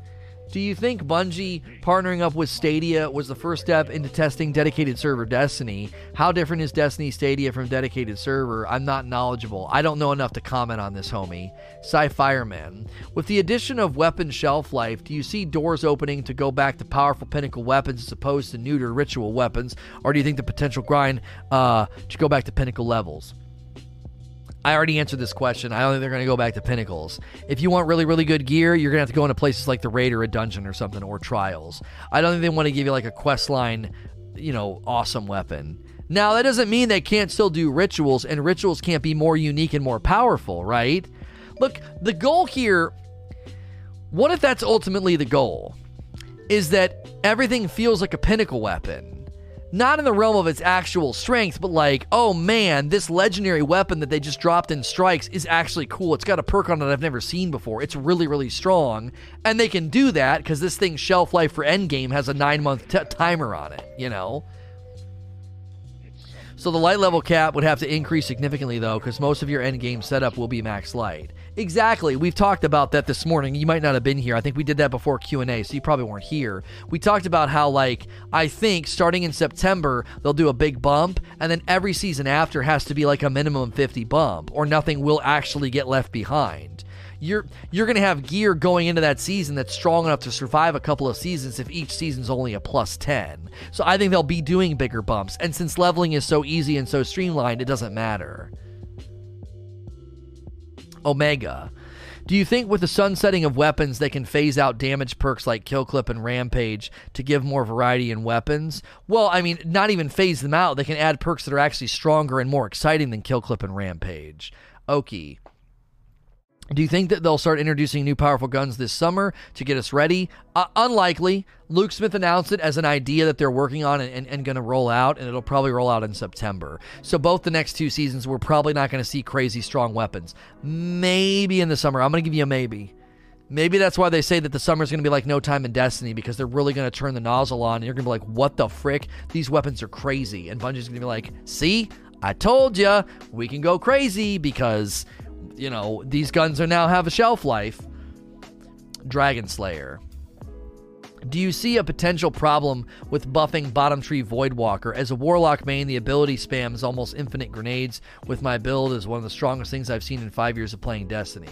Do you think Bungie partnering up with Stadia was the first step into testing dedicated server Destiny? How different is Destiny Stadia from dedicated server? I'm not knowledgeable. I don't know enough to comment on this, homie. Sci Fireman. With the addition of weapon shelf life, do you see doors opening to go back to powerful pinnacle weapons as opposed to neuter ritual weapons? Or do you think the potential grind uh, to go back to pinnacle levels? I already answered this question. I don't think they're going to go back to pinnacles. If you want really, really good gear, you're going to have to go into places like the raid or a dungeon or something or trials. I don't think they want to give you like a quest line, you know, awesome weapon. Now, that doesn't mean they can't still do rituals, and rituals can't be more unique and more powerful, right? Look, the goal here, what if that's ultimately the goal? Is that everything feels like a pinnacle weapon? Not in the realm of its actual strength, but like, oh man, this legendary weapon that they just dropped in strikes is actually cool. It's got a perk on it I've never seen before. It's really, really strong. And they can do that because this thing's shelf life for endgame has a nine month t- timer on it, you know? So the light level cap would have to increase significantly though, because most of your end game setup will be max light. Exactly. We've talked about that this morning. You might not have been here. I think we did that before Q&A, so you probably weren't here. We talked about how like I think starting in September they'll do a big bump and then every season after has to be like a minimum 50 bump or nothing will actually get left behind you're you're going to have gear going into that season that's strong enough to survive a couple of seasons if each season's only a plus 10. So I think they'll be doing bigger bumps. And since leveling is so easy and so streamlined, it doesn't matter. Omega. Do you think with the sunsetting of weapons they can phase out damage perks like Kill Clip and Rampage to give more variety in weapons? Well, I mean, not even phase them out. They can add perks that are actually stronger and more exciting than Kill Clip and Rampage. Okie. Do you think that they'll start introducing new powerful guns this summer to get us ready? Uh, unlikely. Luke Smith announced it as an idea that they're working on and, and, and going to roll out, and it'll probably roll out in September. So, both the next two seasons, we're probably not going to see crazy strong weapons. Maybe in the summer. I'm going to give you a maybe. Maybe that's why they say that the summer is going to be like no time in Destiny because they're really going to turn the nozzle on and you're going to be like, what the frick? These weapons are crazy. And Bungie's going to be like, see, I told you we can go crazy because you know, these guns are now have a shelf life. Dragon Slayer. Do you see a potential problem with buffing Bottom Tree Voidwalker? As a Warlock main, the ability spams almost infinite grenades with my build is one of the strongest things I've seen in five years of playing Destiny.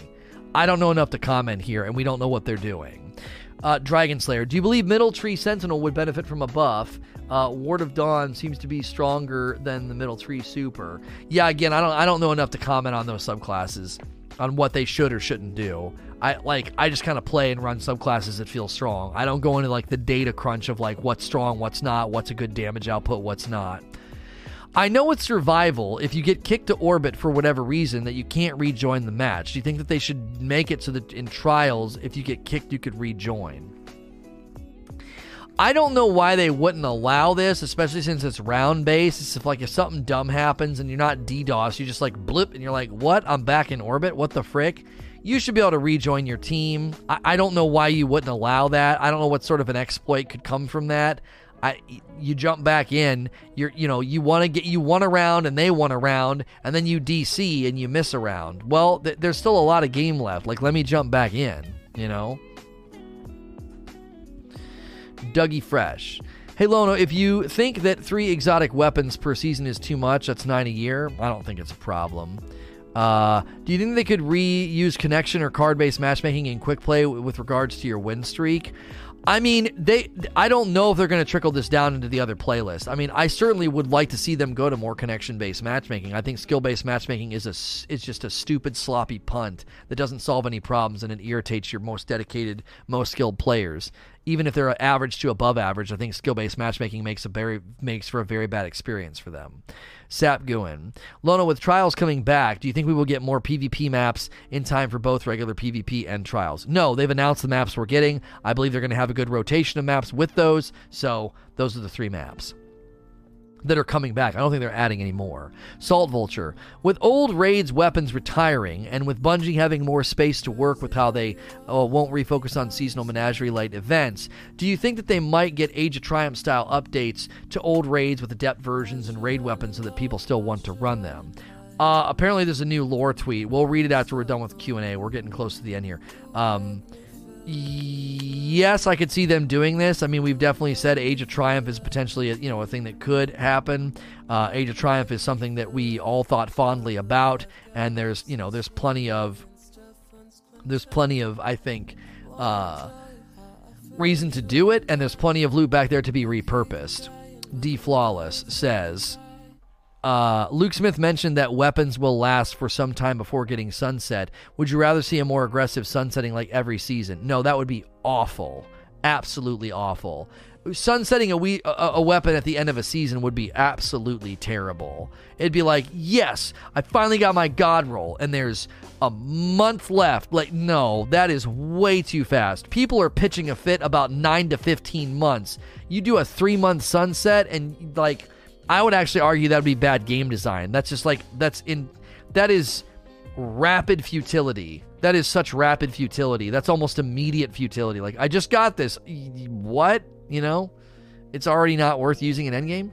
I don't know enough to comment here, and we don't know what they're doing. Uh, Dragon Slayer. Do you believe Middle Tree Sentinel would benefit from a buff? Uh, Ward of Dawn seems to be stronger than the Middle Tree Super. Yeah, again, I don't I don't know enough to comment on those subclasses, on what they should or shouldn't do. I like I just kind of play and run subclasses that feel strong. I don't go into like the data crunch of like what's strong, what's not, what's a good damage output, what's not. I know with survival if you get kicked to orbit for whatever reason that you can't rejoin the match. Do you think that they should make it so that in trials, if you get kicked, you could rejoin? I don't know why they wouldn't allow this, especially since it's round based. It's if like if something dumb happens and you're not DDoS, you just like blip and you're like, what? I'm back in orbit. What the frick? You should be able to rejoin your team. I, I don't know why you wouldn't allow that. I don't know what sort of an exploit could come from that. I you jump back in, you're you know, you want to get you one around and they one around and then you DC and you miss a round. Well, th- there's still a lot of game left. Like let me jump back in, you know. Dougie Fresh. Hey Lono, if you think that three exotic weapons per season is too much, that's nine a year. I don't think it's a problem. Uh, do you think they could reuse connection or card-based matchmaking in quick play with regards to your win streak? I mean, they. I don't know if they're going to trickle this down into the other playlist. I mean, I certainly would like to see them go to more connection-based matchmaking. I think skill-based matchmaking is a is just a stupid, sloppy punt that doesn't solve any problems and it irritates your most dedicated, most skilled players even if they're average to above average, I think skill-based matchmaking makes a very makes for a very bad experience for them. Sap Guin. Lono, with trials coming back, do you think we will get more PvP maps in time for both regular PvP and trials? No, they've announced the maps we're getting. I believe they're going to have a good rotation of maps with those. So those are the three maps that are coming back. I don't think they're adding any more. Salt Vulture. With old Raids weapons retiring, and with Bungie having more space to work with how they uh, won't refocus on seasonal menagerie light events, do you think that they might get Age of Triumph style updates to old Raids with adept versions and raid weapons so that people still want to run them? Uh, apparently, there's a new lore tweet. We'll read it after we're done with Q and A. We're getting close to the end here. Um, yes, I could see them doing this. I mean, we've definitely said Age of Triumph is potentially a, you know a thing that could happen. Uh, Age of Triumph is something that we all thought fondly about, and there's you know there's plenty of there's plenty of I think uh, reason to do it, and there's plenty of loot back there to be repurposed. D Flawless says uh, Luke Smith mentioned that weapons will last for some time before getting sunset. Would you rather see a more aggressive sunsetting like every season? No, that would be awful. Absolutely awful. Sunsetting a, we- a, a weapon at the end of a season would be absolutely terrible. It'd be like, yes, I finally got my God roll, and there's a month left. Like, no, that is way too fast. People are pitching a fit about 9 to 15 months. You do a three month sunset, and like, I would actually argue that would be bad game design. That's just like that's in that is rapid futility. That is such rapid futility. That's almost immediate futility. Like I just got this. What? You know? It's already not worth using an endgame?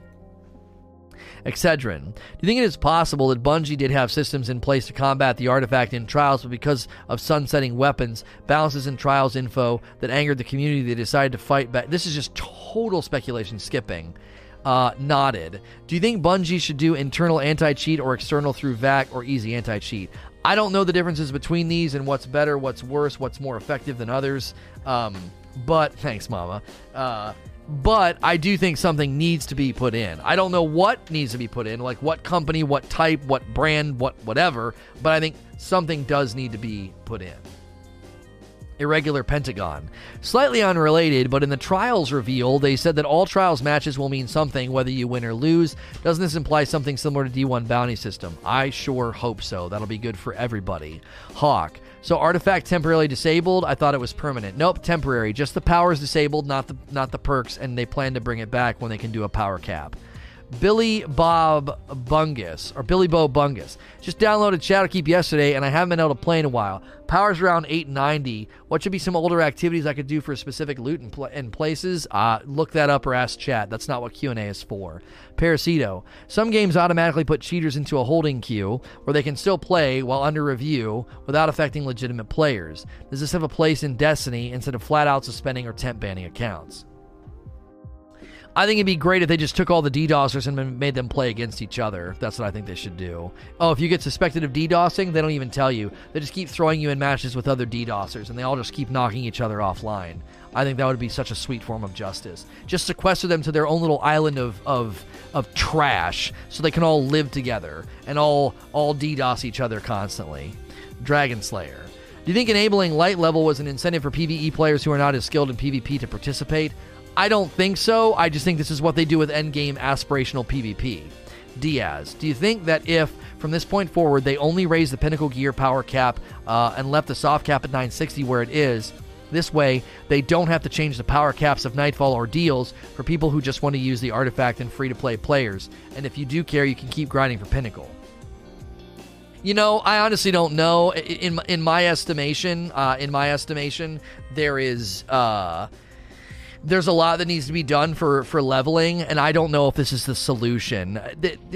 Excedrin. Do you think it is possible that Bungie did have systems in place to combat the artifact in Trials, but because of sunsetting weapons, balances in Trials info that angered the community, they decided to fight back? This is just total speculation skipping uh, nodded. Do you think Bungie should do internal anti cheat or external through VAC or easy anti cheat? I don't know the differences between these and what's better, what's worse, what's more effective than others. Um, but [laughs] thanks, Mama. Uh, but I do think something needs to be put in. I don't know what needs to be put in, like what company, what type, what brand, what whatever, but I think something does need to be put in irregular pentagon. Slightly unrelated, but in the trials reveal, they said that all trials matches will mean something, whether you win or lose. Doesn't this imply something similar to D1 bounty system? I sure hope so. That'll be good for everybody. Hawk. So artifact temporarily disabled. I thought it was permanent. Nope, temporary. Just the powers disabled, not the not the perks, and they plan to bring it back when they can do a power cap. Billy Bob Bungus, or Billy Bo Bungus. Just downloaded Shadowkeep yesterday, and I haven't been able to play in a while. Power's around 890. What should be some older activities I could do for specific loot and, pl- and places? Uh, look that up or ask chat. That's not what Q&A is for. Parasito. Some games automatically put cheaters into a holding queue where they can still play while under review without affecting legitimate players. Does this have a place in Destiny instead of flat out suspending or temp banning accounts? I think it'd be great if they just took all the DDoSers and made them play against each other. That's what I think they should do. Oh, if you get suspected of DDoSing, they don't even tell you. They just keep throwing you in matches with other DDoSers, and they all just keep knocking each other offline. I think that would be such a sweet form of justice. Just sequester them to their own little island of, of, of trash so they can all live together and all, all DDoS each other constantly. Dragon Slayer. Do you think enabling light level was an incentive for PvE players who are not as skilled in PvP to participate? I don't think so. I just think this is what they do with endgame aspirational PvP. Diaz, do you think that if from this point forward they only raise the pinnacle gear power cap uh, and left the soft cap at 960 where it is, this way they don't have to change the power caps of Nightfall ordeals for people who just want to use the artifact and free to play players? And if you do care, you can keep grinding for pinnacle. You know, I honestly don't know. In in my estimation, uh, in my estimation, there is. Uh, there's a lot that needs to be done for for leveling and i don't know if this is the solution.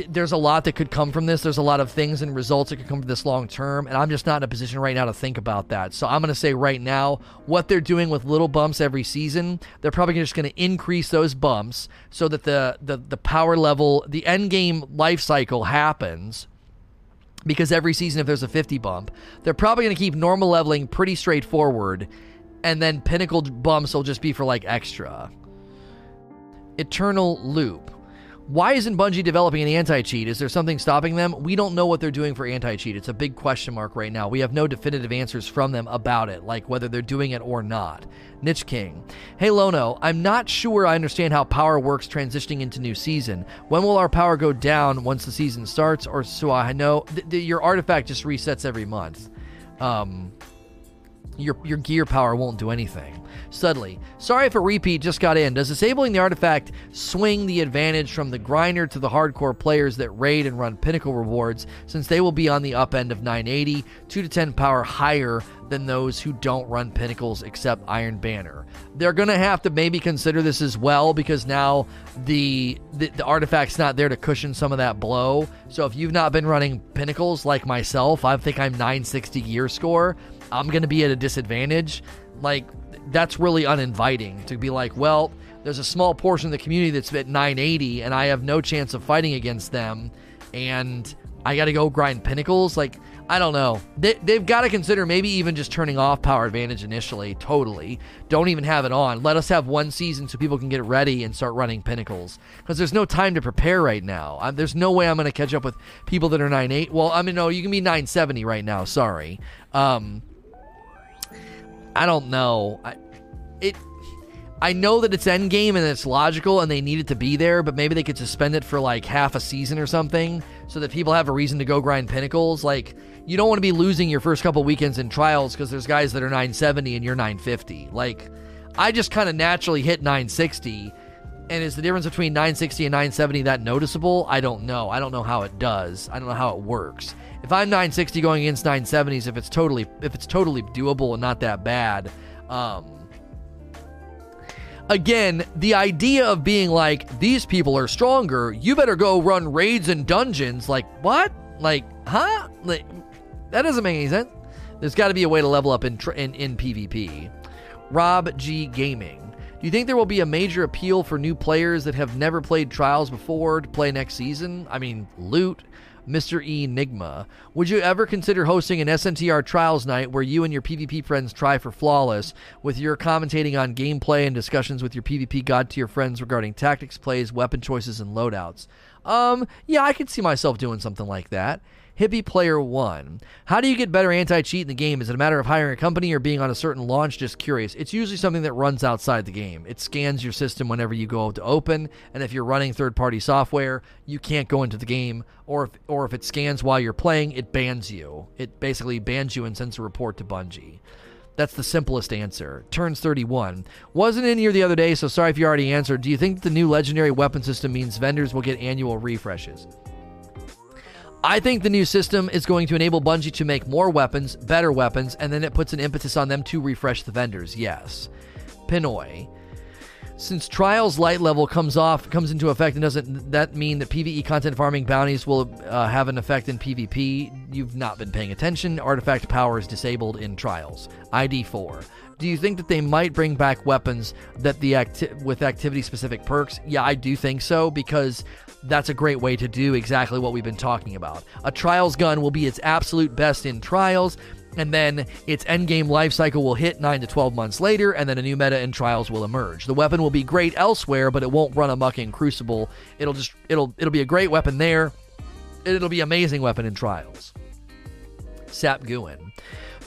There's a lot that could come from this. There's a lot of things and results that could come from this long term and i'm just not in a position right now to think about that. So i'm going to say right now what they're doing with little bumps every season they're probably just going to increase those bumps so that the, the the power level the end game life cycle happens. Because every season if there's a 50 bump they're probably going to keep normal leveling pretty straightforward and then pinnacle bumps will just be for like extra. Eternal Loop. Why isn't Bungie developing an anti cheat? Is there something stopping them? We don't know what they're doing for anti cheat. It's a big question mark right now. We have no definitive answers from them about it, like whether they're doing it or not. Niche King. Hey Lono, I'm not sure I understand how power works transitioning into new season. When will our power go down once the season starts? Or so I know th- th- your artifact just resets every month. Um, your, your gear power won't do anything. Suddenly, sorry if a repeat just got in. Does disabling the artifact swing the advantage from the grinder to the hardcore players that raid and run pinnacle rewards, since they will be on the up end of 980, 2 to 10 power higher than those who don't run pinnacles except Iron Banner? They're going to have to maybe consider this as well because now the, the, the artifact's not there to cushion some of that blow. So if you've not been running pinnacles like myself, I think I'm 960 gear score. I'm going to be at a disadvantage. Like, that's really uninviting to be like, well, there's a small portion of the community that's at 980 and I have no chance of fighting against them and I got to go grind pinnacles. Like, I don't know. They, they've got to consider maybe even just turning off Power Advantage initially, totally. Don't even have it on. Let us have one season so people can get ready and start running pinnacles. Because there's no time to prepare right now. I, there's no way I'm going to catch up with people that are 9.8. Well, I mean, no, you can be 970 right now. Sorry. Um, I don't know. I, it. I know that it's endgame and it's logical and they need it to be there, but maybe they could suspend it for like half a season or something so that people have a reason to go grind pinnacles. Like, you don't want to be losing your first couple weekends in trials because there's guys that are 970 and you're 950. Like, I just kind of naturally hit 960. And is the difference between 960 and 970 that noticeable? I don't know. I don't know how it does. I don't know how it works. If I'm 960 going against 970s, if it's totally if it's totally doable and not that bad, um, again, the idea of being like these people are stronger, you better go run raids and dungeons. Like what? Like huh? Like that doesn't make any sense. There's got to be a way to level up in, tr- in in PvP. Rob G Gaming. Do you think there will be a major appeal for new players that have never played Trials before to play next season? I mean, loot, Mr. Enigma. Would you ever consider hosting an SNTR Trials night where you and your PvP friends try for Flawless, with your commentating on gameplay and discussions with your PvP god tier friends regarding tactics, plays, weapon choices, and loadouts? Um, yeah, I could see myself doing something like that. Hippie Player 1. How do you get better anti cheat in the game? Is it a matter of hiring a company or being on a certain launch? Just curious. It's usually something that runs outside the game. It scans your system whenever you go to open, and if you're running third party software, you can't go into the game, or if, or if it scans while you're playing, it bans you. It basically bans you and sends a report to Bungie. That's the simplest answer. Turns 31. Wasn't in here the other day, so sorry if you already answered. Do you think the new legendary weapon system means vendors will get annual refreshes? I think the new system is going to enable Bungie to make more weapons, better weapons, and then it puts an impetus on them to refresh the vendors. Yes. Pinoy. Since Trials light level comes off, comes into effect, and doesn't that mean that PVE content farming bounties will uh, have an effect in PvP? You've not been paying attention. Artifact power is disabled in Trials. ID four. Do you think that they might bring back weapons that the acti- with activity specific perks? Yeah, I do think so because that's a great way to do exactly what we've been talking about. A Trials gun will be its absolute best in Trials, and then its endgame life cycle will hit 9 to 12 months later, and then a new meta in Trials will emerge. The weapon will be great elsewhere, but it won't run amok in Crucible. It'll just it'll it'll be a great weapon there. It'll be amazing weapon in Trials. Sap Guin.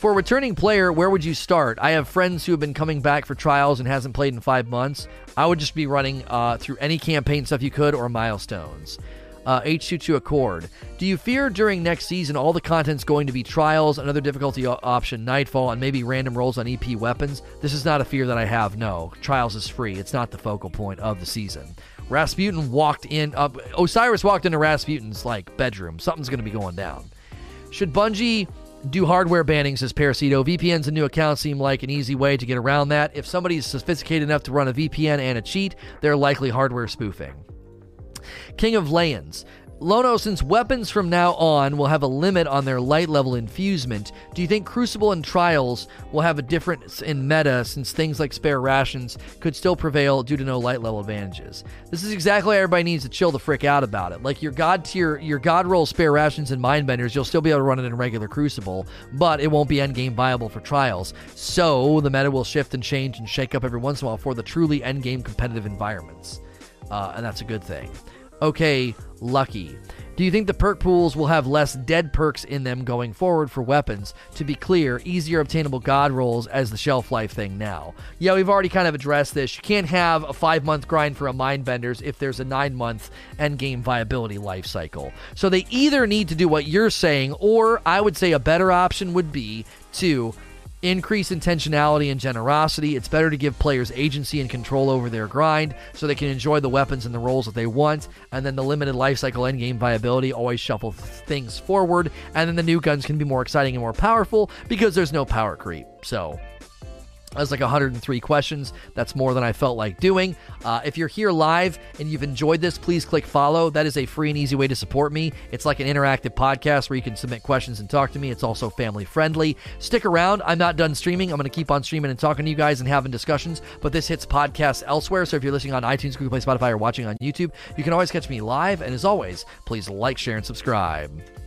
For a returning player, where would you start? I have friends who have been coming back for trials and hasn't played in five months. I would just be running uh, through any campaign stuff you could or milestones. Uh, H22 Accord. Do you fear during next season all the content's going to be trials, another difficulty option, Nightfall, and maybe random rolls on EP weapons? This is not a fear that I have, no. Trials is free, it's not the focal point of the season. Rasputin walked in, uh, Osiris walked into Rasputin's like bedroom. Something's going to be going down. Should Bungie do hardware banning, says Parasito. VPNs and new accounts seem like an easy way to get around that. If somebody is sophisticated enough to run a VPN and a cheat, they're likely hardware spoofing. King of Lands. Lono, since weapons from now on will have a limit on their light level infusement, do you think Crucible and Trials will have a difference in meta since things like spare rations could still prevail due to no light level advantages? This is exactly why everybody needs to chill the frick out about it. Like your god tier, your god roll spare rations and Mindbender's, you'll still be able to run it in regular Crucible, but it won't be endgame viable for Trials. So the meta will shift and change and shake up every once in a while for the truly endgame competitive environments. Uh, and that's a good thing. Okay, lucky. Do you think the perk pools will have less dead perks in them going forward for weapons? To be clear, easier obtainable god rolls as the shelf life thing now. Yeah, we've already kind of addressed this. You can't have a five month grind for a Mindbender's if there's a nine month end game viability life cycle. So they either need to do what you're saying, or I would say a better option would be to increase intentionality and generosity. It's better to give players agency and control over their grind so they can enjoy the weapons and the rolls that they want. And then the limited lifecycle endgame viability always shuffle things forward. And then the new guns can be more exciting and more powerful because there's no power creep. So That's like 103 questions. That's more than I felt like doing. Uh, if you're here live and you've enjoyed this, please click follow. That is a free and easy way to support me. It's like an interactive podcast where you can submit questions and talk to me. It's also family friendly. Stick around. I'm not done streaming. I'm going to keep on streaming and talking to you guys and having discussions, but this hits podcasts elsewhere. So if you're listening on iTunes, Google Play, Spotify, or watching on YouTube, you can always catch me live. And as always, please like, share, and subscribe.